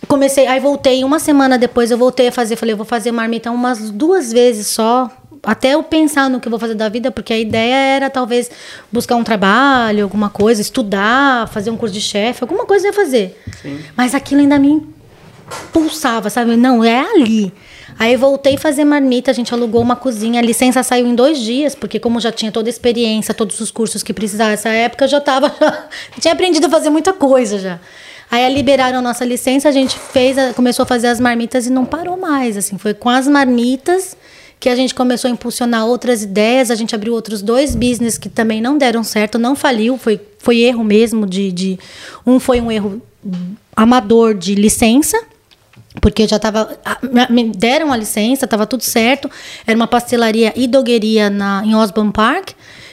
comecei, aí voltei uma semana depois, eu voltei a fazer, falei, eu vou fazer marmita umas duas vezes só. Até eu pensar no que eu vou fazer da vida, porque a ideia era talvez buscar um trabalho, alguma coisa, estudar, fazer um curso de chefe, alguma coisa eu ia fazer. Mas aquilo ainda me pulsava, sabe? Não, é ali. Aí voltei a fazer marmita, a gente alugou uma cozinha, a licença saiu em dois dias, porque como já tinha toda a experiência, todos os cursos que precisava nessa época, eu já tava, já tinha aprendido a fazer muita coisa já. Aí liberaram a nossa licença, a gente fez, começou a fazer as marmitas e não parou mais, assim, foi com as marmitas que a gente começou a impulsionar outras ideias, a gente abriu outros dois business que também não deram certo, não faliu, foi, foi erro mesmo de, de um foi um erro amador de licença, porque já estava. Me deram a licença, estava tudo certo. Era uma pastelaria e dogueria na, em Osborne Park,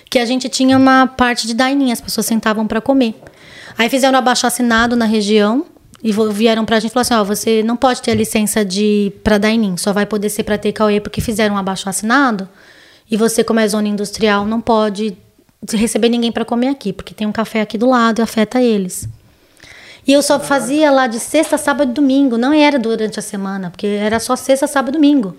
que a gente tinha uma parte de dining, as pessoas sentavam para comer. Aí fizeram abaixo assinado na região e vieram pra gente e falaram assim: ó, você não pode ter a licença de para dining, só vai poder ser para takeaway, porque fizeram um abaixo assinado. E você, como é zona industrial, não pode receber ninguém para comer aqui, porque tem um café aqui do lado e afeta eles. E eu só fazia lá de sexta, sábado e domingo. Não era durante a semana, porque era só sexta, sábado e domingo.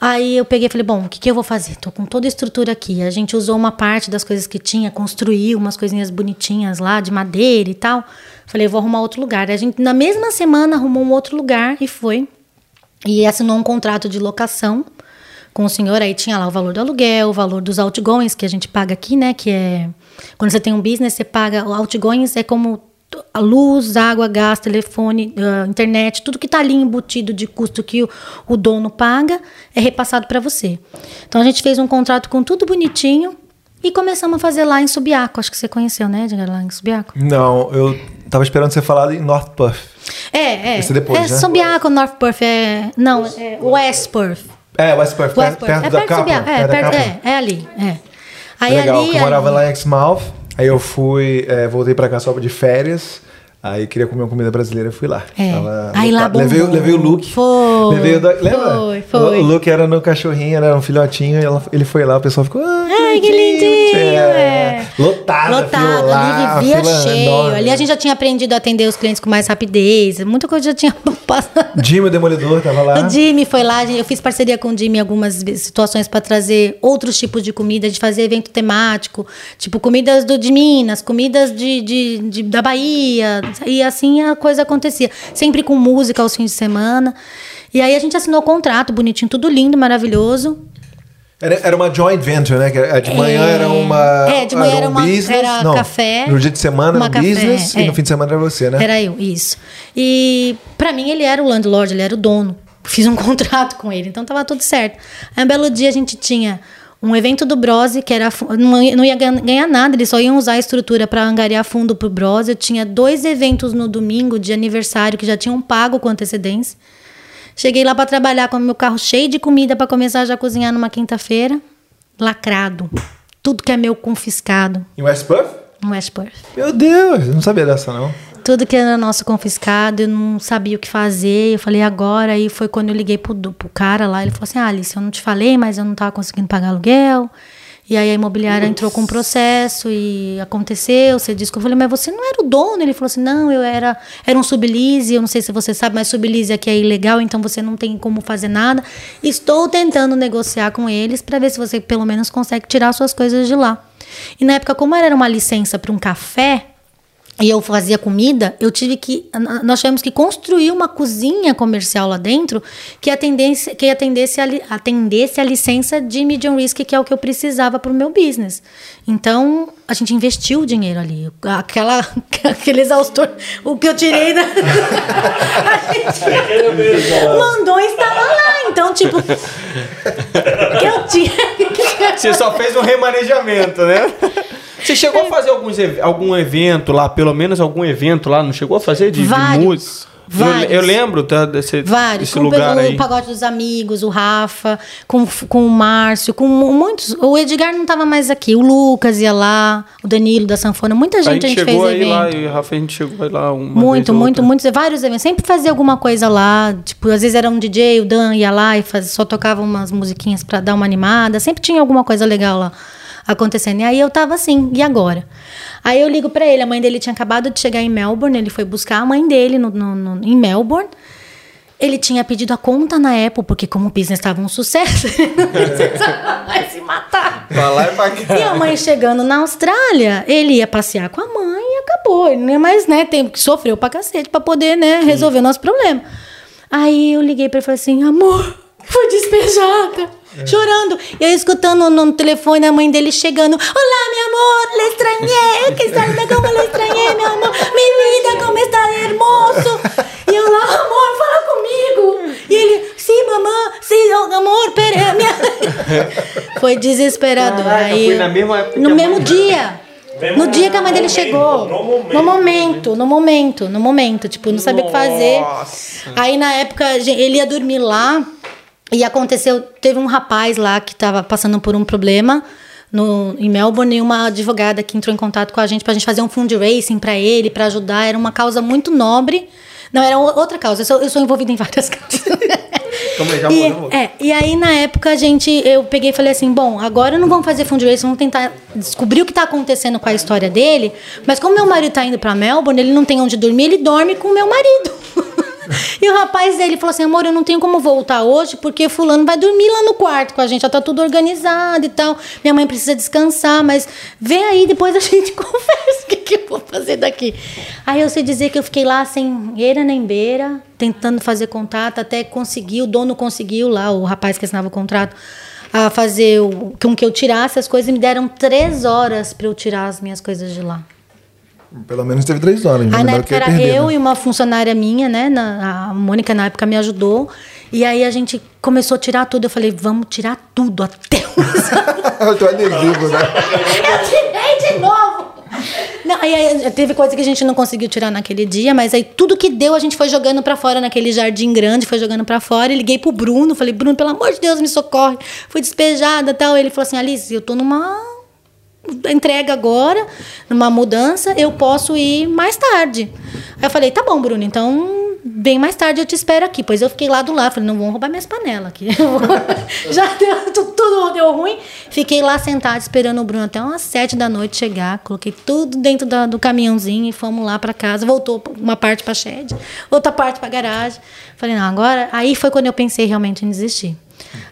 Aí eu peguei e falei, bom, o que, que eu vou fazer? Tô com toda a estrutura aqui. A gente usou uma parte das coisas que tinha, construiu umas coisinhas bonitinhas lá, de madeira e tal. Falei, vou arrumar outro lugar. A gente, na mesma semana, arrumou um outro lugar e foi. E assinou um contrato de locação com o senhor. Aí tinha lá o valor do aluguel, o valor dos outgoings que a gente paga aqui, né? Que é. Quando você tem um business, você paga. Outgoings é como a luz, água, gás, telefone, uh, internet, tudo que está ali embutido de custo que o, o dono paga é repassado para você. Então a gente fez um contrato com tudo bonitinho e começamos a fazer lá em Subiaco. Acho que você conheceu, né, Edgar, lá em Subiaco? Não, eu tava esperando você falar em North Puff. É, é. Esse depois, é né? Subiaco, North Perth, é. Não, é West Perth. É, West Puff, West Perth. perto É da perto de capa. Subiaco. É, perto da é, é ali. É. Aí Legal, ali. que eu morava ali- lá em Exmouth, aí eu fui, é, voltei pra cá só de férias, aí queria comer uma comida brasileira, fui lá. É. Tava Aí lá lotado. levei, levei o Luke. Foi, Levei o Doc- lembra? foi, foi. O Luke era no cachorrinho, era um filhotinho, e ela- ele foi lá, o pessoal ficou... "Ah, Ai, que lindinho, é. Lotado, Lotado, fila lá, ali vivia cheio. enorme. Ali a gente já tinha aprendido a atender os clientes com mais rapidez. Muita coisa já tinha passado. Jimmy, o Demolidor, tava lá. O Jimmy foi lá, eu fiz parceria com o Jimmy em algumas situações para trazer outros tipos de comida, de fazer evento temático, tipo comidas do, de Minas, comidas de, de, de- da Bahia, e assim a coisa acontecia. Sempre com música aos fins de semana. E aí a gente assinou o contrato, bonitinho, tudo lindo, maravilhoso. Era, era uma joint venture, né? A de manhã É. era uma. É, de manhã era um uma- business. era não, café, No dia de semana era um café, business e é. no fim de semana era você, né? Era eu, isso. E pra mim ele era o landlord, ele era o dono. Fiz um contrato com ele, então tava tudo certo. Aí um belo dia a gente tinha um evento do Brose, que era não ia, não ia gan- ganhar nada, eles só iam usar a estrutura para angariar fundo pro Brose. Eu tinha dois eventos no domingo de aniversário que já tinham pago com antecedência. Cheguei lá para trabalhar com o meu carro cheio de comida para começar já a cozinhar numa quinta-feira, lacrado. Tudo que é meu confiscado Em West Puff? no West Perth. Meu Deus, eu não sabia dessa, não. Tudo que era nosso confiscado, eu não sabia o que fazer. Eu falei, agora. Aí foi quando eu liguei pro, pro cara lá. Ele falou assim: ah, Alice, eu não te falei, mas eu não tava conseguindo pagar aluguel. E aí a imobiliária entrou com um processo e aconteceu. Você disse que eu falei, mas você não era o dono? Ele falou assim: não, eu era, era um sublease. Eu não sei se você sabe, mas sublease aqui é ilegal, então você não tem como fazer nada. Estou tentando negociar com eles para ver se você pelo menos consegue tirar suas coisas de lá. E na época, como era uma licença para um café, e eu fazia comida, eu tive que. Nós tivemos que construir uma cozinha comercial lá dentro que atendesse, que atendesse, a, atendesse a licença de medium risk, que é o que eu precisava para o meu business. Então, a gente investiu o dinheiro ali. Aquela, aquele exaustor, o que eu tirei da. a gente mandou instalar lá. Então, tipo. que eu tinha. Você só fez um remanejamento, né? Você chegou a fazer alguns, algum evento lá, pelo menos algum evento lá, não chegou a fazer de, de Vários. música? Eu, Vários. eu lembro tá, desse, Vários, desse com lugar o aí. Pagode dos Amigos, o Rafa, com, com o Márcio, com mu- muitos. O Edgar não estava mais aqui, o Lucas ia lá, o Danilo da Sanfona, muita a gente a gente gente, fez aí evento. lá e Rafa, a gente chegou lá uma Muito, muito, muitos, vários eventos. Sempre fazia alguma coisa lá. Tipo, às vezes era um DJ, o Dan ia lá e faz, só tocava umas musiquinhas pra dar uma animada. Sempre tinha alguma coisa legal lá acontecendo. E aí eu tava assim, e agora? Aí eu ligo pra ele, a mãe dele tinha acabado de chegar em Melbourne, ele foi buscar a mãe dele no, no- no- em Melbourne. Ele tinha pedido a conta na Apple, porque como o business estava um sucesso, ele não precisava mais se matar. Pra lá e pra cá. E a mãe chegando na Austrália, ele ia passear com a mãe e acabou. Ele não ia mais, né, que sofreu pra cacete pra poder, né, resolver o nosso problema. Aí eu liguei pra ele e falei assim, amor, fui despejada. Chorando. E eu escutando no telefone a mãe dele chegando. Olá, meu amor, le estranhei. Que sabe como le estranhei, meu amor. Mi vida, como está hermoso. E eu lá, amor, fala comigo. E ele, sim, mamãe, sim, oh, amor, pera. Minha... Foi desesperador. Caraca, Aí, foi na mesma época No mesmo mãe- dia. No dia que a mãe dele chegou. no momento. No momento, no momento, no momento. Tipo, não sabia o que fazer. Aí na época ele ia dormir lá e aconteceu, teve um rapaz lá que tava passando por um problema no, em Melbourne e uma advogada que entrou em contato com a gente pra gente fazer um fundraising pra ele, pra ajudar. Era uma causa muito nobre. Não, era outra causa. Eu sou, eu sou envolvida em várias causas. Já e, vou. É, e aí na época a gente, eu peguei e falei assim, bom, agora não vamos fazer fundraising, vamos tentar descobrir o que tá acontecendo com a história dele, mas como meu marido tá indo pra Melbourne, ele não tem onde dormir, ele dorme com o meu marido. E o rapaz dele falou assim: amor, eu não tenho como voltar hoje porque Fulano vai dormir lá no quarto com a gente, já tá tudo organizado e tal. Minha mãe precisa descansar, mas vem aí, depois a gente conversa o que, que eu vou fazer daqui. Aí eu sei dizer que eu fiquei lá sem eira nem beira, tentando fazer contato, até conseguir, o dono conseguiu lá, o rapaz que assinava o contrato, a fazer o, com que eu tirasse as coisas e me deram três horas para eu tirar as minhas coisas de lá. Pelo menos teve três horas. Aí na época era perder, eu né? e uma funcionária minha, né? na- a Mônica na época me ajudou. E aí a gente começou a tirar tudo. Eu falei, vamos tirar tudo até o teu adesivo, né? Eu tirei de novo! Não, aí, aí teve coisa que a gente não conseguiu tirar naquele dia, mas aí tudo que deu a gente foi jogando pra fora naquele jardim grande, foi jogando pra fora. E liguei pro Bruno, falei, Bruno, pelo amor de Deus, me socorre. Fui despejada e tal. Ele falou assim: Alice, eu tô numa entrega agora, numa mudança, eu posso ir mais tarde. Aí eu falei, tá bom, Bruno, então bem mais tarde eu te espero aqui. Pois eu fiquei lá do lado, falei, não vão roubar minhas panelas aqui. Já deu, tu- tudo deu ruim. Fiquei lá sentada esperando o Bruno até umas sete da noite chegar. Coloquei tudo dentro da- do caminhãozinho e fomos lá para casa. Voltou uma parte para shed, outra parte para garagem. Falei, não, agora. Aí foi quando eu pensei realmente em desistir.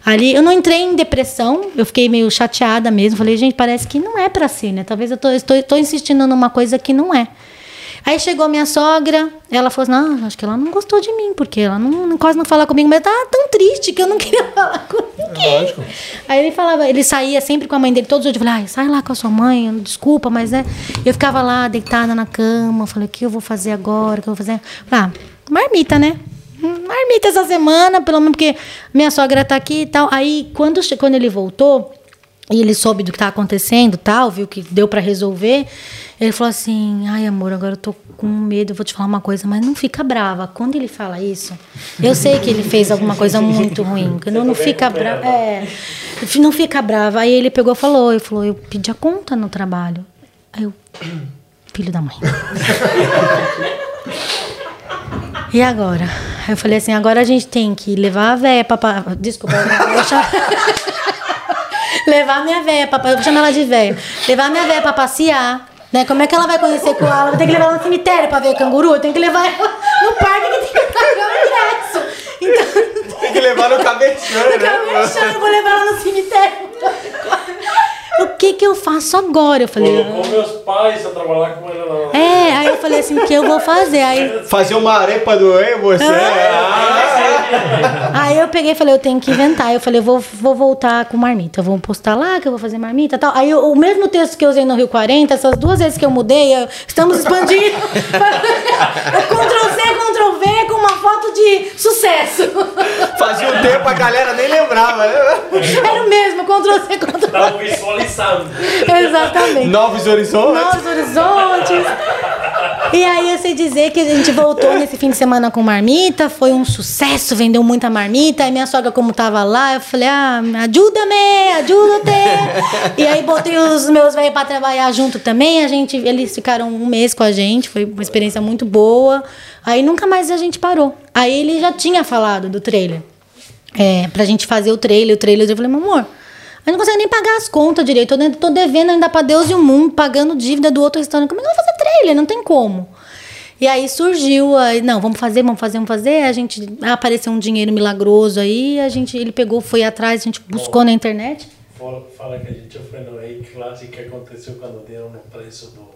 Ali eu não entrei em depressão, eu fiquei meio chateada mesmo. Falei, gente, parece que não é pra ser, né? Talvez eu tô, estou, estou insistindo numa coisa que não é. Aí chegou minha sogra, ela falou assim: não, acho que ela não gostou de mim, porque ela não, quase não fala comigo, mas tava tão triste que eu não queria falar com ninguém. Aí ele falava, ele saía sempre com a mãe dele todos os dias. Eu falei, ai, sai lá com a sua mãe, desculpa, mas é. Eu ficava lá deitada na cama, falei, o que eu vou fazer agora? O que eu vou fazer? Falei, ah, marmita, né? Marmita essa semana, pelo menos porque minha sogra tá aqui e tal. Aí, quando, quando ele voltou, e ele soube do que tá acontecendo tal, viu que deu pra resolver, ele falou assim: ai, amor, agora eu tô com medo, eu vou te falar uma coisa, mas não fica brava. Quando ele fala isso, eu sei que ele fez alguma coisa muito ruim. Não, não fica brava. É, não fica brava. Aí ele pegou e falou: ele falou, eu pedi a conta no trabalho. Aí eu, filho da mãe. E agora? Aí eu falei assim, agora a gente tem que levar a véia pra... pa- Desculpa, eu vou chamar... levar a minha véia pra... Eu vou chamar ela de véia. Levar minha véia pra passear. Né? Como é que ela vai conhecer com ela? Eu tenho que levar ela no cemitério pra ver canguru? Eu tenho que levar ela no parque que tem que pagar o ingresso. Então... Tem que levar no cabeção, Eu acabei achando, eu vou levar ela no cemitério. O que que eu faço agora? Eu falei... Colocou meus pais a trabalhar com ela na. É, aí eu falei assim, o que eu vou fazer? Aí Fazer uma arepa do ei, você. Ah. Aí eu peguei e falei, eu tenho que inventar. Eu falei, eu vou, vou voltar com marmita. Vou postar lá que eu vou fazer marmita e tal. Aí eu- o mesmo texto que eu usei no Rio 40, essas duas vezes que eu mudei, eu- estamos expandindo. eu Ctrl C, Ctrl V sucesso. Fazia um tempo a galera nem lembrava, né? Era o mesmo, Ctrl C, Ctrl visualizando. Exatamente. Novos horizontes. Novos horizontes. E aí eu sei dizer que a gente voltou nesse fim de semana com marmita, foi um sucesso, vendeu muita marmita. Aí minha sogra, como tava lá, eu falei, ah, ajuda-me, ajuda-te. e aí botei os meus velhos pra trabalhar junto também. A gente, eles ficaram um mês com a gente, foi uma experiência muito boa. Aí nunca mais a gente parou. Aí ele já tinha falado do trailer. É, pra gente fazer o trailer, o trailer, eu falei, meu amor, a gente não consegue nem pagar as contas direito. Tô, de- tô devendo ainda pra Deus e o mundo, pagando dívida do outro restaurante. Como é que eu vou fazer trailer? Não tem como. E aí surgiu, aí, não, vamos fazer, vamos fazer, vamos fazer. A gente apareceu um dinheiro milagroso aí, a gente, ele pegou, foi atrás, a gente buscou na internet. Fala, fala que a gente foi no A-Class e que aconteceu quando deram no preço do.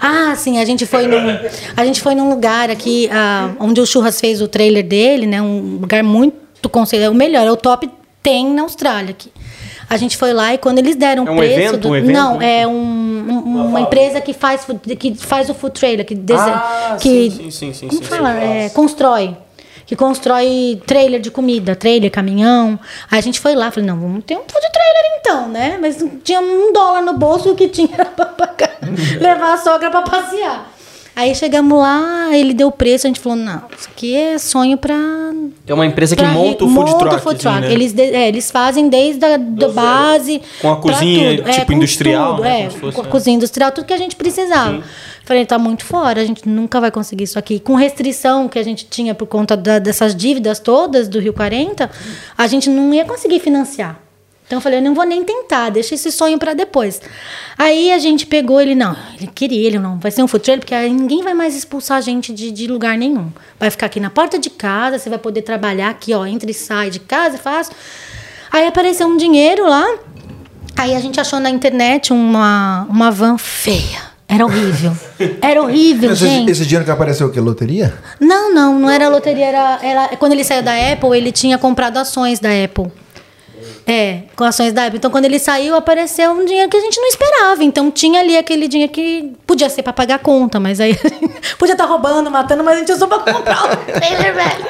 Ah, sim, a gente foi num, a gente foi num lugar aqui, ah, onde o Churras fez o trailer dele, né? Um lugar muito conceituado, o melhor, é o top 10 na Austrália aqui. A gente foi lá e quando eles deram É o um preço evento, do, um evento? não, é um- um- uma empresa que faz que faz o food trailer, que desenha, Ah, que sim, sim, sim, sim, como sim. fala? É, constrói. Que constrói trailer de comida, trailer, caminhão. Aí a gente foi lá, falei, não, vamos ter um food trailer então, né? Mas tinha um dólar no bolso que tinha era pra pagar, levar a sogra pra passear. Aí chegamos lá, ele deu o preço, a gente falou, não, isso aqui é sonho pra. É uma empresa que monta o food truck. food truck. né? Eles, de- é, eles fazem desde a da base. Com a cozinha, tudo. tipo, com industrial, tudo, né? É, fosse, com a é. cozinha industrial, tudo que a gente precisava. Falei, tá muito fora, a gente nunca vai conseguir isso aqui. Com restrição que a gente tinha por conta da- dessas dívidas todas do Rio 40, a gente não ia conseguir financiar. Então eu falei, eu não vou nem tentar, deixa esse sonho para depois. Aí a gente pegou ele, não, ele queria, ele não, vai ser um food trailer, porque aí ninguém vai mais expulsar a gente de, de lugar nenhum. Vai ficar aqui na porta de casa, você vai poder trabalhar aqui, ó, entra e sai de casa, fácil. Aí apareceu um dinheiro lá, aí a gente achou na internet uma, uma van feia. Era horrível. Era horrível, Esse, gente. esse dinheiro que apareceu o quê? Loteria? Não, não, não era loteria, era, era. Quando ele saiu da Apple, ele tinha comprado ações da Apple. É, com ações da Apple. Então, quando ele saiu, apareceu um dinheiro que a gente não esperava. Então, tinha ali aquele dinheiro que podia ser para pagar a conta, mas aí podia estar roubando, matando, mas a gente usou para comprar o trailer velho.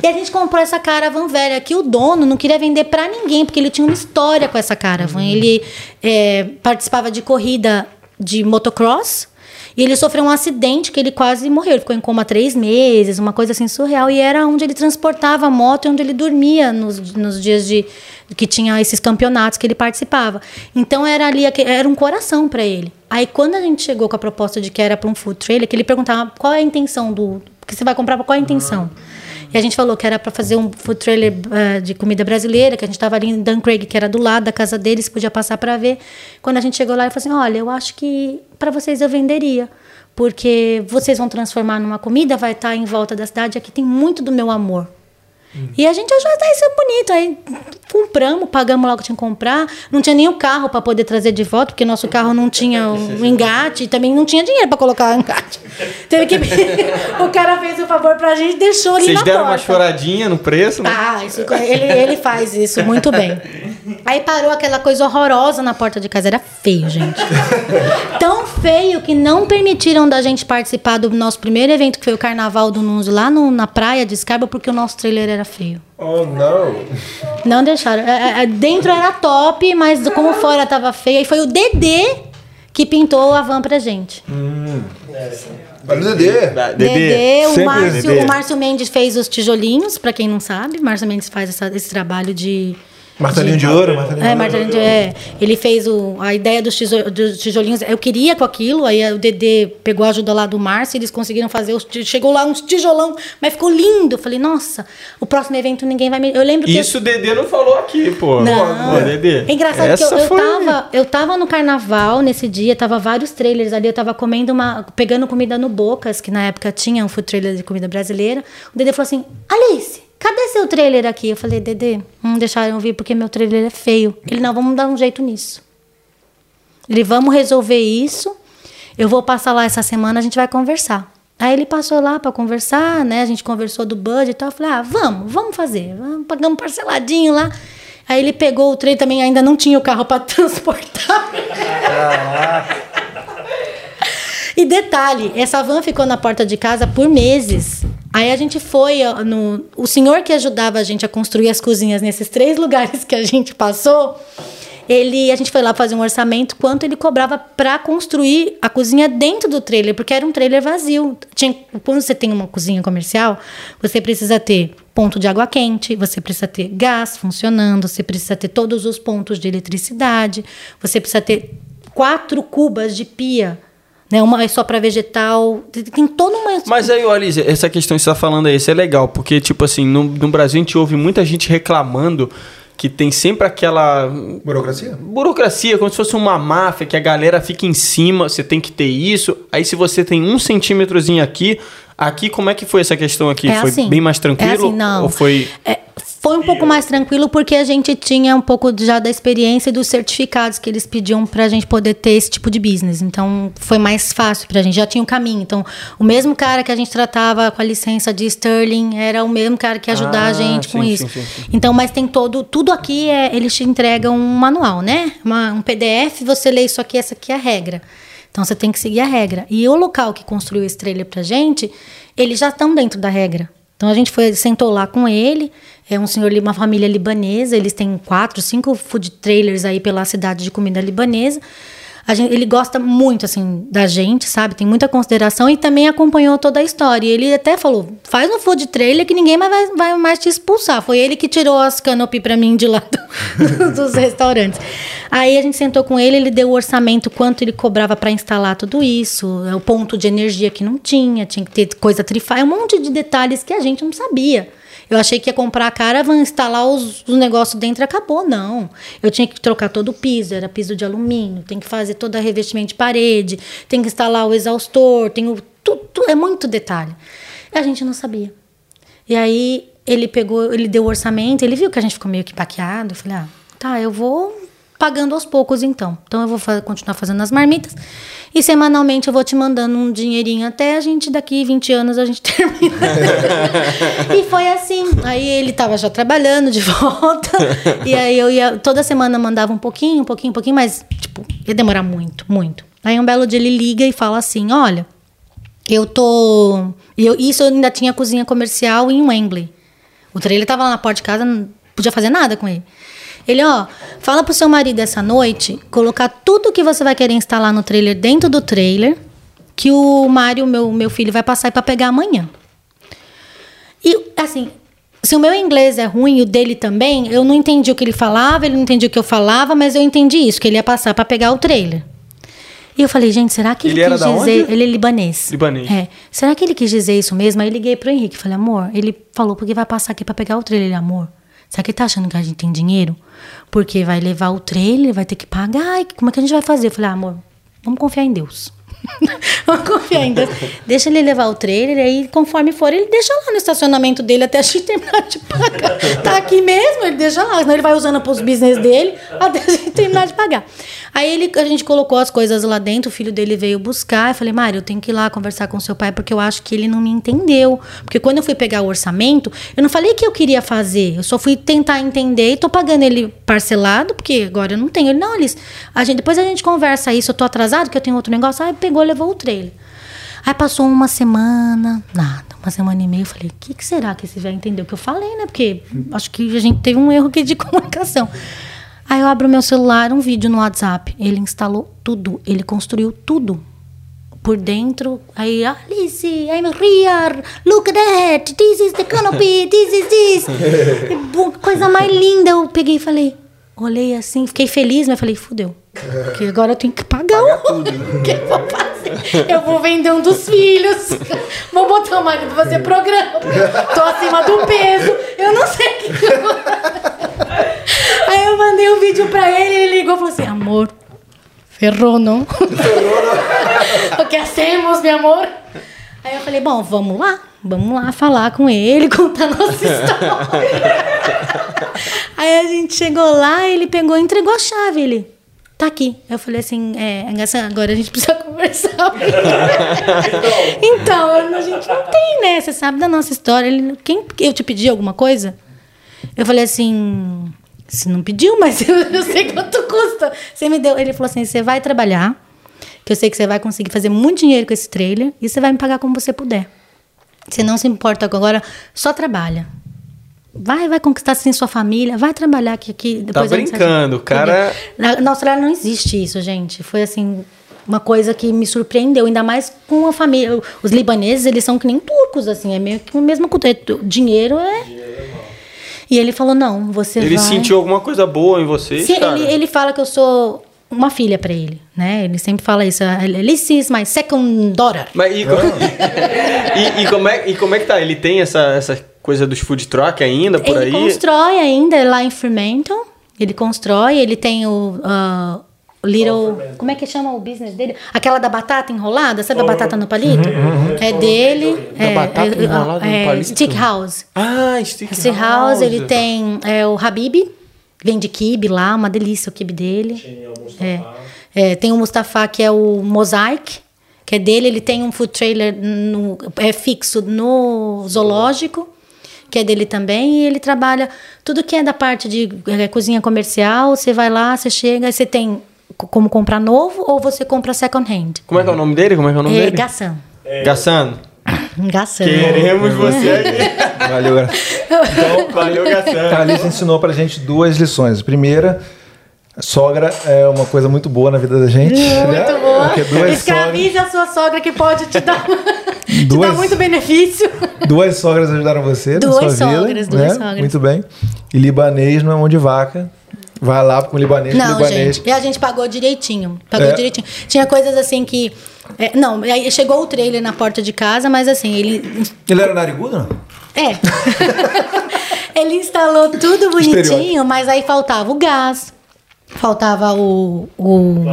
E a gente comprou essa caravan velha que o dono não queria vender para ninguém, porque ele tinha uma história com essa caravan. Ele é, participava de corrida de motocross. E ele sofreu um acidente que ele quase morreu. Ele ficou em coma três meses, uma coisa assim surreal. E era onde ele transportava a moto e onde ele dormia nos, nos dias de que tinha esses campeonatos que ele participava. Então era ali, era um coração para ele. Aí quando a gente chegou com a proposta de que era para um food trailer, que ele perguntava qual é a intenção do que você vai comprar, qual é a intenção? E a gente falou que era para fazer um food trailer eh, de comida brasileira, que a gente estava ali em Duncraig, que era do lado da casa deles, podia passar para ver. Quando a gente chegou lá, ele falou assim: Olha, eu acho que para vocês eu venderia. Porque vocês vão transformar numa comida, vai estar em volta da cidade, aqui tem muito do meu amor. E a gente achou isso bonito. Aí compramos, pagamos logo que tinha que comprar. Não tinha nem o carro para poder trazer de volta, porque nosso carro não tinha o engate e também não tinha dinheiro para colocar o engate. Teve que. o cara fez o favor pra gente deixou ali Vocês na deram porta. uma choradinha no preço, né? Ah, isso, ele, ele faz isso muito bem. Aí parou aquela coisa horrorosa na porta de casa. Era feio, gente. Tão feio que não permitiram da gente participar do nosso primeiro evento, que foi o Carnaval do Nunzo, lá no- na praia de Scarpa, porque o nosso trailer era feio. Oh, não. Não deixaram. É, é, dentro era top, mas como fora tava feio. E foi o Dedê que pintou a van pra gente. Olha o Dedê. Da- Dedê, o, Márcio, Dedê. o Márcio Mendes fez os tijolinhos, pra quem não sabe. O Márcio Mendes faz essa- esse trabalho de. Martelinho de ouro, martelinho de É, ouro. Martelinho de- é. Ele fez o, a ideia dos, tijo- dos tijolinhos. Eu queria com aquilo, aí o Dedê pegou a ajuda lá do Márcio, eles conseguiram fazer. Os, chegou lá uns tijolão, mas ficou lindo. Eu falei, nossa, o próximo evento ninguém vai me. Eu lembro que. Isso o Dedê não falou aqui, pô. Não. Pô, Dedê. É engraçado essa que eu, eu, foi- tava, eu tava no carnaval nesse dia, tava vários trailers ali, eu tava comendo uma. pegando comida no Bocas, que na época tinha um food trailer de comida brasileira. O Dedê falou assim: Alice, cadê seu trailer aqui? Eu falei, Dedê, não deixaram vir porque meu trailer é feio. Ele, não, vamos dar um jeito nisso. Ele, vamos resolver isso. Eu vou passar lá essa semana, a gente vai conversar. Aí ele passou lá para conversar, né? A gente conversou do budget e tal. Eu falei, ah, vamos, vamos fazer. Vamos, pagamos parceladinho lá. Aí ele pegou o trem também, ainda não tinha o carro para transportar. E detalhe, essa van ficou na porta de casa por meses. Aí a gente foi no. O senhor que ajudava a gente a construir as cozinhas nesses três lugares que a gente passou, ele, a gente foi lá fazer um orçamento quanto ele cobrava para construir a cozinha dentro do trailer, porque era um trailer vazio. Tinha, quando você tem uma cozinha comercial, você precisa ter ponto de água quente, você precisa ter gás funcionando, você precisa ter todos os pontos de eletricidade, você precisa ter quatro cubas de pia, né? Uma é só para vegetal, tem toda uma Mas aí, Alice, essa questão que você tá falando aí, isso é legal, porque, tipo assim, no, no Brasil a gente ouve muita gente reclamando que tem sempre aquela Burocracia? burocracia, como se fosse uma máfia, que a galera fica em cima, você tem que ter isso. Aí se você tem um centímetrozinho aqui, aqui como é que foi essa questão aqui? É foi assim, bem mais é tranquilo? assim, não. Ou foi... É, foi um pouco mais tranquilo porque a gente tinha um pouco já da experiência e dos certificados que eles pediam para a gente poder ter esse tipo de business. Então foi mais fácil para a gente, já tinha um caminho. Então o mesmo cara que a gente tratava com a licença de Sterling era o mesmo cara que ia ajudar Ah, a gente com sim, isso. sim, sim, sim. Então, mas tem todo, tudo aqui é, eles te entregam um manual, né? Uma- um PDF, você lê isso aqui, essa aqui é a regra. Então você tem que seguir a regra. E o local que construiu esse trailer pra gente, eles já estão dentro da regra. Então a gente foi, sentou lá com ele, é um senhor, uma família libanesa, eles têm quatro, cinco food trailers aí pela cidade de comida libanesa. Gente- ele gosta muito, assim, da gente, sabe? Tem muita consideração e também acompanhou toda a história. E ele até falou: faz um food trailer que ninguém mais vai, vai mais te expulsar. Foi ele que tirou as canopy pra mim de lá do- dos restaurantes. Aí a gente sentou com ele, ele deu o orçamento, quanto ele cobrava pra instalar tudo isso, é o ponto de energia que não tinha, tinha que ter coisa trifária, um monte de detalhes que a gente não sabia. Eu achei que ia comprar a caravan, instalar os, os negócios dentro e acabou. Não. Eu tinha que trocar todo o piso, era piso de alumínio, tem que fazer todo o revestimento de parede, tem que instalar o exaustor, tem o, tudo, é muito detalhe. E a gente não sabia. E aí ele pegou, ele deu o orçamento, ele viu que a gente ficou meio que paqueado. Eu falei, ah, tá, eu vou pagando aos poucos então. Então eu vou fa- continuar fazendo as marmitas e semanalmente eu vou te mandando um dinheirinho até a gente daqui 20 anos a gente termina. e foi assim. Aí ele tava já trabalhando de volta e aí eu ia toda semana mandava um pouquinho, um pouquinho, um pouquinho, mas tipo, ia demorar muito, muito. Aí um belo dia ele liga e fala assim: "Olha, eu tô. Eu, isso eu ainda tinha cozinha comercial em Wembley. O trailer tava lá na porta de casa, não podia fazer nada com ele. Ele, ó, fala pro seu marido essa noite colocar tudo que você vai querer instalar no trailer dentro do trailer, que o Mário, meu, meu filho, vai passar pra pegar amanhã. E, assim, se o meu inglês é ruim e o dele também, eu não entendi o que ele falava, ele não entendia o que eu falava, mas eu entendi isso, que ele ia passar pra pegar o trailer. E eu falei, gente, será que ele, Ele quis dizer. onde? Ele é libanês. Libanês. É. Será que ele quis dizer isso mesmo? Aí eu liguei pro Henrique. Falei, amor, ele falou porque vai passar aqui pra pegar o trailer. Ele, amor, será que ele tá achando que a gente tem dinheiro? Porque vai levar o trailer, vai ter que pagar. E como é que a gente vai fazer? Eu falei, ah, amor, vamos confiar em Deus. vamos confiar em Deus. Deixa ele levar o trailer, aí conforme for, ele deixa lá no estacionamento dele até a gente terminar de pagar. Tá aqui mesmo, ele deixa lá. Senão ele vai usando pros business dele até a gente terminar de pagar. Aí ele, a gente colocou as coisas lá dentro, o filho dele veio buscar. Eu falei, Mário, eu tenho que ir lá conversar com seu pai, porque eu acho que ele não me entendeu. Porque quando eu fui pegar o orçamento, eu não falei que eu queria fazer. Eu só fui tentar entender e tô pagando ele parcelado, porque agora eu não tenho. Ele, não, Alice, a gente, depois a gente conversa isso. Eu tô atrasado, que eu tenho outro negócio. Aí pegou, levou o trailer. Aí passou uma semana, nada, uma semana e meia. Eu falei, o que, que será que esse velho entendeu o que eu falei, né? Porque acho que a gente teve um erro aqui de comunicação. Aí eu abro meu celular, um vídeo no WhatsApp. Ele instalou tudo, ele construiu tudo. Por dentro, aí, Alice, I'm here, look at that, this is the canopy, this is this. E, Coisa mais linda. Eu peguei e falei, olhei assim, fiquei feliz, mas falei, fudeu. Porque agora eu tenho que pagar, o que eu vou fazer? Eu vou vender um dos filhos, vou botar o marido pra fazer programa, tô acima do peso, eu não sei o que eu Aí eu mandei um vídeo pra ele, ele ligou e falou assim: amor, ferrou não? o que hacemos, meu amor? Aí eu falei: bom, vamos lá, vamos lá falar com ele, contar nossa história. Aí a gente chegou lá, ele pegou e entregou a chave. Ele, tá aqui. Eu falei assim: é, Gassan, agora a gente precisa conversar. então, a gente não tem, né? Você sabe da nossa história. Ele, quem, eu te pedi alguma coisa? Eu falei assim, você não pediu, mas eu, eu sei quanto custa. Você me deu. Ele falou assim: você vai trabalhar, que eu sei que você vai conseguir fazer muito dinheiro com esse trailer, e você vai me pagar como você puder. Você não se importa agora, só trabalha. Vai, vai conquistar assim sua família, vai trabalhar aqui. aqui depois Tá a gente- brincando, o cara- Na, na Austrália não existe isso, gente. Foi assim. Uma coisa que me surpreendeu, ainda mais com a família. Os libaneses, eles são que nem turcos, assim, é meio que a mesma cultura. Dinheiro é. E ele falou: não, você Ele vai. sentiu alguma coisa boa em vocês, Sim, ele, ele fala que eu sou uma filha pra ele, né? Ele sempre fala isso. Alice is my second daughter. Mas e, e, e como é, e como é que tá? Ele tem essa, essa coisa dos food truck ainda por ele aí? constrói ainda lá em Fremantle. Ele constrói, ele tem o. ah, Little. Como é que chama o business dele? Aquela da batata enrolada, sabe a batata no palito? É dele. Da é, batata é, enrolada no é, palito? Stick House. Ah, Stick Stick House, ele tem é, o Habib, vende kibe lá, uma delícia o kibe dele. Tinha Mustafa. É, tem o Mustafa, que é o Mosaic, que é dele. Ele tem um food trailer no- é fixo no zoológico, que é dele também. E ele trabalha tudo que é da parte de é, cozinha comercial. Você vai lá, você chega, você tem co- como comprar novo ou você compra second hand. Como é que é o nome dele? Como é que é o nome É, dele? Gassan. Gassan. Gassan. Queremos você aqui. Valeu, galera. Então, valeu, Gassan. A Alice ensinou pra gente duas lições. A primeira, Sogra é uma coisa muito boa na vida da gente. né? Muito boa. Porque duas Escravize a sua sogra que pode te dar, te Duas- dar muito benefício. sogras, duas sogras ajudaram você Duas na sua vida. sogras, duas né? sogras. Muito bem. E libanês não é mão de vaca. Vai lá com libanês, Não, libanês. gente. E a gente pagou direitinho. Pagou É. direitinho. Tinha coisas assim que. é, não, aí chegou o trailer na porta de casa, mas assim, ele. Ele era narigudo, não? É. ele instalou tudo bonitinho, Estereótipo. mas aí faltava o gás, faltava o. o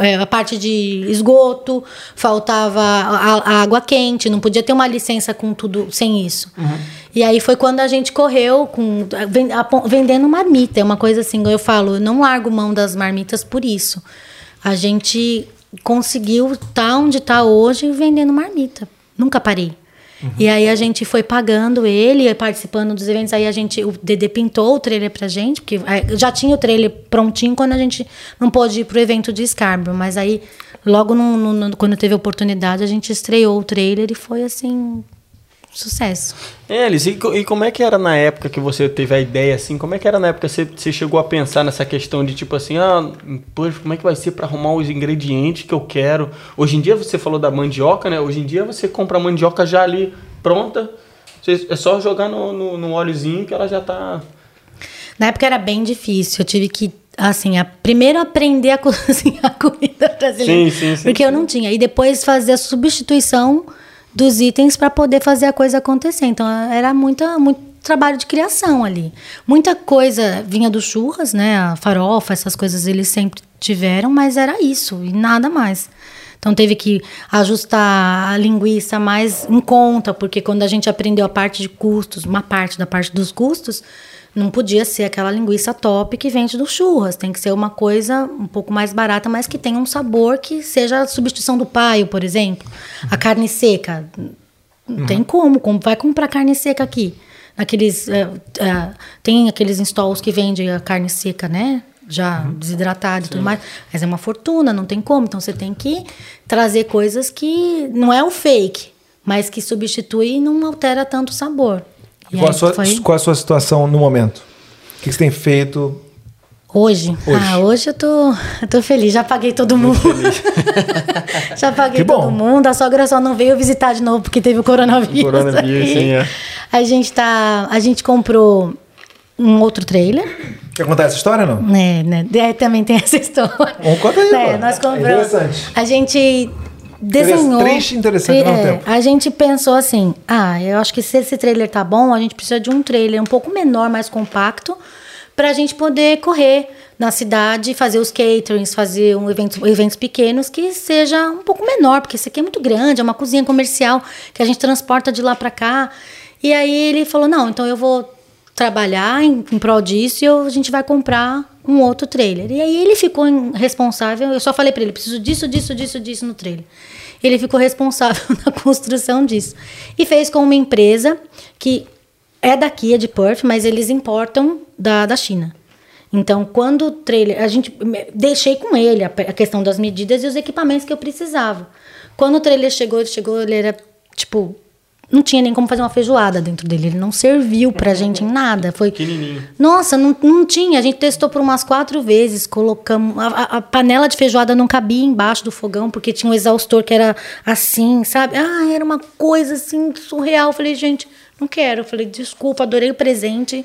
é, a parte de esgoto, faltava a, a água quente, não podia ter uma licença com tudo sem isso. E aí foi quando a gente correu com vendendo marmita, é uma coisa assim, eu falo, eu não largo mão das marmitas por isso. A gente conseguiu estar onde está hoje vendendo marmita. Nunca parei. E aí a gente foi pagando ele, participando dos eventos. Aí a gente, o Dedê pintou o trailer pra gente, porque eh, já tinha o trailer prontinho quando a gente não pôde ir pro evento de Scarborough. Mas aí, logo no, no- no- quando teve a oportunidade, a gente estreou o trailer e foi assim. Sucesso. É, Elis, e, e como é que era na época que você teve a ideia, assim? Como é que era na época que você, você chegou a pensar nessa questão de tipo assim, ah, poxa, como é que vai ser pra arrumar os ingredientes que eu quero? Hoje em dia você falou da mandioca, né? Hoje em dia você compra a mandioca já ali pronta. Você- é só jogar no, no, no óleozinho que ela já tá. Na época era bem difícil. Eu tive que, assim, a, primeiro aprender a cozinhar comida brasileira. Sim, sim, sim, Porque eu não tinha. E depois fazer a substituição dos itens para poder fazer a coisa acontecer. Então era muita, muito trabalho de criação ali. Muita coisa vinha dos churras, né? A farofa, essas coisas eles sempre tiveram, mas era isso e nada mais. Então teve que ajustar a linguiça mais em conta, porque quando a gente aprendeu a parte de custos, uma parte da parte dos custos, não podia ser aquela linguiça top que vende do churras. Tem que ser uma coisa um pouco mais barata, mas que tenha um sabor que seja a substituição do paio, por exemplo. A carne seca. Não tem como. Como vai comprar carne seca aqui? Aqueles, eh, eh, tem aqueles installs que vendem a carne seca, né? Já desidratada e tudo mais. Mas é uma fortuna, não tem como. Então você tem que trazer coisas que não é o fake, mas que substitui e não altera tanto o sabor. E E qual, a sua, foi- qual a sua situação no momento? O que você tem feito? Hoje? Hoje. Ah, hoje eu tô, eu tô feliz. Já paguei todo mundo. Já paguei Que bom. todo mundo. A sogra só não veio visitar de novo porque teve o coronavírus. Coronavírus, aí. sim, é. A gente tá. A gente comprou um outro trailer. Quer contar essa história, não? né, né? É, também tem essa história. Vamos contar aí, É, nós É compramos. interessante. A gente desenhou. Triste interessante ao É, tempo. A gente pensou assim: ah, eu acho que se esse trailer tá bom, a gente precisa de um trailer um pouco menor, mais compacto, pra gente poder correr na cidade, fazer os caterings, fazer um evento, eventos pequenos que seja um pouco menor, porque esse aqui é muito grande, é uma cozinha comercial que a gente transporta de lá pra cá. E aí ele falou: não, então eu vou trabalhar em, em prol disso e eu- a gente vai comprar um outro trailer. E aí ele ficou responsável, eu só falei pra ele, preciso disso, disso, disso, disso no trailer. Ele ficou responsável na construção disso. E fez com uma empresa que é daqui, é de Perth, mas eles importam da, da China. Então, quando o trailer. A gente. Deixei com ele a, a questão das medidas e os equipamentos que eu precisava. Quando o trailer chegou, ele chegou, ele era tipo. Não tinha nem como fazer uma feijoada dentro dele. Ele não serviu pra gente em nada. Foi. Nossa, não, não tinha. A gente testou por umas quatro vezes. Colocamos. A, a- a panela de feijoada não cabia embaixo do fogão, porque tinha um exaustor que era assim, sabe? Ah, era uma coisa assim surreal. Eu falei, gente, não quero. Eu falei, desculpa, adorei o presente.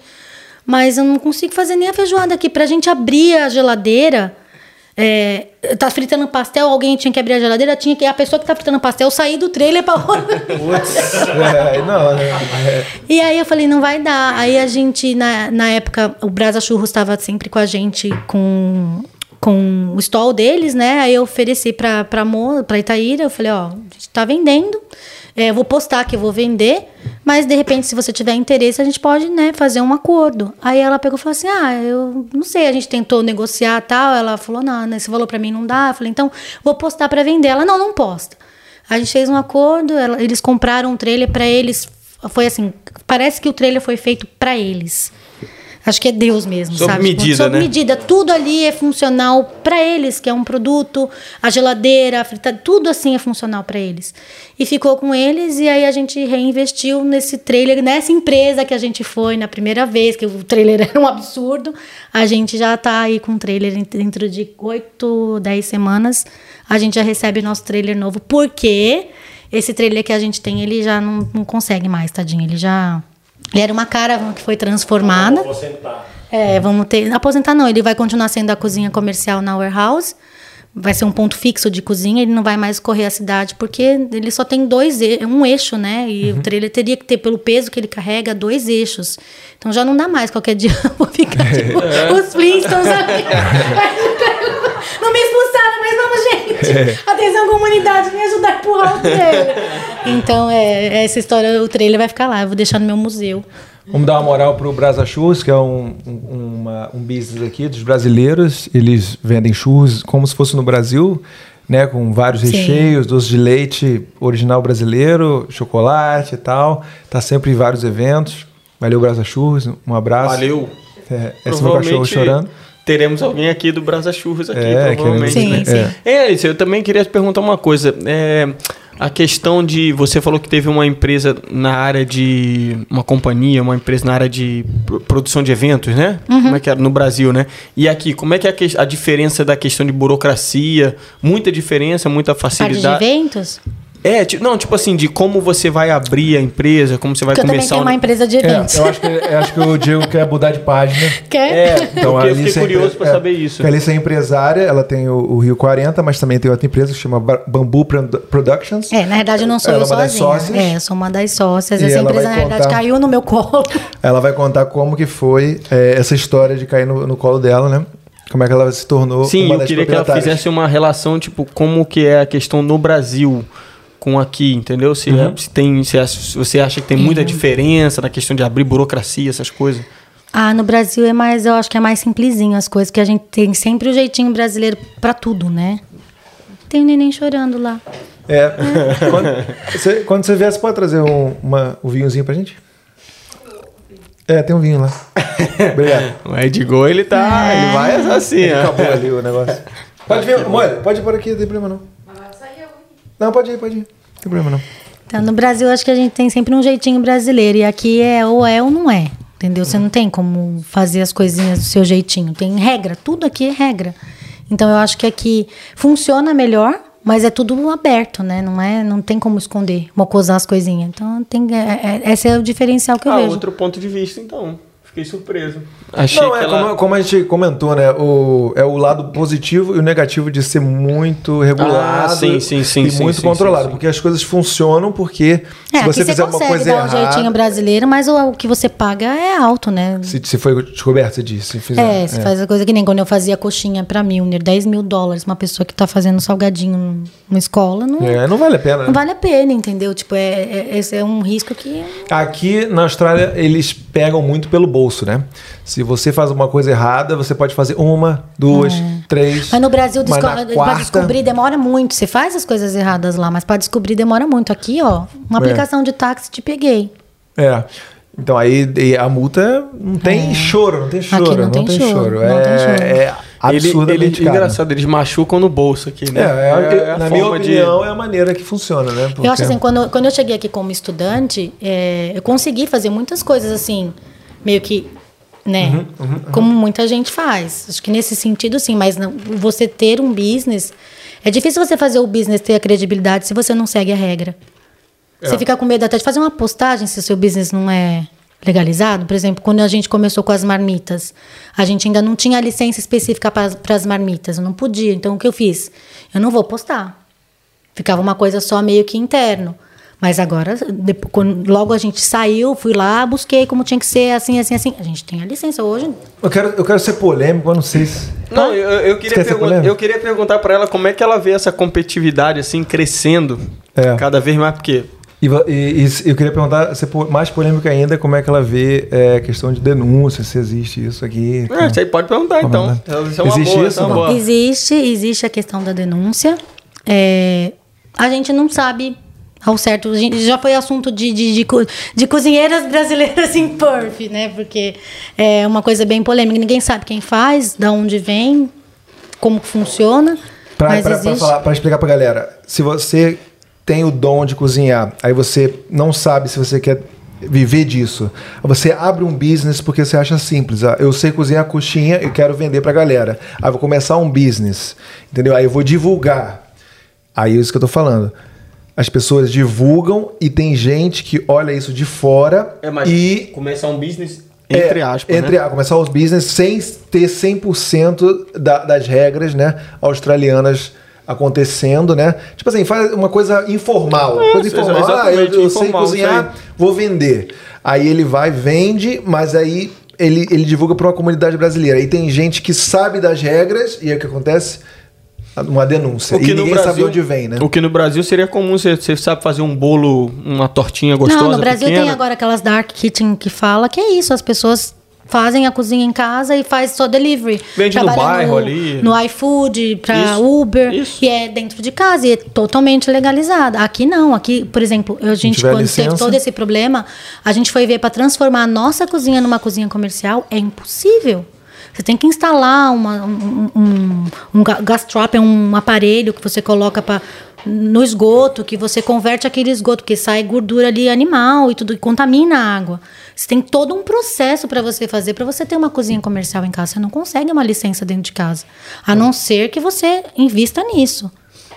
Mas eu não consigo fazer nem a feijoada aqui. Pra gente abrir a geladeira. É, tá fritando pastel, alguém tinha que abrir a geladeira, tinha que a pessoa que tá fritando pastel sair do trailer pra Putz, é, não, é, E aí eu falei, não vai dar. Aí a gente, na, na época, o Brasa Churros estava sempre com a gente com, com o stall deles, né? Aí eu ofereci pra, pra, Mo, pra Itaíra, eu falei, ó, a gente tá vendendo. É, vou postar que eu vou vender, mas de repente, se você tiver interesse, a gente pode, né, fazer um acordo. Aí ela pegou e falou assim: Ah, eu não sei, a gente tentou negociar tal. Ela falou: Não, né, esse valor pra mim não dá. Eu falei: Então, vou postar pra vender. Ela: Não, não posta. A gente fez um acordo, ela- eles compraram um trailer pra eles. Foi assim, parece que o trailer foi feito pra eles. Acho que é Deus mesmo, Sob sabe? medida, Sob né? medida. Tudo ali é funcional para eles, que é um produto, a geladeira, a fritada, tudo assim é funcional para eles. E ficou com eles e aí a gente reinvestiu nesse trailer, nessa empresa que a gente foi na primeira vez, que o trailer era um absurdo. A gente já tá aí com o trailer dentro de oito, dez semanas. A gente já recebe nosso trailer novo, porque esse trailer que a gente tem, ele já não, não consegue mais, tadinho. Ele já. Ele era uma caravan que foi transformada. Vou sentar. É, vamos ter. Aposentar não, ele vai continuar sendo a cozinha comercial na warehouse. Vai ser um ponto fixo de cozinha, ele não vai mais correr a cidade, porque ele só tem dois, um eixo, né? E o trailer teria que ter, pelo peso que ele carrega, dois eixos. Então já não dá mais. Qualquer dia eu vou ficar tipo os Flintstones ali. Não me expulsaram, mas vamos, gente. Atenção, comunidade, me ajudar a empurrar o trailer. Então, é, essa história, o trailer vai ficar lá. Eu vou deixar no meu museu. Vamos dar uma moral pro Brasa Churros, que é um, um, uma- um business aqui dos brasileiros. Eles vendem churros como se fosse no Brasil, né? Com vários Sim. recheios, doce de leite original brasileiro, chocolate e tal. Tá sempre em vários eventos. Valeu, Brasa Churros. Um abraço. Valeu. É, esse é meu cachorro chorando. Teremos alguém aqui do Brasa Churros aqui, É, provavelmente. Sim, né? sim. É, Alice, eu também queria te perguntar uma coisa. É, a questão de. Você falou que teve uma empresa na área de. Uma companhia, uma empresa na área de pro- produção de eventos, né? Uhum. Como é que era? No Brasil, né? E aqui, como é que é a, que- a diferença da questão de burocracia? Muita diferença, muita Parte de facilidade. eventos? É, ti- não, tipo assim, de como você vai abrir a empresa, como você vai Porque eu também começar tenho o- uma empresa de É, eventos. eu, acho que, eu acho que o Diego quer mudar de página. Quer? É, Então, porque a eu fiquei é curioso é, saber isso. A Alice é empresária, ela tem o, o Rio 40, mas também tem outra empresa que chama Ba- Bambu Produ- Productions. É, na verdade eu não sou Ela eu é uma das sozinha. sócias. É, eu sou uma das sócias. E Essa ela empresa, vai na verdade, contar- caiu no meu colo. Ela vai contar como que foi é, essa história de cair no, no colo dela, né? Como é que ela se tornou Sim, uma eu das queria que ela fizesse uma relação, tipo, como que é a questão no Brasil com aqui, entendeu? Se, Uhum. se tem, se, acha- se você acha que tem muita diferença na questão de abrir burocracia, essas coisas. Ah, no Brasil é mais, eu acho que é mais simplesinho as coisas, que a gente tem sempre o jeitinho brasileiro pra tudo, né? Tem o neném chorando lá. É. quando, você, quando você vier, você pode trazer um, uma, um vinhozinho pra gente? É, tem um vinho lá. Obrigado. O Edgol, ele tá. Ele vai assim, ó. Acabou ali o negócio. Pode vir, Molha, pode ir por aqui, não tem problema não. Não, pode ir, pode ir. Não tem problema não. Então, no Brasil, acho que a gente tem sempre um jeitinho brasileiro. E aqui é ou é ou não é. Entendeu? Você não tem como fazer as coisinhas do seu jeitinho. Tem regra. Tudo aqui é regra. Então, eu acho que aqui funciona melhor, mas é tudo aberto, né? Não, é, não tem como esconder, mocosar as coisinhas. Então, tem, é, é- esse é o diferencial que eu Ah, vejo. outro ponto de vista, então. Fiquei surpreso. Achei Não, que é ela... como, como a gente comentou, né? O, é o lado positivo e o negativo de ser muito regulado Ah, sim, sim, sim, e sim, muito sim, controlado. sim, sim. Porque as coisas funcionam porque É, se você fizer uma consegue coisa dar um errada... jeitinho brasileiro, mas o, o que você paga é alto, né? Se, se foi descoberto, você disse. Se fizer, É, você faz a coisa que nem quando eu fazia coxinha pra Milner, 10 mil dólares, uma pessoa que tá fazendo salgadinho numa escola, não, É, não vale a pena. não né? vale a pena, entendeu? Tipo, é, é- esse é um risco que. Aqui na Austrália eles pegam muito pelo bolso, né? Se você faz uma coisa errada, você pode fazer uma, duas, três. É. Mas no Brasil, mas desco na pra quarta- descobrir demora muito. Você faz as coisas erradas lá, mas pra descobrir demora muito. Aqui, ó, uma aplicação de táxi te peguei. É. Então aí a multa não tem choro, não tem choro. não tem choro, não é, tem choro. é Ele, absurdamente ele, caro. engraçado, eles machucam no bolso aqui, É, né? é, a na minha forma de- opinião, é a maneira que funciona, né? Eu acho Porque- assim, quando, quando eu cheguei aqui como estudante, é, eu consegui fazer muitas coisas assim, meio que, né? Uhum, Como muita gente faz. Acho que nesse sentido, sim, mas não- você ter um business. É difícil você fazer o business ter a credibilidade se você não segue a regra. Você fica com medo até de fazer uma postagem se o seu business não é legalizado. Por exemplo, quando a gente começou com as marmitas, a gente ainda não tinha a licença específica para as marmitas, eu não podia. Então, o que eu fiz? Eu não vou postar. Ficava uma coisa só meio que interno. Mas agora, depois, quando, logo a gente saiu, fui lá, busquei como tinha que ser, assim, assim, assim. A gente tem a licença hoje. Eu quero, eu quero ser polêmico, eu não sei se. Não, eu, eu Você queria eu queria perguntar pra ela como é que ela vê essa competitividade assim crescendo É. cada vez mais, porque E, e- e eu queria perguntar, mais polêmica ainda, como é que ela vê é, a questão de denúncia, se existe isso aqui. É, isso aí pode perguntar, então. Isso é uma Existe boa, isso, é boa. Existe, existe a questão da denúncia. É, a gente não sabe ao certo. Já foi assunto de, de, de, de cozinheiras brasileiras em Perth, né? Porque é uma coisa bem polêmica. Ninguém sabe quem faz, da onde vem, como funciona. Pra explicar pra galera, se você tem o dom de cozinhar, aí você não sabe se você quer viver disso. Você abre um business porque você acha simples. Ah, eu sei cozinhar coxinha, eu quero vender pra galera. Aí eu vou começar um business, entendeu? Aí eu vou divulgar. Aí é isso que eu tô falando. As pessoas divulgam e tem gente que olha isso de fora e começar um business é, entre aspas, entre né? a- começar os business sem ter 100% da, das regras, né, australianas acontecendo, né? Tipo assim, faz uma coisa informal, coisa exa- informal. Ah, eu, exatamente, eu sei informal, cozinhar, vou vender. Aí ele vai, vende, mas aí ele, ele divulga para uma comunidade brasileira. E tem gente que sabe das regras e aí o que acontece? Uma denúncia. O que e no ninguém Brasil, sabe de onde vem, né? O que no Brasil seria comum, você, você sabe fazer um bolo, uma tortinha gostosa, Não, no Brasil pequena. tem agora aquelas dark kitchen que fala que é isso, as pessoas fazem a cozinha em casa e faz só delivery. Vende no bairro ali. No iFood, pra Isso, Uber, isso. e é dentro de casa e é totalmente legalizada. Aqui não, aqui, por exemplo, a gente quando licença. teve todo esse problema, a gente foi ver para transformar a nossa cozinha numa cozinha comercial, é impossível. Você tem que instalar uma, um, um, um ga- gas trap, é um aparelho que você coloca pra, no esgoto, que você converte aquele esgoto, que sai gordura ali animal e tudo, e contamina a água. Você tem todo um processo para você fazer, para você ter uma cozinha comercial em casa. Você não consegue uma licença dentro de casa, a não ser que você invista nisso.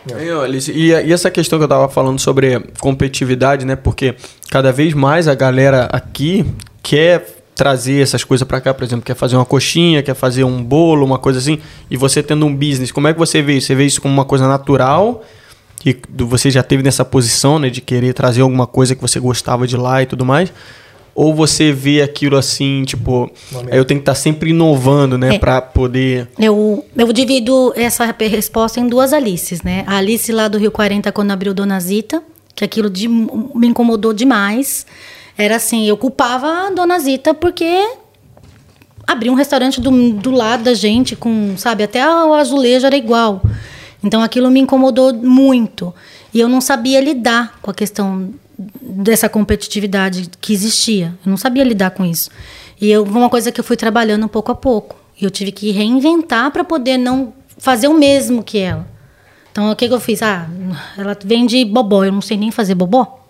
E, Alice, e, e essa questão que eu tava falando sobre competitividade, né? Porque cada vez mais a galera aqui quer trazer essas coisas pra cá, por exemplo, quer fazer uma coxinha, quer fazer um bolo, uma coisa assim, e você tendo um business, como é que você vê isso? Você vê isso como uma coisa natural? Que você já teve nessa posição, né, de querer trazer alguma coisa que você gostava de lá e tudo mais? Ou você vê aquilo assim, tipo, aí eu tenho que estar sempre inovando, né, É. Pra poder Eu, eu divido essa re- resposta em duas Alices, né? A Alice lá do Rio 40, quando abriu Dona Zita, que aquilo de- me incomodou demais. Era assim, eu culpava a Dona Zita porque abriu um restaurante do, do lado da gente, com, sabe, até o azulejo era igual. Então aquilo me incomodou muito. E eu não sabia lidar com a questão dessa competitividade que existia. Eu não sabia lidar com isso. E eu, uma coisa que eu fui trabalhando pouco a pouco. E eu tive que reinventar para poder não fazer o mesmo que ela. Então o que, que eu fiz? Ah, ela vende bobó, eu não sei nem fazer bobó.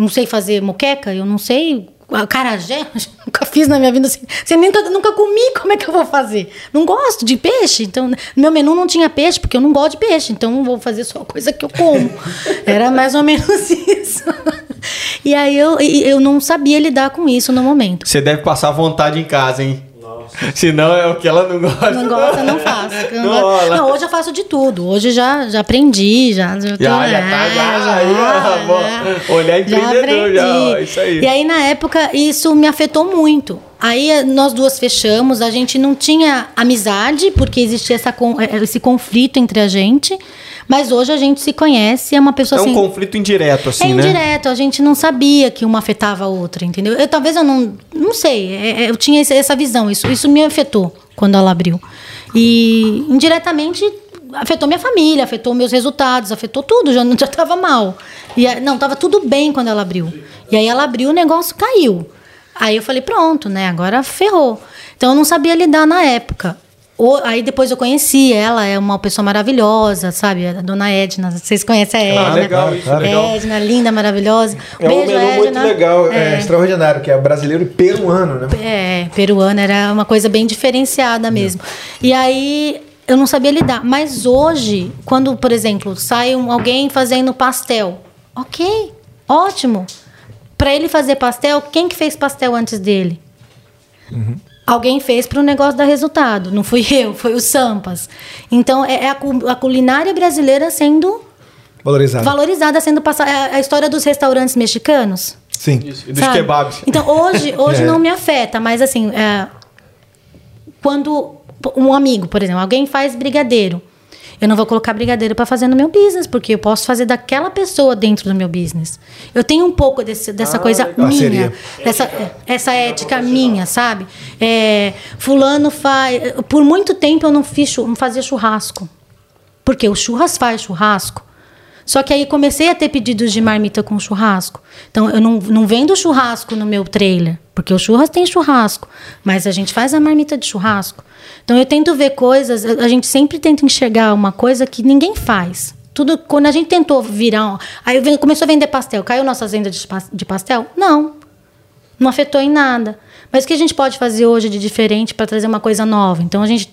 Não sei fazer moqueca, eu não sei. Carajé, nunca fiz na minha vida assim. Você nunca, nunca comi, como é que eu vou fazer? Não gosto de peixe, então no meu menu não tinha peixe, porque eu não gosto de peixe, então eu vou fazer só coisa que eu como. Era mais ou menos isso. E aí eu, eu não sabia lidar com isso no momento. Você deve passar vontade em casa, hein? Senão é o que ela não gosta. Não gosta, não faço. Eu Não gosto. rola. Não, hoje eu faço de tudo. Hoje já, já aprendi, já. Já, tô- Já, já tá, já, aí, ó, bom. Olhar empreendedor, já, ó, isso aí. E aí, na época, isso me afetou muito. Aí eh, nós duas fechamos, a gente não tinha amizade, porque existia essa, con- eh, esse conflito entre a gente. Mas hoje a gente se conhece, é uma pessoa É um assim. conflito indireto, assim, é né? indireto, a gente não sabia que uma afetava a outra, entendeu? Eu, talvez eu não. Não sei, é- é, eu tinha essa visão, isso, isso me afetou quando ela abriu. E indiretamente afetou minha família, afetou meus resultados, afetou tudo, já já estava mal. E não, estava tudo bem quando ela abriu. E aí ela abriu, o negócio caiu. Aí eu falei, pronto, né? Agora ferrou. Então eu não sabia lidar na época. Aí depois eu conheci ela, é uma pessoa maravilhosa, sabe? A dona Edna, vocês conhecem a Edna? Ah, legal, isso, legal. Edna, linda, maravilhosa. É um Beijo, menu muito legal, é. extraordinário, que é brasileiro e peruano, né? É, peruana era uma coisa bem diferenciada mesmo. E aí eu não sabia lidar. Mas hoje, quando, por exemplo, sai um- alguém fazendo pastel, ok, ótimo. Para ele fazer pastel, quem que fez pastel antes dele? Alguém fez para o negócio dar resultado. Não fui eu, foi o Sampas. Então, é é a, a culinária brasileira sendo Valorizado. valorizada, sendo passada. É a história dos restaurantes mexicanos. Sim. Isso, e dos Sabe? kebabs. Então, hoje, hoje É. não me afeta, mas assim, é, quando um amigo, por exemplo, alguém faz brigadeiro, eu não vou colocar brigadeiro para fazer no meu business, porque eu posso fazer daquela pessoa dentro do meu business. Eu tenho um pouco desse- dessa coisa legal. minha, Parceria. dessa essa ética minha, sabe? É, fulano faz. Por muito tempo eu não fiz não fazia churrasco. Porque o churras faz churrasco. Só que aí comecei a ter pedidos de marmita com churrasco. Então eu não, não vendo churrasco no meu trailer, porque o churras tem churrasco, mas a gente faz a marmita de churrasco. Então eu tento ver coisas, a gente sempre tenta enxergar uma coisa que ninguém faz. Tudo quando a gente tentou virar, aí começou a vender pastel, caiu nossa venda de pas- de pastel? Não. Não afetou em nada. Mas o que a gente pode fazer hoje de diferente para trazer uma coisa nova? Então a gente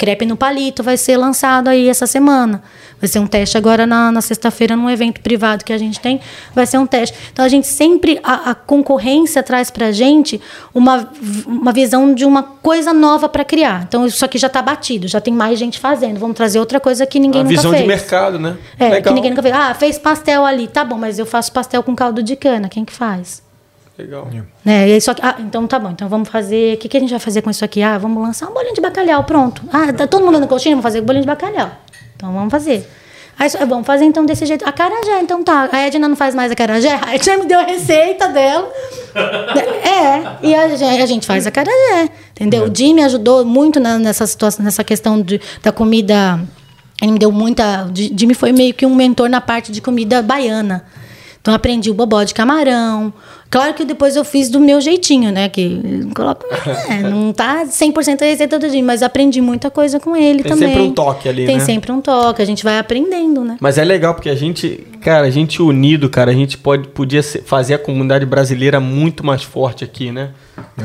crepe no palito vai ser lançado aí essa semana. Vai ser um teste agora na, na sexta-feira num evento privado que a gente tem. Vai ser um teste. Então a gente sempre a, a concorrência traz para gente uma, uma visão de uma coisa nova para criar. Então isso aqui já está batido, já tem mais gente fazendo. Vamos trazer outra coisa que ninguém Uma nunca visão fez. de mercado, né? É, que Legal. ninguém nunca fez. Ah, fez pastel ali, tá bom, mas eu faço pastel com caldo de cana. Quem que faz? Legal. Né? E aí só que, ah, então tá bom, então vamos fazer. O que, que a gente vai fazer com isso aqui? Ah, vamos lançar um bolinho de bacalhau, pronto. Ah, tá todo mundo dando coxinha, vamos fazer bolinho de bacalhau. Então vamos fazer. Aí vamos fazer então desse jeito. A carajé, então tá. A Edna não faz mais a carajé? A Edna me deu a receita dela. É, e a gente, a gente faz a carajé, entendeu? O Jimmy ajudou muito na- nessa situação, nessa questão de, da comida. Ele me deu muita. o Jimmy foi meio que um mentor na parte de comida baiana. Então aprendi o bobó de camarão. Claro que depois eu fiz do meu jeitinho, né? Que coloca, é, não tá 100% a receita do Jimmy, mas aprendi muita coisa com ele Tem também. sempre um toque ali, Tem né? sempre um toque, a gente vai aprendendo, né? Mas é legal porque a gente, cara, a gente unido, cara, a gente pode, podia ser- fazer a comunidade brasileira muito mais forte aqui, né?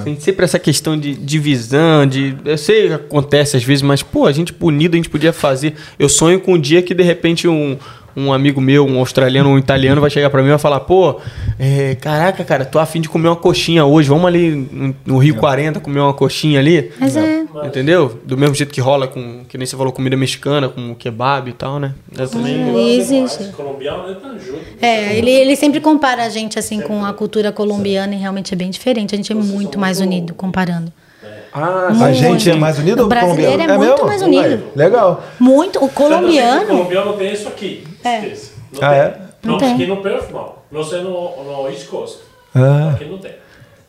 Tem sempre essa questão de divisão, de. Eu sei que acontece às vezes, mas, pô, a gente unido, a gente podia fazer. Eu sonho com um dia que de repente um. Um amigo meu, um australiano, um italiano, vai chegar pra mim e vai falar: pô, é, caraca, cara, tô afim de comer uma coxinha hoje. Vamos ali no- Rio 40 comer uma coxinha ali. Mas é. Entendeu? Do mesmo jeito que rola com, que nem você falou, comida mexicana, com kebab e tal, né? Eu também. E existe. Colombiano é tão junto. É, ele, ele sempre compara a gente assim com a cultura colombiana e realmente é bem diferente. A gente é muito mais unido comparando. Ah, A gente é mais unido O ou brasileiro colombiano? é muito mesmo? mais unido. Legal. Muito. O O colombiano. colombiano tem isso aqui. É. Esquece. Não Ah, tem. é? Não, Não tem. Aqui no Perth, não. Não sei no, no East Coast. Ah. Aqui não tem.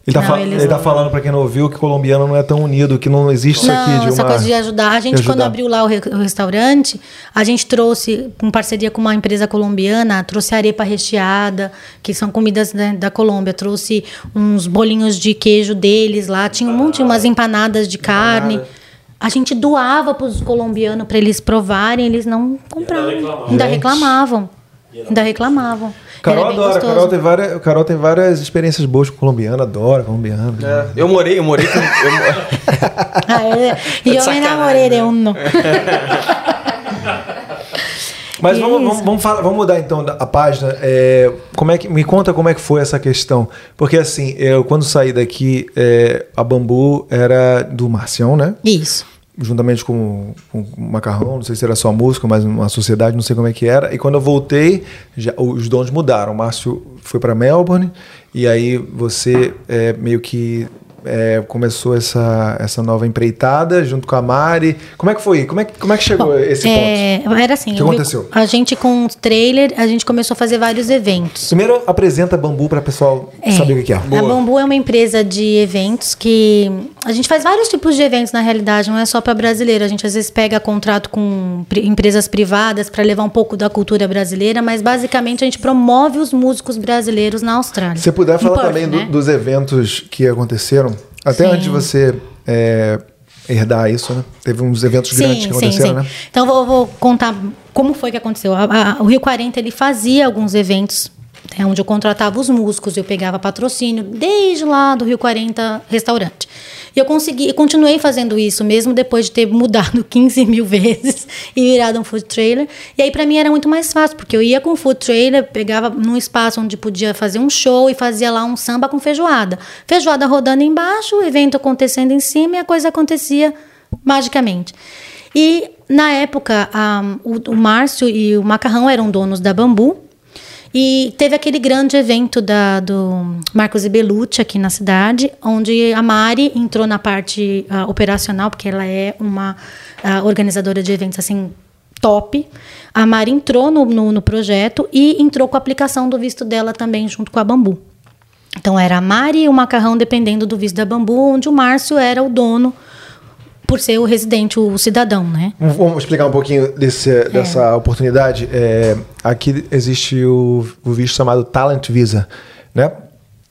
Ele tá, Não, ele tá não. falando pra quem não ouviu que colombiano não é tão unido, que não existe isso aqui Não, de essa uma... coisa de ajudar. A gente, de quando ajudar. abriu lá o, re- o restaurante, a gente trouxe, em parceria com uma empresa colombiana, trouxe arepa recheada, que são comidas né, da Colômbia. Trouxe uns bolinhos de queijo deles lá, tinha um monte, umas empanadas de carne. A gente doava para os colombianos para eles provarem, eles não compravam. reclamavam. Ainda reclamavam. Ainda reclamavam. Carol adora. Carol tem, várias, Carol tem várias experiências boas com colombiano, adora colombiano. É, eu morei, eu morei com. eu Ah, é. E eu me enamorei de né? um. Mas vamos, vamos, vamos, falar- vamos mudar então a página. É, como é que, me conta como é que foi essa questão. Porque assim, eu quando saí daqui, é, a Bambu era do Marcião, né? Isso. Juntamente com, com o Macarrão, não sei se era só música, mas uma sociedade, não sei como é que era. E quando eu voltei, já, os donos mudaram. O Márcio foi para Melbourne e aí você é, meio que é, começou essa, essa nova empreitada junto com a Mari. Como é que foi? Como é, que- como é que chegou Bom, esse é, ponto? Era assim. O que aconteceu? A gente com o trailer, a gente começou a fazer vários eventos. Primeiro apresenta Bambu para o pessoal É. saber o que é. A Bambu é uma empresa de eventos que a gente faz vários tipos de eventos na realidade, não é só para brasileiro. A gente às vezes pega contrato com empresas privadas para levar um pouco da cultura brasileira, mas basicamente a gente promove os músicos brasileiros na Austrália. Se você puder falar Perth, também do- né? dos eventos que aconteceram, até Sim. antes de você é, herdar isso, né? Teve uns eventos grandes que aconteceram, né? Então vou, vou contar como foi que aconteceu. A- a- o Rio 40 ele fazia alguns eventos né, onde eu contratava os músicos, eu pegava patrocínio desde lá do Rio 40 restaurante. E eu consegui, eu continuei fazendo isso mesmo depois de ter mudado 15 mil vezes e virado um food trailer. E aí para mim era muito mais fácil, porque eu ia com o food trailer, pegava num espaço onde podia fazer um show e fazia lá um samba com feijoada. Feijoada rodando embaixo, o evento acontecendo em cima e a coisa acontecia magicamente. E na época, a- o, o Márcio e o Macarrão eram donos da Bambu. E teve aquele grande evento da, do Marcos e Belucci aqui na cidade, onde a Mari entrou na parte ah, operacional, porque ela é uma ah, organizadora de eventos assim top. A Mari entrou no, no, no projeto e entrou com a aplicação do visto dela também junto com a Bambu. Então era a Mari e o Macarrão dependendo do visto da Bambu, onde o Márcio era o dono por ser o residente, o cidadão, né? Vamos explicar um pouquinho desse, dessa oportunidade. É, aqui existe o, o visto chamado Talent Visa, né?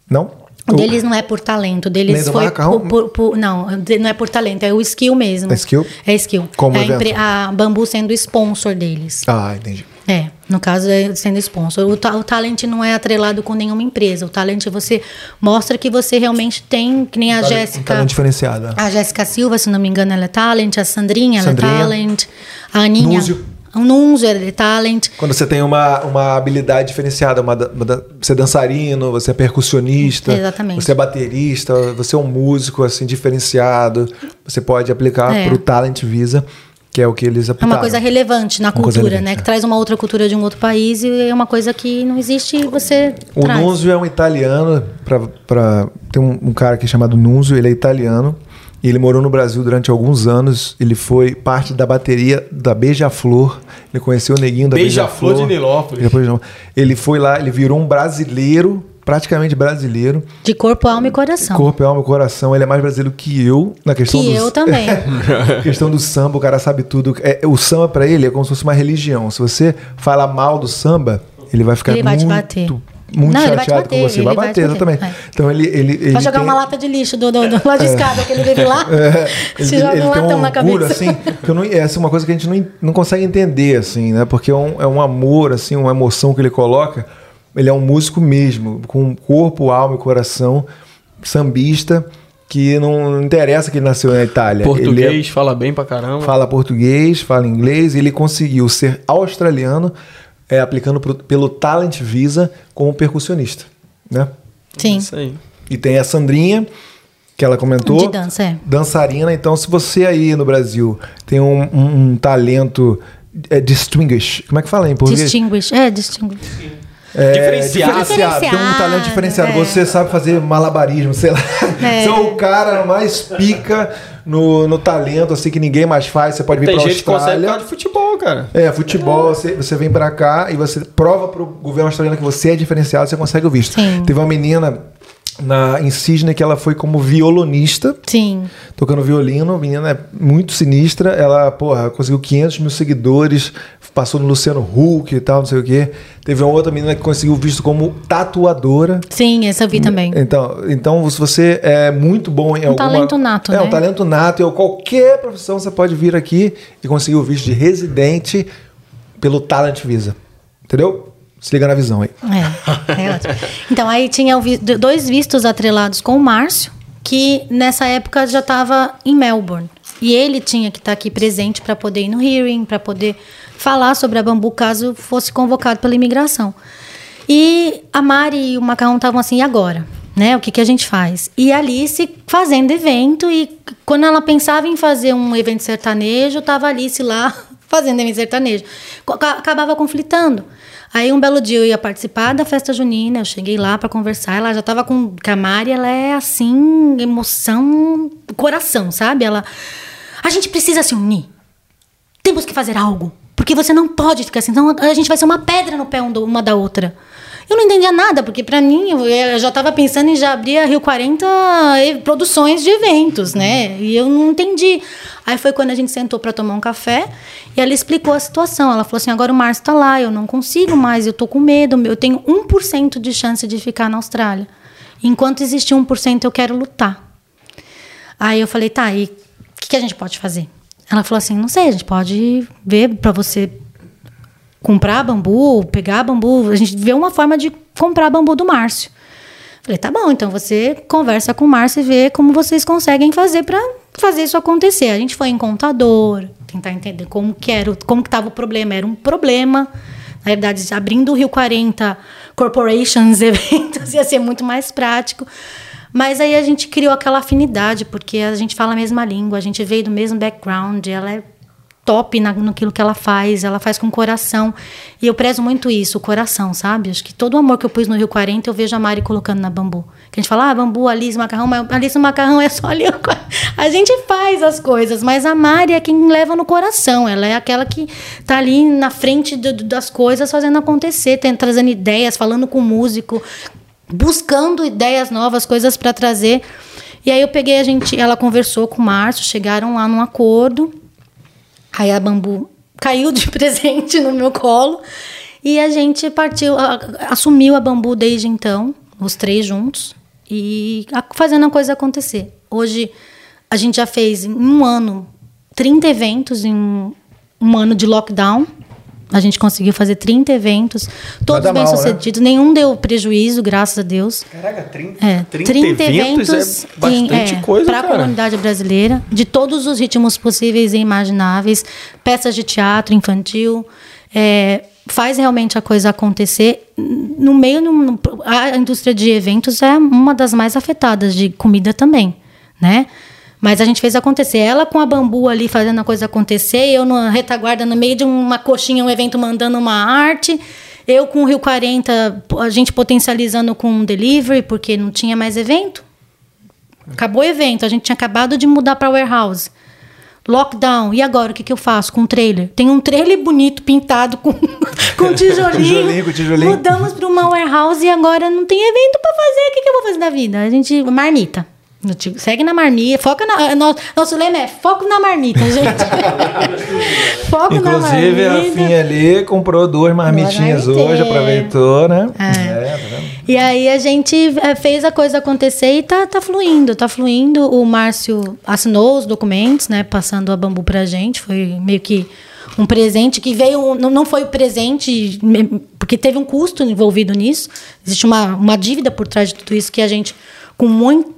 Não? O deles não é por talento, deles foi por, por- por- não, não é por talento, é o skill mesmo. É skill? É skill. Como é a, a Bambu sendo sponsor deles. Ah, entendi. É, no caso é sendo sponsor. O, ta- o talent não é atrelado com nenhuma empresa. O talent você mostra que você realmente tem, que nem a Um Jéssica. talento diferenciado. A Jéssica Silva, se não me engano, ela é talent. A Sandrinha, Sandrinha. ela é talent. A Aninha. Núzio. O Nunzio, ele é talent. Quando você tem uma, uma habilidade diferenciada, uma, uma você é dançarino, você é percussionista, Exatamente. você é baterista, você é um músico assim diferenciado, você pode aplicar É. para o Talent Visa, que é o que eles É aplicaram. uma coisa relevante na Uma cultura, relevante, né? é. Que traz uma outra cultura de um outro país e é uma coisa que não existe e você O traz. Nunzio é um italiano, pra, pra, tem um, um cara aqui chamado Nunzio, ele é italiano, e ele morou no Brasil durante alguns anos, ele foi parte da bateria da Beija-Flor, ele conheceu o neguinho da Beija-Flor Beija-Flor. de Nilópolis. Ele foi lá, ele virou um brasileiro, praticamente brasileiro, De corpo, alma e coração. corpo, alma e coração, ele é mais brasileiro que eu, na questão Que do... eu também. questão do samba, o cara sabe tudo. É, o samba pra ele é como se fosse uma religião. Se você fala mal do samba, ele vai ficar Ele vai te muito, bater. muito Não, te chateado bater, com você. ele Vai vai bater, te exatamente. é. Então ele ele, ele Vai jogar tem- uma lata de lixo do, do, do lado de escada que ele vive lá. é, ele, Se joga um tem um latão na cabeça. assim, que não, é assim, uma coisa que a gente não, não consegue entender, assim, né? Porque é um, é um amor, assim, uma emoção que ele coloca. Ele é um músico mesmo, com corpo, alma e coração, sambista, que não, não interessa que ele nasceu na Itália. Ele é- Português, fala bem pra caramba. fala português, fala inglês, e ele conseguiu ser australiano, é, aplicando pro- pelo Talent Visa como percussionista, né? Sim. Isso aí. E tem a Sandrinha, que ela comentou. De dança, é. Dançarina. Então, se você aí no Brasil tem um, um- um talento é, distinguish, como é que fala em português? Distinguish. É, distinguish. É, Diferenciado. diferenciado. Tem um talento diferenciado. é. Você sabe fazer malabarismo, sei lá. É. Você é o cara mais pica no, no talento, assim, que ninguém mais faz. Você pode vir Tem pra gente que consegue Austrália. de futebol, cara. É, futebol, você, você vem pra cá e você prova pro governo australiano que você é diferenciado, você consegue o visto. Sim. Teve uma menina na, em Sydney que ela foi como violonista, Sim. tocando violino, a menina é muito sinistra, ela, porra, conseguiu 500 mil seguidores, passou no Luciano Huck e tal, não sei o quê. Teve uma outra menina que conseguiu visto como tatuadora. Sim, essa eu vi também. Então, então, se você é muito bom em Um alguma... talento nato, É, né? um talento nato. Em qualquer profissão você pode vir aqui e conseguir o visto de residente pelo Talent Visa. Entendeu? Se liga na visão aí. É, é ótimo. Então, aí tinha dois vistos atrelados com o Márcio, que nessa época já estava em Melbourne. E ele tinha que estar aqui presente para poder ir no hearing, para poder falar sobre a bambu caso fosse convocado pela imigração. E a Mari e o Macarrão estavam assim, e agora? Né? O que, que a gente faz? E a Alice fazendo evento, e quando ela pensava em fazer um evento sertanejo, estava a Alice lá fazendo evento sertanejo. Acabava conflitando. Aí um belo dia eu ia participar da festa junina, eu cheguei lá para conversar, ela já tava com a Mari, ela é assim, emoção, coração, sabe? Ela a gente precisa se unir. Temos que fazer algo, porque você não pode ficar assim, então a gente vai ser uma pedra no pé um uma da outra. Eu não entendia nada, porque para mim eu já estava pensando em já abrir a Rio 40 e- produções de eventos, né? E eu não entendi. Aí foi quando a gente sentou para tomar um café e ela explicou a situação. Ela falou assim: agora o Márcio está lá, eu não consigo mais, eu tô com medo, eu tenho 1% de chance de ficar na Austrália. Enquanto existe 1%, eu quero lutar. Aí eu falei, tá, e o que, que a gente pode fazer? Ela falou assim, não sei, a gente pode ver para você comprar bambu, pegar bambu, a gente vê uma forma de comprar bambu do Márcio. Falei, tá bom, então você conversa com o Márcio e vê como vocês conseguem fazer para fazer isso acontecer. A gente foi em contador, tentar entender como que era, como que estava o problema. Era um problema. Na verdade, abrindo o Rio 40 Corporations eventos ia ser muito mais prático. Mas aí a gente criou aquela afinidade, porque a gente fala a mesma língua, a gente veio do mesmo background, ela é top na, naquilo que ela faz, ela faz com coração. E eu prezo muito isso, o coração, sabe? Acho que todo o amor que eu pus no Rio 40, eu vejo a Mari colocando na bambu. Que a gente fala, ah, bambu, Alice, macarrão, mas Alice, macarrão é só ali. A gente faz as coisas, mas a Mari é quem leva no coração. Ela é aquela que tá ali na frente do- do- das coisas, fazendo acontecer, tem- trazendo ideias, falando com o músico, buscando ideias novas, coisas para trazer. E aí eu peguei a gente, ela conversou com o Márcio, chegaram lá num acordo. Aí a bambu caiu de presente no meu colo e a gente partiu, assumiu a bambu desde então, os três juntos e fazendo a coisa acontecer. Hoje a gente já fez em um ano 30 eventos em um, um ano de lockdown. A gente conseguiu fazer 30 eventos, todos Nada bem mal, né? sucedidos, nenhum deu prejuízo, graças a Deus. Caraca, 30, É, 30, eventos, é bastante coisa, para a comunidade brasileira, de todos os ritmos possíveis e imagináveis, peças de teatro infantil, é, faz realmente a coisa acontecer. No meio, no- a indústria de eventos é uma das mais afetadas de comida também, né? Mas a gente fez acontecer. Ela com a bambu ali fazendo a coisa acontecer, eu na retaguarda, no meio de uma coxinha, um evento mandando uma arte. Eu com o Rio 40, a gente potencializando com um delivery, porque não tinha mais evento. Acabou o evento, a gente tinha acabado de mudar para warehouse. Lockdown, e agora o que, que eu faço com o trailer? Tem um trailer bonito pintado com, com tijolinho. Tijolinho, com tijolinho. Mudamos para uma warehouse e agora não tem evento para fazer. O que, que eu vou fazer da vida? A gente. Marmita. Digo, Segue na marmita, foca na. Nosso, nosso lema é foco na marmita, gente. foco na Inclusive, a marmita. Finha ali comprou duas marmitinhas hoje, aproveitou, né? É. tá vendo? E aí a gente é, fez a coisa acontecer e tá, tá fluindo, tá fluindo. O Márcio assinou os documentos, né? Passando a bambu pra gente. Foi meio que um presente que veio. Não, não foi presente, me- porque teve um custo envolvido nisso. Existe uma, uma dívida por trás de tudo isso que a gente, com muito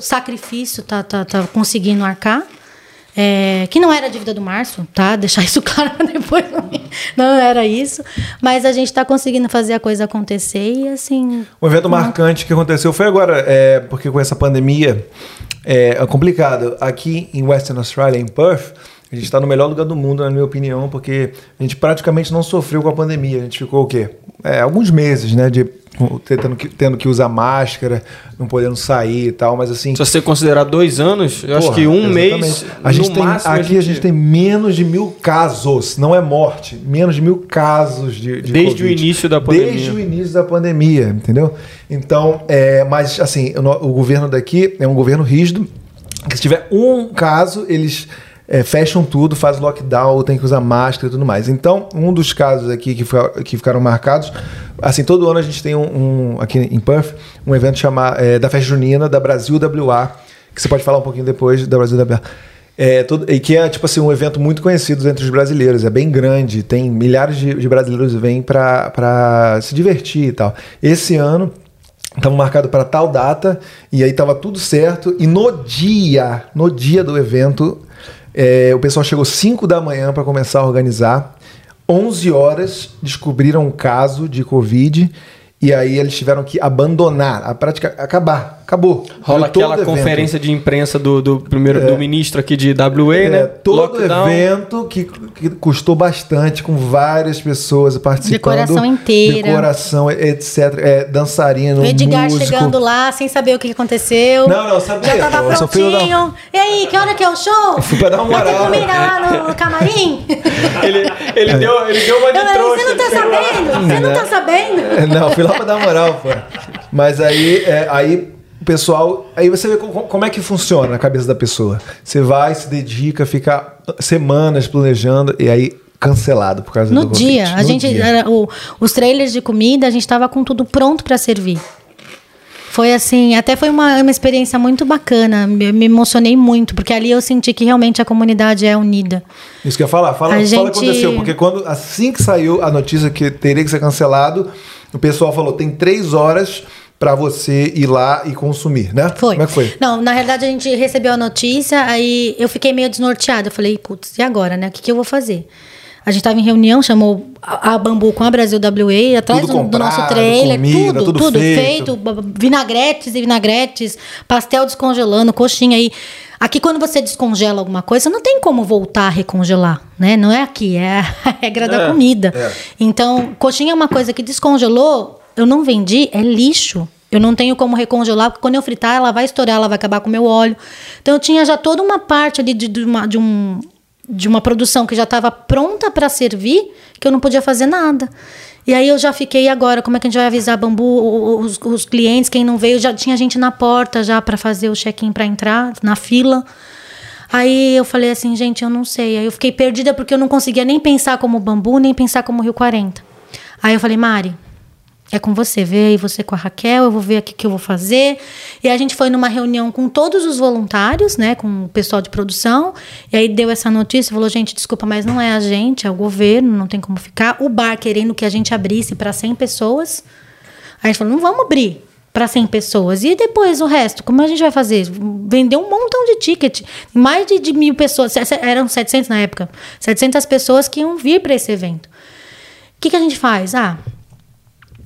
sacrifício, tá, tá, tá conseguindo arcar. É, que não era a dívida do Márcio, tá? Deixar isso claro depois. Não era isso. Mas a gente está conseguindo fazer a coisa acontecer e assim. Um evento marcante que aconteceu foi agora, é, porque com essa pandemia é, é complicado. Aqui em Western Australia, em Perth, a gente está no melhor lugar do mundo, na minha opinião, porque a gente praticamente não sofreu com a pandemia. A gente ficou o quê? É, alguns meses, né? De, tendo, que, tendo que usar máscara, não podendo sair e tal, mas assim. Se você considerar dois anos, eu acho Porra, que um exatamente. mês. A gente tem, máximo, aqui a gente tem menos de mil casos, não é morte, menos de mil casos de, de Desde o Covid. início da pandemia. Desde o início da pandemia, entendeu? Então, é, mas assim, o, o governo daqui é um governo rígido, que se tiver um caso, eles é, fecham tudo, faz lockdown, tem que usar máscara e tudo mais. Então, um dos casos aqui que, que ficaram marcados, assim, todo ano a gente tem um, um- aqui em Perth, um evento chamado, é, da festa junina da Brasil WA, que você pode falar um pouquinho depois da Brasil WA. É, todo- e que é tipo assim um evento muito conhecido entre os brasileiros, é bem grande, tem milhares de, de brasileiros vêm para se divertir e tal. Esse ano estava marcado para tal data e aí estava tudo certo e no dia, no dia do evento, é, o pessoal chegou 5 da manhã para começar a organizar. 11 horas descobriram um caso de Covid e aí eles tiveram que abandonar, a prática acabar, acabou. Rola aquela evento. conferência de imprensa do, do primeiro do ministro aqui de WA, É, né? todo evento que, que custou bastante, com várias pessoas participando. Decoração inteira. Decoração, etc. É, dançarino, O Edgar músico. chegando lá sem saber o que aconteceu. Não, não, sabe Já tava Eu da- prontinho. E aí, que hora que é o show? Fui pra dar uma Já tem moral. comida lá no, camarim? Ele, ele, deu, ele deu uma Eu de trouxa. você não tá sabendo? Você não tá sabendo? É, Não, fui lá pra dar uma moral, pô. Mas aí, é, aí o pessoal. Aí você vê co- como é que funciona a cabeça da pessoa. Você vai, se dedica, fica semanas planejando e aí cancelado por causa do No Covid. dia, a No gente dia. era o- os trailers de comida, a gente tava com tudo pronto para servir. Foi assim, até foi uma, uma experiência muito bacana. Me, me emocionei muito, porque ali eu senti que realmente a comunidade é unida. Isso que eu ia falar. Fala, A fala o que gente- aconteceu. Porque quando, assim que saiu a notícia que teria que ser cancelado, o pessoal falou: tem três horas pra você ir lá e consumir, né? Foi. Como é que foi? Não, na realidade a gente recebeu a notícia, aí eu fiquei meio desnorteada. Eu falei, putz, e agora, né? O que, que eu vou fazer? A gente tava em reunião, chamou a, Bambu com a Brasil WA, atrás do, do nosso comprado, trailer, comida, tudo, tudo tudo, feito. feito. vinagretes e vinagretes, pastel descongelando, coxinha aí. Aqui, quando você descongela alguma coisa, não tem como voltar a recongelar, né? Não é aqui, é a regra da É, comida. é. Então, coxinha é uma coisa que descongelou, eu não vendi, é lixo. Eu não tenho como recongelar, porque quando eu fritar, ela vai estourar, ela vai acabar com o meu óleo. Então, eu tinha já toda uma parte ali de, de uma, de um, de uma produção que já estava pronta para servir, que eu não podia fazer nada. E aí eu já fiquei agora, como é que a gente vai avisar Bambu, os, os clientes, quem não veio, já tinha gente na porta já para fazer o check-in para entrar, na fila. Aí eu falei assim, gente, eu não sei. Aí eu fiquei perdida porque eu não conseguia nem pensar como Bambu, nem pensar como Rio 40. Aí eu falei, Mari, é com você, vê aí você com a Raquel, eu vou ver aqui o que eu vou fazer. E a gente foi numa reunião com todos os voluntários, né, com o pessoal de produção, e aí deu essa notícia, falou, gente, desculpa, mas não é a gente, é o governo, não tem como ficar. O bar querendo que a gente abrisse para 100 pessoas. Aí a gente falou, não vamos abrir para 100 pessoas. E depois o resto, como a gente vai fazer? Vender um montão de ticket. Mais de, de mil pessoas, eram 700 na época, 700 pessoas que iam vir para esse evento. O que, que a gente faz? Ah,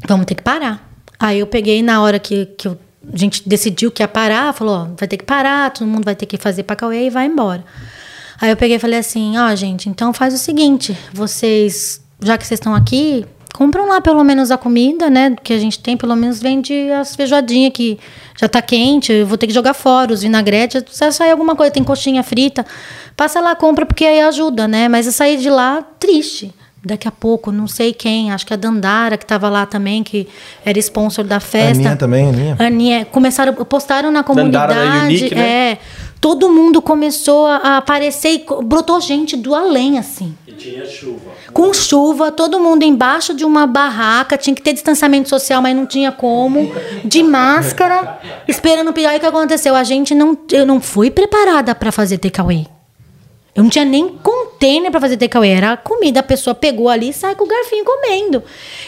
vamos ter que parar. Aí eu peguei na hora que, que a gente decidiu que ia parar, falou, ó, vai ter que parar, todo mundo vai ter que fazer para Cauê e vai embora. Aí eu peguei e falei assim, ó, gente, então faz o seguinte, vocês, já que vocês estão aqui, compram lá pelo menos a comida, né, que a gente tem, pelo menos vende as feijoadinhas que já tá quente, eu vou ter que jogar fora, os vinagretes, precisa sair alguma coisa, tem coxinha frita, passa lá, compra, porque aí ajuda, né, mas eu saí de lá triste. Daqui a pouco, não sei quem, acho que a Dandara, que estava lá também, que era sponsor da festa. Aninha também, Aninha. Aninha, começaram, postaram na Dandara comunidade. da Unique, né? É. Todo mundo começou a aparecer e brotou gente do além, assim. E tinha chuva. Com chuva, todo mundo embaixo de uma barraca, tinha que ter distanciamento social, mas não tinha como. De máscara, esperando o pior. Aí o que aconteceu? A gente não. Eu não fui preparada para fazer takeaway. Eu não tinha nem container para fazer takeaway. Era a comida, a pessoa pegou ali e sai com o garfinho comendo.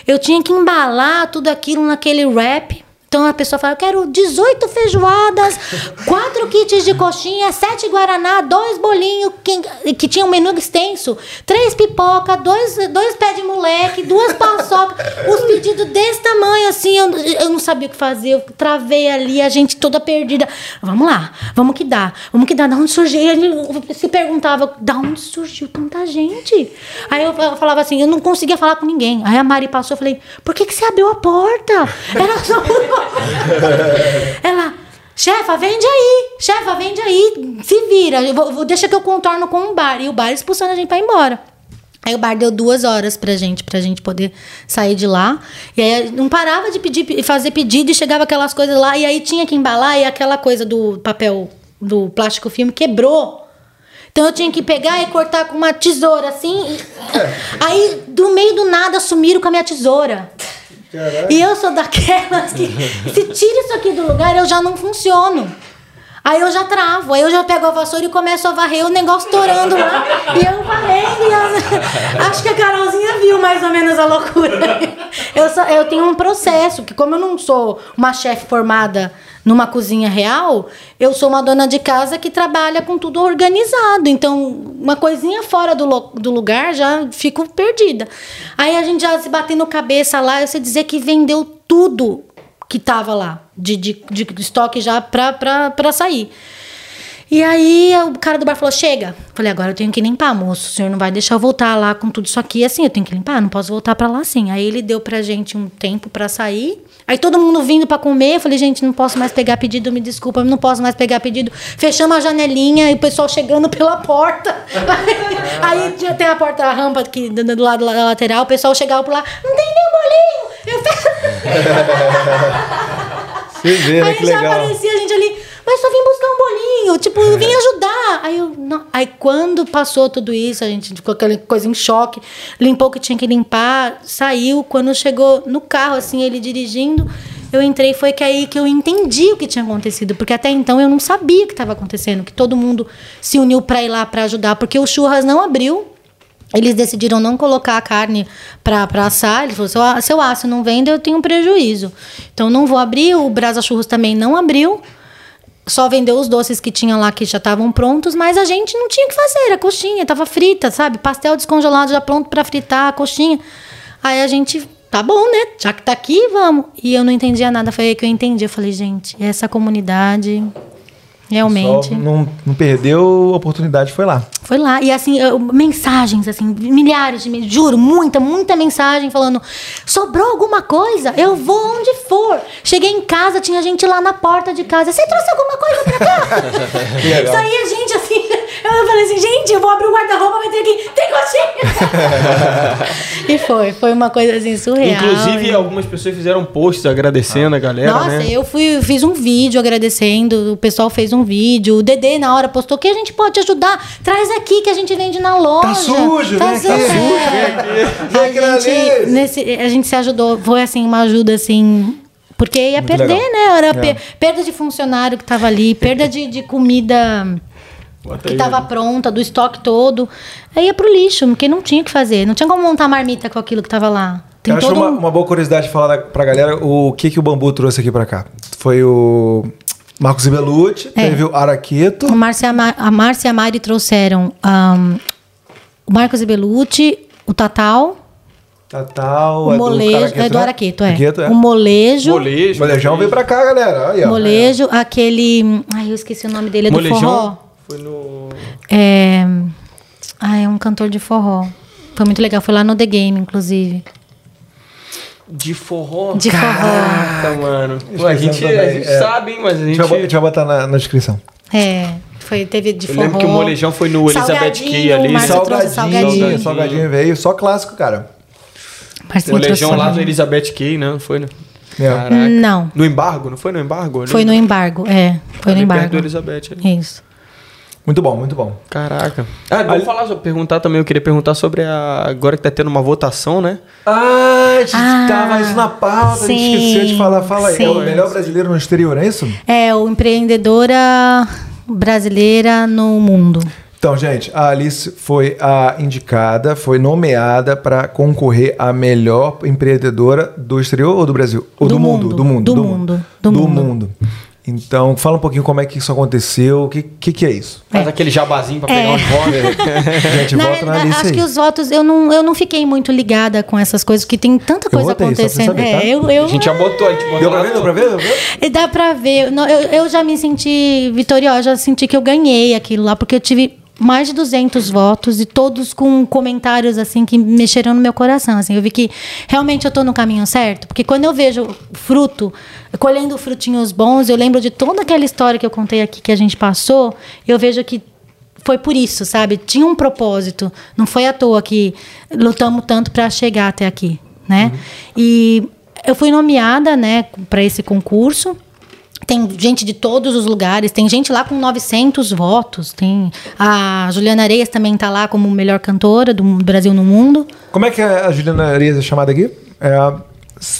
Eu tinha que embalar tudo aquilo naquele wrap. Então a pessoa fala: eu quero 18 feijoadas, 4 kits de coxinha, 7 guaraná, 2 bolinhos, que, que tinha um menu extenso, 3 pipoca, 2 dois pés de moleque, duas paçoca. Os pedidos desse tamanho, assim, eu, eu não sabia o que fazer. Eu travei ali, a gente toda perdida. Vamos lá, vamos que dá, vamos que dá. Da onde surgiu? E gente se perguntava: da onde surgiu tanta gente? Aí eu fa- falava assim: eu não conseguia falar com ninguém. Aí a Mari passou, eu falei: por que, que você abriu a porta? Era só. Ela. Chefa, vende aí. Chefa, vende aí. Se vira. Eu vou- deixa que eu contorno com o bar. E o bar expulsando a gente pra ir embora. Aí o bar deu duas horas pra gente, pra gente poder sair de lá. E aí não parava de pedir, fazer pedido e chegava aquelas coisas lá. E aí tinha que embalar e aquela coisa do papel, do plástico filme quebrou. Então eu tinha que pegar e cortar com uma tesoura assim. e- Aí do meio do nada sumiram com a minha tesoura. E eu sou daquelas que se tira isso aqui do lugar, eu já não funciono. Aí eu já travo, aí eu já pego a vassoura e começo a varrer o negócio estourando lá. E eu varrendo. E eu... Acho que a Carolzinha viu mais ou menos a loucura. Eu, só, eu tenho um processo, que como eu não sou uma chefe formada numa cozinha real, eu sou uma dona de casa que trabalha com tudo organizado. Então, uma coisinha fora do, do lugar já fico perdida. Aí a gente já se batendo cabeça lá, eu sei dizer que vendeu tudo que tava lá, de, de, de estoque já pra sair. E aí o cara do bar falou: chega. Falei, agora eu tenho que limpar, moço. O senhor não vai deixar eu voltar lá com tudo isso aqui assim, eu tenho que limpar, não posso voltar pra lá assim. Aí ele deu pra gente um tempo pra sair. Aí todo mundo vindo pra comer, eu falei, gente, não posso mais pegar pedido, me desculpa, não posso mais pegar pedido. Fechamos a janelinha e o pessoal chegando pela porta. Aí tinha até a porta, a rampa aqui do do lado da lateral, o pessoal chegava por lá, não tem nem bolinho. Eu Você vê, né? Aí Que já legal. aparecia a gente ali, mas só vim buscar um bolinho, tipo, eu vim ajudar. Aí eu, não. Aí quando passou tudo isso, a gente ficou aquela coisa em choque, limpou o que tinha que limpar, saiu. Quando chegou no carro, assim, ele dirigindo, eu entrei, foi que aí que eu entendi o que tinha acontecido, porque até então eu não sabia o que estava acontecendo, que todo mundo se uniu para ir lá para ajudar, porque o churras não abriu. Eles decidiram não colocar a carne para assar. Ele falou: se eu, aço não vende, eu tenho um prejuízo. Então não vou abrir. O Brasa Churros também não abriu. Só vendeu os doces que tinha lá que já estavam prontos, mas a gente não tinha o que fazer. Era coxinha, estava frita, sabe? Pastel descongelado já pronto para fritar a coxinha. Aí a gente, tá bom, né? Já que tá aqui, vamos. E eu não entendia nada. Foi aí que eu entendi. Eu falei, gente, essa comunidade realmente. Não, não perdeu a oportunidade, foi lá. Foi lá. E assim, eu- mensagens, assim, milhares de juro, muita, muita mensagem falando: sobrou alguma coisa? Eu vou onde for. Cheguei em casa, tinha gente lá na porta de casa. Você trouxe alguma coisa pra cá? legal. Saía gente assim. Eu falei assim, gente, eu vou abrir o guarda-roupa, vai ter aqui. Tem coxinha! e foi, foi uma coisa assim surreal. Inclusive, E- algumas pessoas fizeram posts agradecendo a galera, Nossa, né? eu fui, fiz um vídeo agradecendo, o pessoal fez um vídeo, o Dedê na hora postou que a gente pode te ajudar, traz aqui que a gente vende na loja. Tá sujo, tá vem aqui. sujo. Vem aqui na A gente, nesse, a gente se ajudou, foi assim, uma ajuda assim. Porque ia Muito perder, legal. né? Era É. pe- perda de funcionário que tava ali, perda de, de comida que tava pronta, do estoque todo. Aí ia pro lixo, porque não tinha o que fazer. Não tinha como montar marmita com aquilo que tava lá. Tem Eu acho uma, um- uma boa curiosidade falar pra galera o que, que o Bambu trouxe aqui pra cá. Foi o Marcos Ibelucci, É. teve o Araqueto. A Márcia, e a Márcia e Mari trouxeram ahn, o Marcos Ibelucci, o Tatal, Tatal, o é do molejo. É do né? Araqueto, é. Araqueto, é. O molejo. Molejo. O Molejão veio pra cá, galera. Aí, ó. Molejo, aquele. Ai, eu esqueci o nome dele, é do Molejão forró. Foi no. É. Ah, é um cantor de forró. Foi muito legal, foi lá no The Game, inclusive. De forró? De forró. Caraca, mano. Pô, a gente, também, a gente é. sabe, hein, mas a gente. a gente vai botar na, na descrição. É. Foi, teve de Eu forró. lembro que o Molejão foi no Elizabeth Key ali. Salgadinho, salgadinho. salgadinho, veio. Só clássico, cara. Trouxe Molejão lá no. Elizabeth Key, né? Não foi, né? É. Caraca. Não. No embargo? Não foi no embargo? Foi no embargo, é. Foi no perto embargo. do Elizabeth ali. Isso. Muito bom, muito bom. Caraca. Ah, vamos falar, sobre- perguntar também, eu queria perguntar sobre a. Agora que tá tendo uma votação, né? Ah, a gente Ah, tava isso na pauta, a gente esqueceu de falar. Fala aí, é o melhor brasileiro no exterior, é isso? É, o empreendedora brasileira no mundo. Então, gente, a Alice foi a indicada, foi nomeada para concorrer a melhor empreendedora do exterior ou do Brasil? Ou do, Do mundo? mundo, Do mundo. do mundo, do Do mundo. mundo. Então, fala um pouquinho como é que isso aconteceu, o que, que, que é isso? Faz aquele jabazinho pra pegar É. uns votos. A gente Na volta na realidade, Alice acho aí. que os votos, eu não, eu não fiquei muito ligada com essas coisas, porque tem tanta coisa votei, acontecendo. saber, tá? É, eu, eu, A gente já botou, a gente botou Deu pra ver? Deu pra ver? Deu pra ver? E Dá pra ver. Não, Eu, eu já me senti vitoriosa, já senti que eu ganhei aquilo lá, porque eu tive mais de 200 votos e todos com comentários assim que mexeram no meu coração. Assim, eu vi que realmente eu tô no caminho certo, porque quando eu vejo fruto, colhendo frutinhos bons, eu lembro de toda aquela história que eu contei aqui que a gente passou, eu vejo que foi por isso, sabe? Tinha um propósito. Não foi à toa que lutamos tanto para chegar até aqui, né? E eu fui nomeada, né, para esse concurso. Tem gente de todos os lugares, tem gente lá com 900 votos. Tem a Juliana Areias também tá lá como melhor cantora do Brasil no mundo. Como é que a Juliana Arias é chamada aqui? É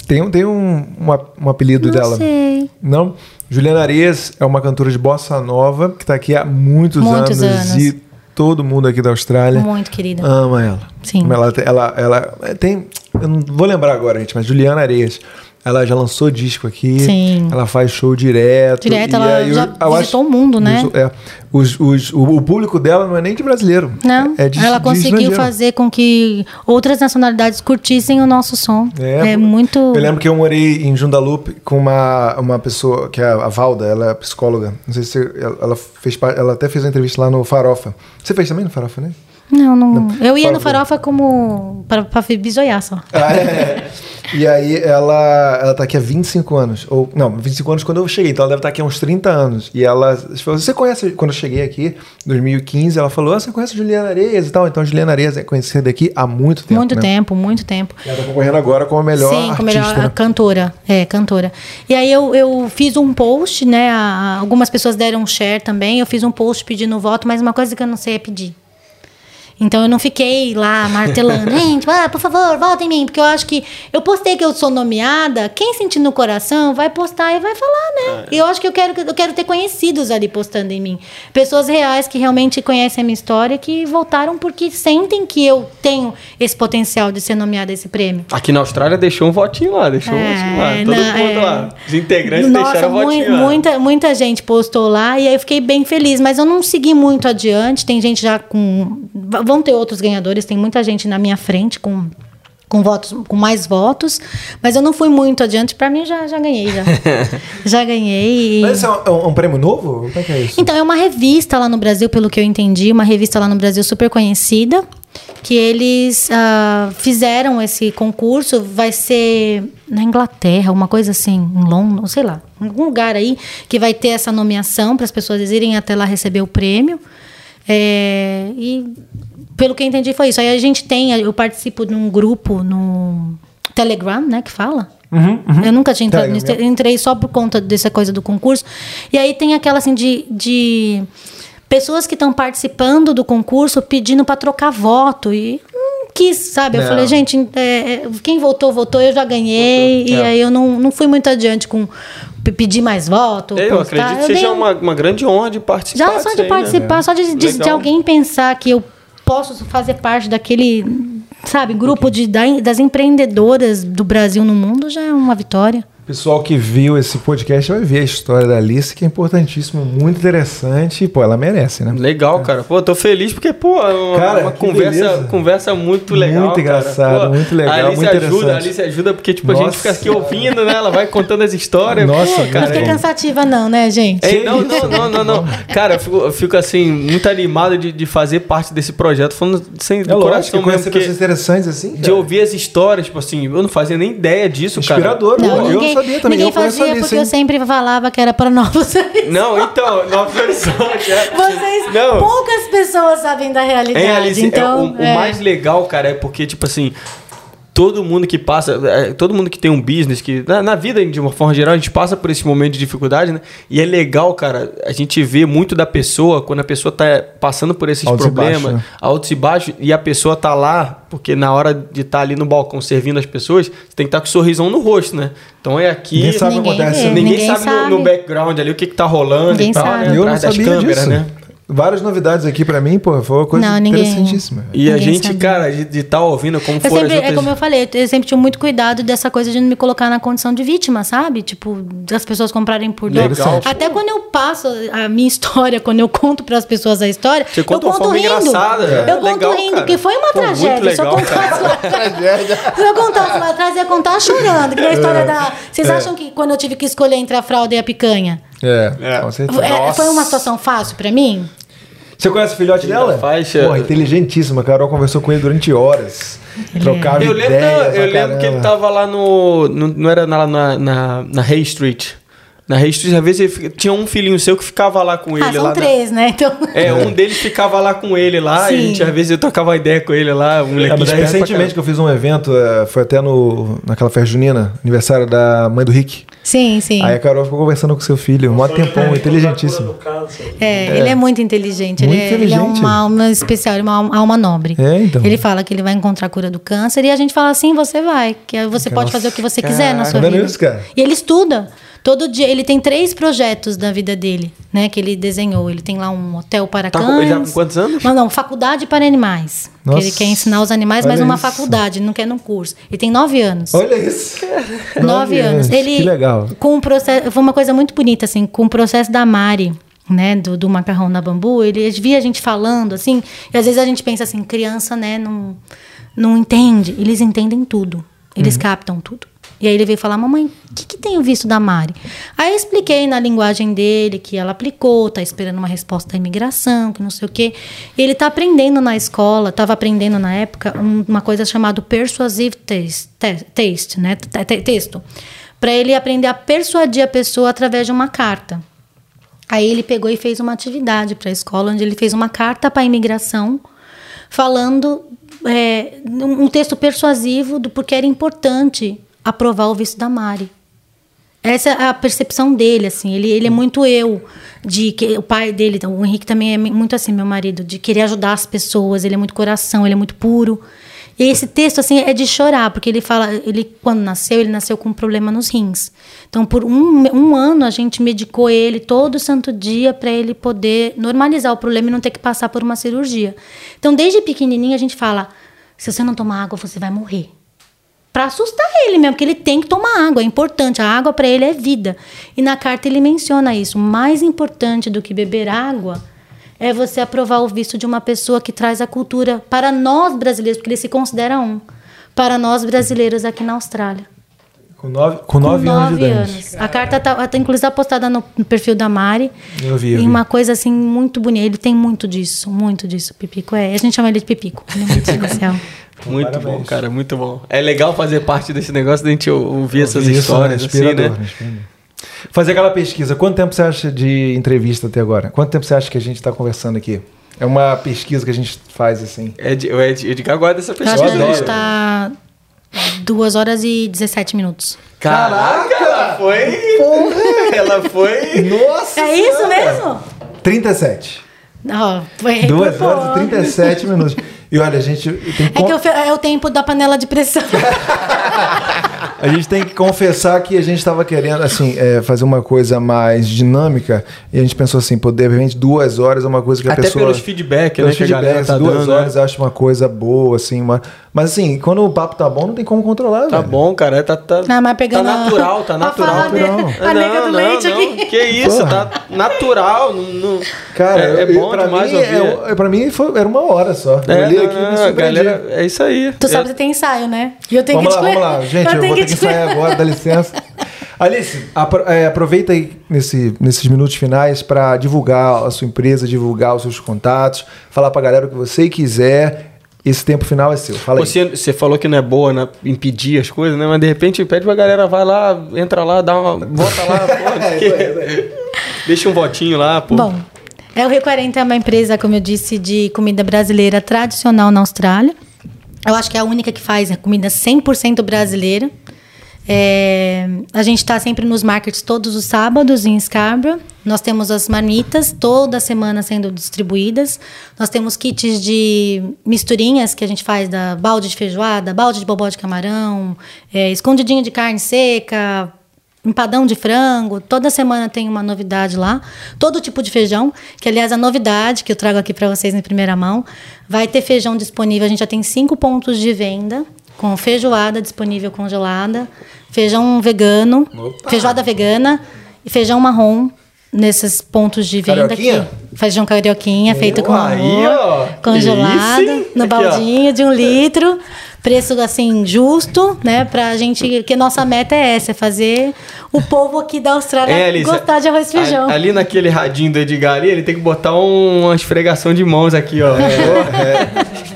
tem um, tem um, uma- um apelido Não dela. sei. Não? Juliana Arias é uma cantora de bossa nova que está aqui há muitos, Muitos anos, anos. e todo mundo aqui da Austrália Muito querida. ama ela. Sim. Ela, ela, ela tem. Eu não vou lembrar agora, gente, mas Juliana Areias. Ela já lançou disco aqui. Sim. Ela faz show direto. Direto, ela aí já visitou o mundo, né? os- é, os, os, o, o público dela não é nem de brasileiro. Não, é de, ela conseguiu fazer com que outras nacionalidades curtissem o nosso som. É, pô. muito. Eu lembro que eu morei em Jundalupe com uma, uma pessoa, que é a Valda, ela é psicóloga. Não sei se ela, fez ela até fez uma entrevista lá no Farofa. Você fez também no Farofa, né? Não, não. Eu ia no farofa como. para, pra bisoiar só. Ah, é. E aí ela, ela tá aqui há 25 anos. Ou, não, 25 anos quando eu cheguei, então ela deve estar aqui há uns 30 anos. E ela falou, você conhece, quando eu cheguei aqui, em 2015, ela falou, ah, você conhece a Juliana Areias e tal. Então a Juliana Areias é conhecida aqui há muito tempo. muito né? tempo, muito tempo. E ela tá concorrendo agora como a melhor Sim, artista. como melhor né? cantora. É, cantora. E aí eu, eu fiz um post, né? a- a- algumas pessoas deram share também. Eu fiz um post pedindo voto, mas uma coisa que eu não sei é pedir. Então eu não fiquei lá martelando, gente, ah, por favor, votem em mim, porque eu acho que eu postei que eu sou nomeada, quem sentir no coração vai postar e vai falar, né? E eu acho que eu quero eu quero ter conhecidos ali postando em mim, pessoas reais que realmente conhecem a minha história, que votaram porque sentem que eu tenho esse potencial de ser nomeada a esse prêmio. Aqui na Austrália deixou um votinho lá, deixou um É, votinho lá. Todo não, mundo é. lá. Os integrantes Nossa, deixaram o mui- votinho lá. muita, muita gente postou lá e aí eu fiquei bem feliz, mas eu não segui muito adiante. Tem gente já com. Vão ter outros ganhadores, tem muita gente na minha frente com. Com, votos, com mais votos, mas eu não fui muito adiante. Para mim, já, já ganhei. Já, já ganhei. Mas esse é um, é um prêmio novo? Como é que é isso? então, é uma revista lá no Brasil, pelo que eu entendi, uma revista lá no Brasil super conhecida, que eles ah, fizeram esse concurso, vai ser na Inglaterra, uma coisa assim, em Londres, sei lá, em algum lugar aí, que vai ter essa nomeação para as pessoas irem até lá receber o prêmio. É, e pelo que eu entendi foi isso. Aí a gente tem, eu participo de um grupo no Telegram, né, que fala. Eu nunca tinha entrado nisso, entrei só por conta dessa coisa do concurso. E aí tem aquela assim de, de pessoas que estão participando do concurso pedindo para trocar voto e não quis, sabe? Eu Não. falei, gente, é, é, quem votou, votou, eu já ganhei. E É. aí eu não, não fui muito adiante com pedir mais voto. Eu postar. acredito que Eu seja dei um- uma, uma grande honra de participar. já só de aí, né? participar, só de, de, de alguém pensar que eu posso fazer parte daquele, sabe, grupo de, da- das empreendedoras do Brasil no mundo já é uma vitória. Pessoal que viu esse podcast vai ver a história da Alice, que é importantíssima, muito interessante. E, pô, ela merece, né? Legal, cara. Pô, tô feliz porque, pô, é uma, Cara, uma que conversa, beleza. conversa muito legal. Muito cara. engraçado, Pô, muito legal, A Alice muito ajuda, a. Alice ajuda porque, tipo, a gente Nossa. fica aqui ouvindo, né? Ela vai contando as histórias. Nossa, pô, Não cara. fica cansativa não, né, gente? Ei, não, não, não, não, não. Cara, eu fico, eu fico, assim, muito animado de, de fazer parte desse projeto, falando sem do É lógico, coração mesmo. conhecer Porque pessoas interessantes assim. de cara. ouvir as histórias, tipo assim, eu não fazia nem ideia disso, cara. Inspirador, pô. Não, eu ninguém, não sabia também. ninguém eu conheço a fazia Alice, porque hein? eu sempre falava que era para novos horizontes. Não, então, Nova Horizonte. é. Vocês, Não. poucas pessoas sabem da realidade. Hein, Alice? É, então, o, o é. mais legal, cara, é porque, tipo assim, todo mundo que passa, é, todo mundo que tem um business, que na, na vida, de uma forma geral, a gente passa por esse momento de dificuldade, né? E é legal, cara, a gente vê muito da pessoa, quando a pessoa tá passando por esses Altos e problemas, baixos, né? altos e baixos, e a pessoa tá lá, porque na hora de estar ali no balcão servindo as pessoas, você tem que estar com um sorrisão no rosto, né? Então é aqui. Ninguém sabe o que acontece. Ninguém, Ninguém sabe, no- No, sabe. background ali o que, que tá rolando Ninguém e tal, sabe. né? Eu não Atrás das sabia câmeras, disso. né? Várias novidades aqui pra mim, pô, foi uma coisa Não, ninguém- interessantíssima. E a gente, sabe. cara, de estar ouvindo como sempre, as outras... é como eu falei, eu sempre tive muito cuidado dessa coisa de não me colocar na condição de vítima, sabe? Tipo, das pessoas comprarem por dó. Legal. Até quando eu passo a minha história, quando eu conto para as pessoas a história, Você conta eu uma conto forma rindo. engraçada, é. Eu conto Legal, rindo, cara. porque foi uma Pô, tragédia. se eu legal, contasse lá atrás, se eu contasse lá atrás, eu ia contar chorando. Que é a história da. Vocês acham que quando eu tive que escolher entre a fralda e a picanha, É, É. com certeza. é, foi uma situação fácil para mim? Você conhece o filhote Da dela? faixa. Porra, inteligentíssima. A Carol conversou com ele durante horas. Trocava Eu lembro, ideias. eu pra lembro que ele tava lá no. no- não era na, na, na, na Hay Street. Na Street, às vezes, ele fica- tinha um filhinho seu que ficava lá com ele. ah, são lá na- três, né? Então. É, um deles ficava lá com ele lá, e a Sim. gente, às vezes, eu trocava ideia com ele lá, um É, recentemente que eu fiz um evento, é, foi até no, naquela festa junina, aniversário da mãe do Rick. Sim, sim. Aí a Carol ficou conversando com seu filho, um tempão, inteligentíssimo. É, ele é muito inteligente. Muito ele, é, ele é inteligente. uma alma especial, ele é uma alma- nobre. É, então. Ele fala que ele vai encontrar a cura do câncer e a gente fala assim, você vai. Que você pode fazer o que você quiser na sua vida. isso, cara? E ele estuda. Todo dia, ele tem três projetos da vida dele, né? Que ele desenhou. Ele tem lá um hotel para Tá com- cães. ele já com quantos anos? Não, não, faculdade para animais. Que Nossa, ele quer ensinar os animais, mas numa isso. faculdade, não quer num curso. Ele tem nove anos. Olha isso. Nove anos. Ele, Que legal. Com o processo, foi uma coisa muito bonita, assim, com o processo da Mari, né, do, do macarrão na bambu, ele via a gente falando, assim, e às vezes a gente pensa assim, criança, né, não, não entende. Eles entendem tudo. Eles Uhum. captam tudo. E aí ele veio falar, mamãe, o que, que tenho visto da Mari? Aí eu expliquei na linguagem dele que ela aplicou, tá esperando uma resposta da imigração, que não sei o quê. E ele tá aprendendo na escola, estava aprendendo na época um- uma coisa chamada persuasive taste, te- taste né? Te- te- Texto. Para ele aprender a persuadir a pessoa através de uma carta. Aí ele pegou e fez uma atividade para a escola, onde ele fez uma carta para a imigração, falando é, um um texto persuasivo do porquê era importante aprovar o visto da Mari. Essa é a percepção dele, assim. Ele, ele é muito eu, de que o pai dele, o Henrique também é muito assim, meu marido, de querer ajudar as pessoas. Ele é muito coração, ele é muito puro. E esse texto, assim, é de chorar, porque ele fala, ele quando nasceu, ele nasceu com um problema nos rins. Então, por um, um ano, a gente medicou ele todo santo dia para ele poder normalizar o problema e não ter que passar por uma cirurgia. Então, desde pequenininho, a gente fala: se você não tomar água, você vai morrer para assustar ele mesmo, porque ele tem que tomar água, é importante. A água para ele é vida. E na carta ele menciona isso. Mais importante do que beber água é você aprovar o visto de uma pessoa que traz a cultura para nós brasileiros, porque ele se considera um, para nós brasileiros aqui na Austrália. Com nove, com nove, Com anos de nove idade. anos. A carta tá, tá inclusive postada no, perfil da Mari. Eu vi, eu E vi. uma coisa assim muito bonita. Ele tem muito disso, muito disso, Pipico. É, a gente chama ele de Pipico. Ele é muito especial. Muito Parabéns. bom, cara, muito bom. É legal fazer parte desse negócio da gente ou- ouvir essas Isso, histórias, né? assim, né? inspirador. Fazer aquela pesquisa. Quanto tempo você acha de entrevista até agora? Quanto tempo você acha que a gente está conversando aqui? É uma pesquisa que a gente faz assim. O Ed, Edgar gosta dessa Eu pessoa. acho que a gente tá 2 horas e 17 minutos. Caraca, ela foi. Ela foi. Nossa! É isso mesmo? 37. Ó, foi 2 por horas e pouco. 37 minutos. E olha, a gente tem que, É que eu é o tempo da panela de pressão. a gente tem que confessar que a gente estava querendo assim é, fazer uma coisa mais dinâmica e a gente pensou assim, pô, de repente duas horas é uma coisa que a Até pessoa pelos feedback, pelos né? Que a galera feedbacks, tá duas dando. horas né? eu acho uma coisa boa assim, uma... mas assim, quando o papo tá bom não tem como controlar, Tá velho. bom, cara. Tá, tá, Não, mas pegando tá a- natural, tá a natural. natural. a nega do leite aqui. Que isso, Porra. tá natural. Não, não- Cara, é, é eu- bom pra demais mim, ouvir. é, pra mim foi, era uma hora só. eu É, olhei não, aqui e me não, galera, é isso aí. Tu sabe Eu- que tem ensaio, né? E eu tenho Vamos lá, que te vamos lá. Gente, eu, tenho vou ter que te- ensaiar agora, dá licença. Alice, apro- é, aproveita aí nesse, nesses minutos finais para divulgar a sua empresa, divulgar os seus contatos, falar pra galera o que você quiser. Esse tempo final é seu. Fala aí. Você, você falou que não é boa né, impedir as coisas, né? Mas de repente pede pra galera, vai lá, entra lá, dá uma. Vota lá, pô. Deixa um votinho lá, pô. Bom, é o Rio 40 é uma empresa, como eu disse, de comida brasileira tradicional na Austrália. Eu acho que é a única que faz comida 100% brasileira. É, a gente está sempre nos markets todos os sábados em Scarborough. Nós temos as marmitas toda semana sendo distribuídas. Nós temos kits de misturinhas que a gente faz da balde de feijoada, balde de bobó de camarão, é, escondidinho de carne seca, empadão de frango. Toda semana tem uma novidade lá. Todo tipo de feijão, que aliás a novidade que eu trago aqui para vocês em primeira mão, vai ter feijão disponível. A gente já tem cinco pontos de venda com feijoada disponível congelada, feijão vegano, feijoada vegana e feijão marrom nesses pontos de venda Carioquinha? aqui. Feijão carioquinha feito com aí, amor, ó. congelado no Aqui, ó. baldinho de um litro. Preço assim justo, né? Pra gente. Que nossa meta é essa, é fazer o povo aqui da Austrália É, Alice, gostar de arroz e feijão. Ali naquele radinho do Edgar ali, ele tem que botar um- uma esfregação de mãos aqui, ó.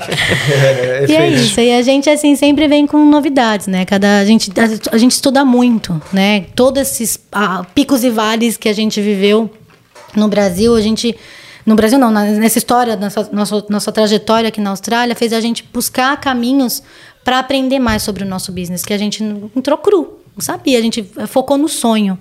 É, E é efeitos. isso, e a gente assim sempre vem com novidades, né? Cada a gente a, a gente estuda muito, né? Todos esses ah, picos e vales que a gente viveu no Brasil, a gente no Brasil não, nessa história, nessa nossa, nossa trajetória aqui na Austrália, fez a gente buscar caminhos para aprender mais sobre o nosso business, que a gente entrou cru, não sabia, a gente focou no sonho.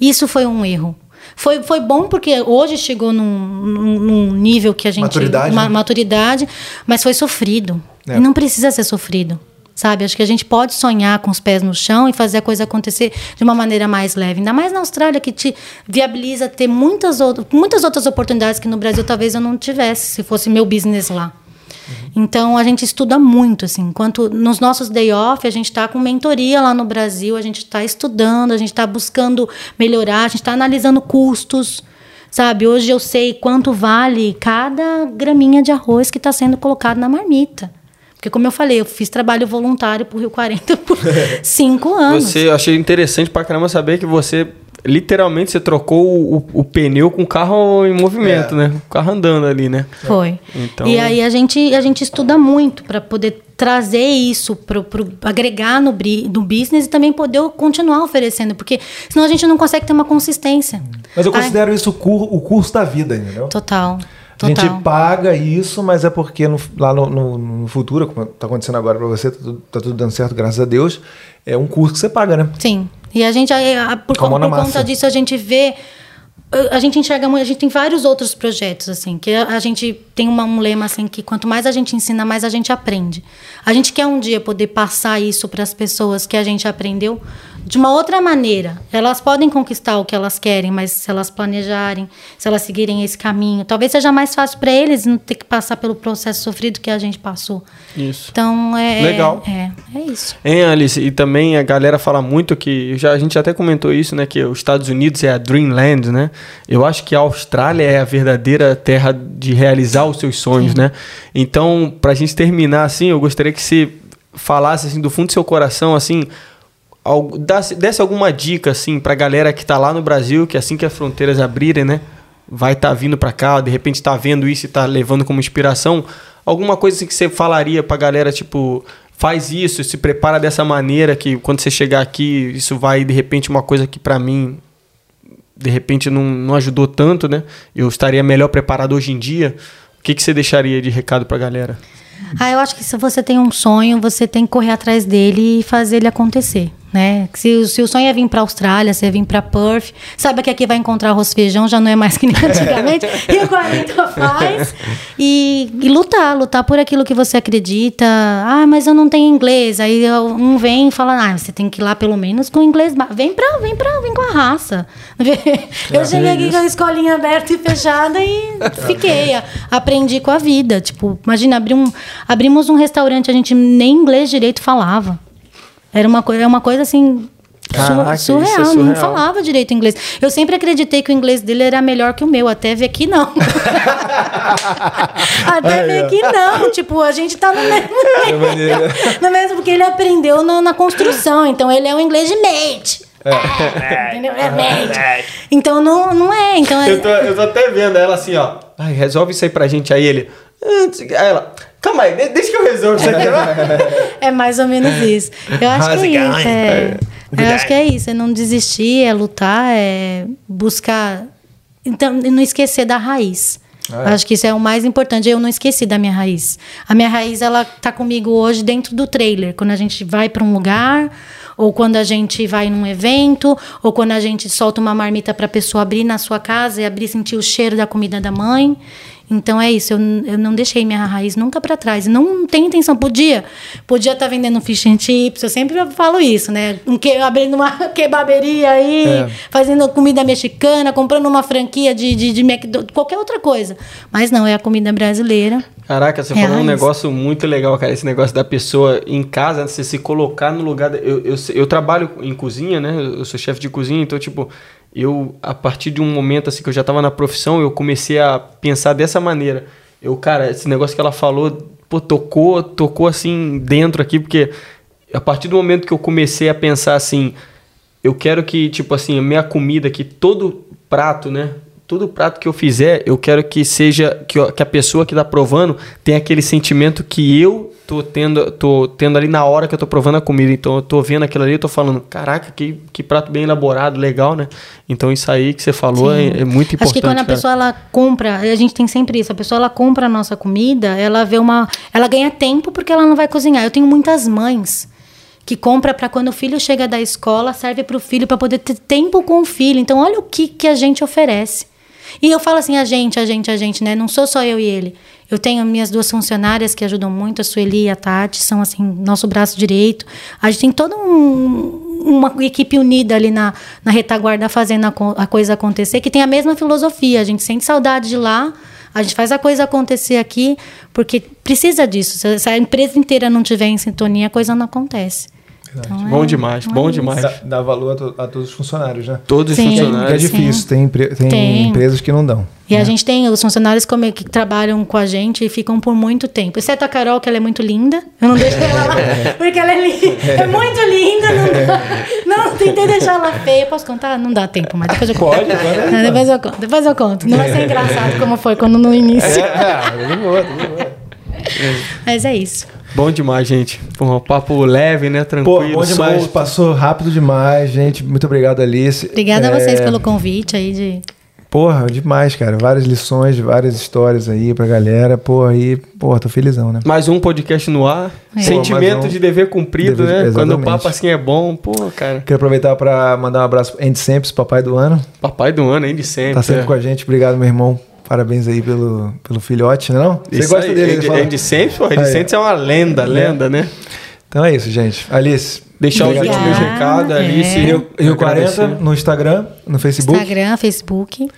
Isso foi um erro. Foi, foi bom porque hoje chegou num, num- num nível que a gente. Maturidade, ma- né? maturidade, mas foi sofrido. É. E não precisa ser sofrido. Sabe? Acho que a gente pode sonhar com os pés no chão e fazer a coisa acontecer de uma maneira mais leve. Ainda mais na Austrália, que te viabiliza ter muitas, out- muitas outras oportunidades que no Brasil talvez eu não tivesse, se fosse meu business lá. Então a gente estuda muito, assim. Enquanto nos nossos day off a gente está com mentoria lá no Brasil, a gente está estudando, a gente está buscando melhorar, a gente está analisando custos. Sabe, hoje eu sei quanto vale cada graminha de arroz que está sendo colocado na marmita. Porque, como eu falei, eu fiz trabalho voluntário pro Rio 40 por cinco anos. Você, eu achei interessante pra caramba saber que você, literalmente, você trocou o, o- o pneu com o carro em movimento, É. né? O carro andando ali, né? Foi. Então- E aí a gente, a gente estuda muito para poder trazer isso, para agregar no, no business e também poder continuar oferecendo, porque senão a gente não consegue ter uma consistência. Mas eu Ai, considero isso o, cur- o curso da vida, entendeu? Total. A Total. gente paga isso, mas é porque no- lá no, no- no futuro, como tá acontecendo agora pra você, tá tudo, tá tudo dando certo, graças a Deus, é um curso que você paga, né? Sim. E a gente, a- por, a por conta disso, a gente vê. A gente enxerga muito, a gente tem vários outros projetos, assim, que a, a gente tem uma, um lema, assim, que quanto mais a gente ensina, mais a gente aprende. A gente quer um dia poder passar isso para as pessoas que a gente aprendeu de uma outra maneira. Elas podem conquistar o que elas querem, mas se elas planejarem, se elas seguirem esse caminho, talvez seja mais fácil para eles não ter que passar pelo processo sofrido que a gente passou. Isso. Então, é. Legal. É, é isso. Hein, Alice? E também a galera fala muito que. Já, a gente até comentou isso, né? Que os Estados Unidos é a Dreamland, né? Eu acho que a Austrália é a verdadeira terra de realizar os seus sonhos, né? Então, pra gente terminar assim, eu gostaria que você falasse assim, do fundo do seu coração, assim. Desse alguma dica, assim, pra galera que tá lá no Brasil, que assim que as fronteiras abrirem, né? Vai estar vindo pra cá, de repente tá vendo isso e tá levando como inspiração. Alguma coisa assim que você falaria pra galera, tipo, faz isso, se prepara dessa maneira que quando você chegar aqui, isso vai, de repente, uma coisa que pra mim, de repente, não, não ajudou tanto, né? Eu estaria melhor preparado hoje em dia. O que, que você deixaria de recado pra galera? Ah, eu acho que se você tem um sonho, você tem que correr atrás dele e fazer ele acontecer. Né? Se, se o sonho é vir para Austrália, se é vir para Perth, saiba que aqui vai encontrar arroz e feijão, já não é mais que nem antigamente, e o 40 faz. E, e lutar, lutar por aquilo que você acredita. Ah, mas eu não tenho inglês. Aí um vem e fala, ah, você tem que ir lá pelo menos com inglês. Vem pra, vem pra, vem com a raça. Eu cheguei aqui com a escolinha aberta e fechada e fiquei. a- Aprendi com a vida. Tipo, imagina, abri um, abrimos um restaurante, a gente nem inglês direito falava. Era uma, coi- é uma coisa assim. Caraca, isso é surreal, não surreal. falava direito inglês. Eu sempre acreditei que o inglês dele era melhor que o meu, até ver que não. até ver que não. Tipo, a gente tá no mesmo nível. No mesmo, porque ele aprendeu no- na construção, então ele é um inglês de mate. Entendeu? É mate. Então não, não é. Então é, Eu tô, eu tô até vendo ela assim, ó. Ai, resolve isso aí pra gente. Aí ele. "Ah, não sei o quê." Aí ela. Calma aí, de- deixa que eu resolvo isso aqui. É mais ou menos isso. Eu acho How's que é isso. going? É, eu acho que é isso. É não desistir, é lutar, é buscar. Então, não esquecer da raiz. Acho que isso é o mais importante. Eu não esqueci da minha raiz. A minha raiz, ela tá comigo hoje dentro do trailer. Quando a gente vai para um lugar, ou quando a gente vai num evento, ou quando a gente solta uma marmita para a pessoa abrir na sua casa e abrir e sentir o cheiro da comida da mãe. Então é isso, eu, eu não deixei minha raiz nunca para trás. Não tenho intenção, podia. Podia estar vendendo fish and chips, eu sempre falo isso, né? Que, abrindo uma kebaberia aí, fazendo comida mexicana, comprando uma franquia de, de, de McDonald's, qualquer outra coisa. Mas não, é a comida brasileira. Caraca, você É falou um negócio muito legal, cara. Esse negócio da pessoa em casa, você se colocar no lugar. da- eu, eu, eu trabalho em cozinha, né? Eu sou chefe de cozinha, então, tipo, eu, a partir de um momento assim que eu já tava na profissão, eu comecei a pensar dessa maneira. Eu, cara, esse negócio que ela falou, pô, tocou, tocou assim dentro aqui, porque a partir do momento que eu comecei a pensar assim, eu quero que, tipo assim, a minha comida, que todo prato, né? Todo prato que eu fizer, eu quero que seja. Que, que a pessoa que tá provando tenha aquele sentimento que eu tô tendo, tô tendo ali na hora que eu tô provando a comida. Então eu tô vendo aquilo ali e tô falando, caraca, que, que prato bem elaborado, legal, né? Então isso aí que você falou é, é muito importante. Acho que quando a cara. pessoa ela compra, a gente tem sempre isso, a pessoa ela compra a nossa comida, ela vê uma, ela ganha tempo porque ela não vai cozinhar. Eu tenho muitas mães que compra para quando o filho chega da escola, serve para o filho para poder ter tempo com o filho. Então olha o que que a gente oferece. E eu falo assim, a gente, a gente, a gente, né? Não sou só eu e ele. Eu tenho minhas duas funcionárias que ajudam muito, a Sueli e a Tati, são assim, nosso braço direito. A gente tem toda um- uma equipe unida ali na, na retaguarda fazendo a, a coisa acontecer, que tem a mesma filosofia. A gente sente saudade de lá, a gente faz a coisa acontecer aqui, porque precisa disso. Se a empresa inteira não tiver em sintonia, a coisa não acontece. Então, Bom é- demais, é bom isso. demais. Dá, dá valor a, to- a todos os funcionários, né? Todos os Sim. É funcionários. difícil, tem, tem Tem. empresas que não dão. E a gente tem os funcionários como- que trabalham com a gente e ficam por muito tempo. Exceto a Carol, que ela é muito linda. Eu não deixei ela lá, porque ela é, linda, é muito linda. Não, dá- não tentei deixar ela feia. Posso contar? Não dá tempo, mas depois eu conto. Pode. Não, depois eu conto. Depois eu conto. Não vai ser engraçado como foi quando no início. É, de boa, de boa. Mas é isso. Bom demais, gente. Pô, um papo leve, né? Pô, Tranquilo. bom demais, solto. passou rápido demais, gente. Muito obrigado, Alice. Obrigada a É, vocês pelo convite aí de. Porra, demais, cara. Várias lições, várias histórias aí pra galera. Porra, aí, porra, tô felizão, né? Mais um podcast no ar. É. Sentimento Pô, um. de dever cumprido, Dever- né? Quando o exatamente. papo assim é bom, pô, cara. Quero aproveitar pra mandar um abraço pro Andy Sempre, papai do ano. Papai do ano, de sempre. Tá sempre é. com a gente. Obrigado, meu irmão. Parabéns aí pelo, pelo filhote, né não? Você Isso gosta aí, dele, ele Andy. Andy Sempre, pô, Andy Aí. Sempre é uma lenda, lenda, né? Então é isso, gente. Alice. Deixar os últimos recados, Alice. é. Rio, Rio 40 agradecer. no Instagram, no Facebook. Instagram, Facebook.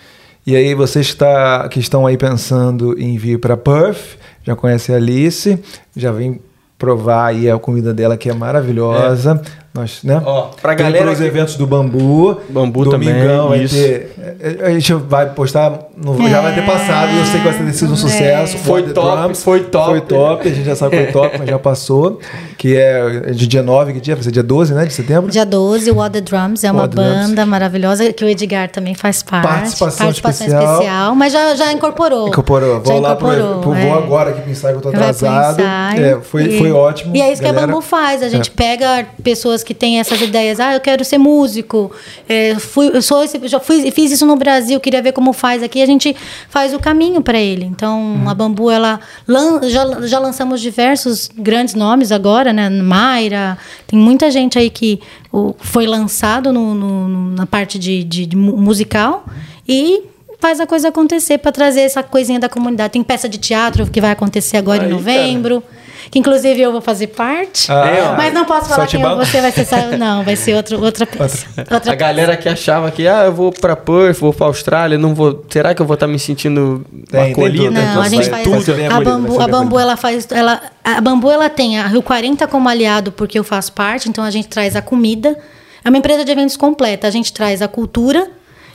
E aí, vocês que, tá, que estão aí pensando em vir para Perth, já conhece a Alice, já vem provar aí a comida dela que é maravilhosa. Nós, né? Ó, pra Tem galera pros que- eventos do Bambu. Bambu Domingão também, vai ter. é, A gente vai postar. no- Já vai ter passado e eu sei que vai ter sido um sucesso. Foi What the top, foi top. Foi top, a gente já sabe que foi top, mas já passou. Que é de dia 9, que dia? Vai ser dia 12, né? De setembro? Dia 12, o What the Drums é uma What Drums. banda maravilhosa que o Edgar também faz parte. Participação especial. especial, mas já, já incorporou. Incorporou. Vou já lá pro, incorporou, pro é. vou agora aqui pro ensaio que eu tô pro atrasado. É, foi, E- foi ótimo. E é isso que a galera. Bambu faz. A gente É. pega pessoas que têm essas ideias. Ah, eu quero ser músico. É, fui, eu sou esse, já fui, fiz isso no Brasil, queria ver como faz aqui. A gente faz o caminho para ele. Então, a Bambu, ela lan- já, já lançamos diversos grandes nomes agora, né? Mayra, tem muita gente aí que o, foi lançado no, no- na parte de, de- de mu- musical e faz a coisa acontecer para trazer essa coisinha da comunidade. Tem peça de teatro que vai acontecer agora em novembro. Que inclusive eu vou fazer parte. Ah, mas não posso falar quem você vai ser. Não, vai ser outro, outra peça. Outra A galera que achava que, ah, eu vou pra Perth, vou pra Austrália, não vou. Será que eu vou estar me sentindo Tem, tem acolhido? tudo, Não, a gente vai faz. bem a bambu, a bambu ela faz. Ela, a bambu ela tem a Rio 40 como aliado, porque eu faço parte, então a gente traz a comida. É uma empresa de eventos completa. A gente traz a cultura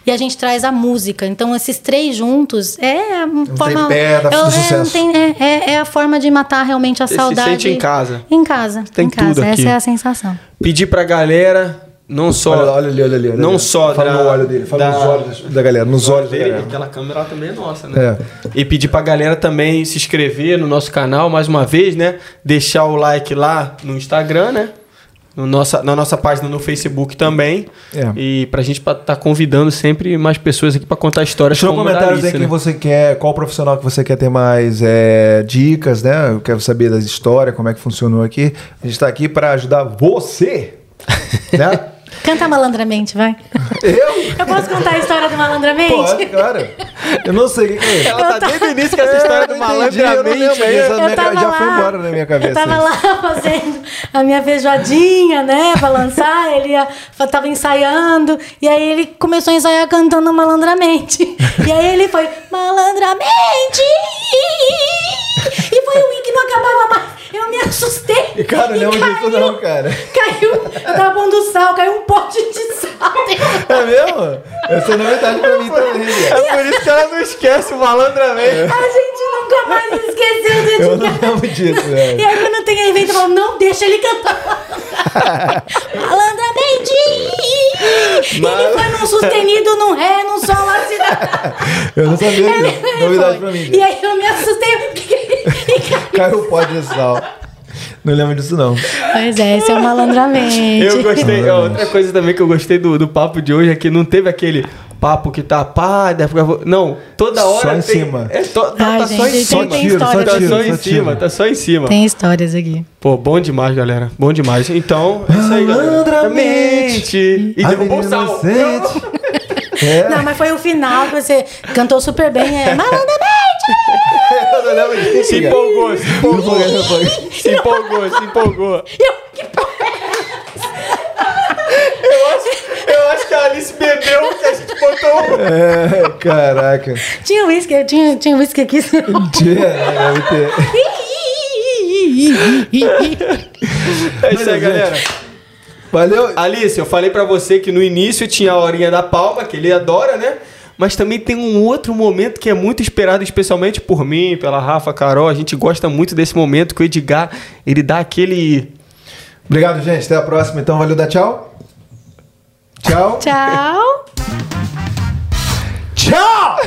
e a gente traz a música. Então, esses três juntos é a forma. é, é, sucesso. não tem- é, é- é a forma de matar realmente a Você se saudade. sente em casa. Em casa. Tem em casa. tudo aqui. Essa é a sensação. Pedir pra galera, não só. Olha, olha ali, olha ali. olha Não ali. só Fala da- no olho dele, fala da- nos olhos da galera, nos olhos dele, galera. aquela câmera lá também é nossa, né? É. E pedir pra galera também se inscrever no nosso canal mais uma vez, né? Deixar o like lá no Instagram, né? No nossa, na nossa página no Facebook também. É. E pra gente estar tá convidando sempre mais pessoas aqui pra contar histórias Deixa como comentários aí Alice, quem né? você quer, qual profissional que você quer ter mais é, dicas, né? Eu quero saber das histórias, como é que funcionou aqui. A gente tá aqui para ajudar você, né? Canta malandramente, vai. Eu? Eu posso contar a história do malandramente? Pode, cara. Eu não sei o é. Ela tá desde o início com essa história do Eu não entendi, eu não malandramente. lembro aí. disso. Eu minha já lá, foi embora da minha cabeça Eu tava lá fazendo a minha feijoadinha, né, pra lançar. Ele ia, tava ensaiando. E aí ele começou a ensaiar cantando malandramente. E aí ele foi, malandramente! E foi um que não acabava mais. Eu me assustei. Cara, E não lembro disso não, cara. Caiu, eu tava pondo sal, caiu um pote de sal. É mesmo? Essa é novidade pra mim também, cara. É por isso que ela não esquece o malandramente. A gente nunca mais esqueceu do Eu dia não lembro disso, E velho. aí quando tem evento, eu falo, não deixa ele cantar. Malandramente! E ele foi num sustenido, num ré, num sol assim. Eu não sabia disso. Novidade pra mim. E aí eu me assustei. E caiu. Caiu o pó de sal. Não lembro disso, não. Pois é, esse é o malandramente. Eu gostei. ó, outra coisa também que eu gostei do, do papo de hoje é que não teve aquele papo que tá pá, não, toda hora Só em tem- cima. É, to- tá, Ai, tá só em gente, cima. tem, só Tá tiro, só em cima, tá só em cima. Tem histórias aqui. Pô, bom demais, galera. Bom demais. Então, é isso aí. Malandramente. E derrubou o sal. É. Não, mas foi o final que você cantou super bem. É malandramente! Eu não lembro disso. Se empolgou, se empolgou. Se empolgou, se empolgou. Eu, que porra Eu acho, eu acho que a Alice bebeu que a gente botou. É, caraca. Tinha uísque, tinha, tinha uísque aqui. Né? deve ter. É isso aí, galera. Valeu. Alice, eu falei pra você que no início tinha a horinha da palma, que ele adora, né? Mas também tem um outro momento que é muito esperado, especialmente por mim, pela Rafa, Carol. A gente gosta muito desse momento que o Edgar, ele dá aquele... Obrigado, gente. Até a próxima. Então, valeu, dá tchau. Tchau. Tchau. Tchau!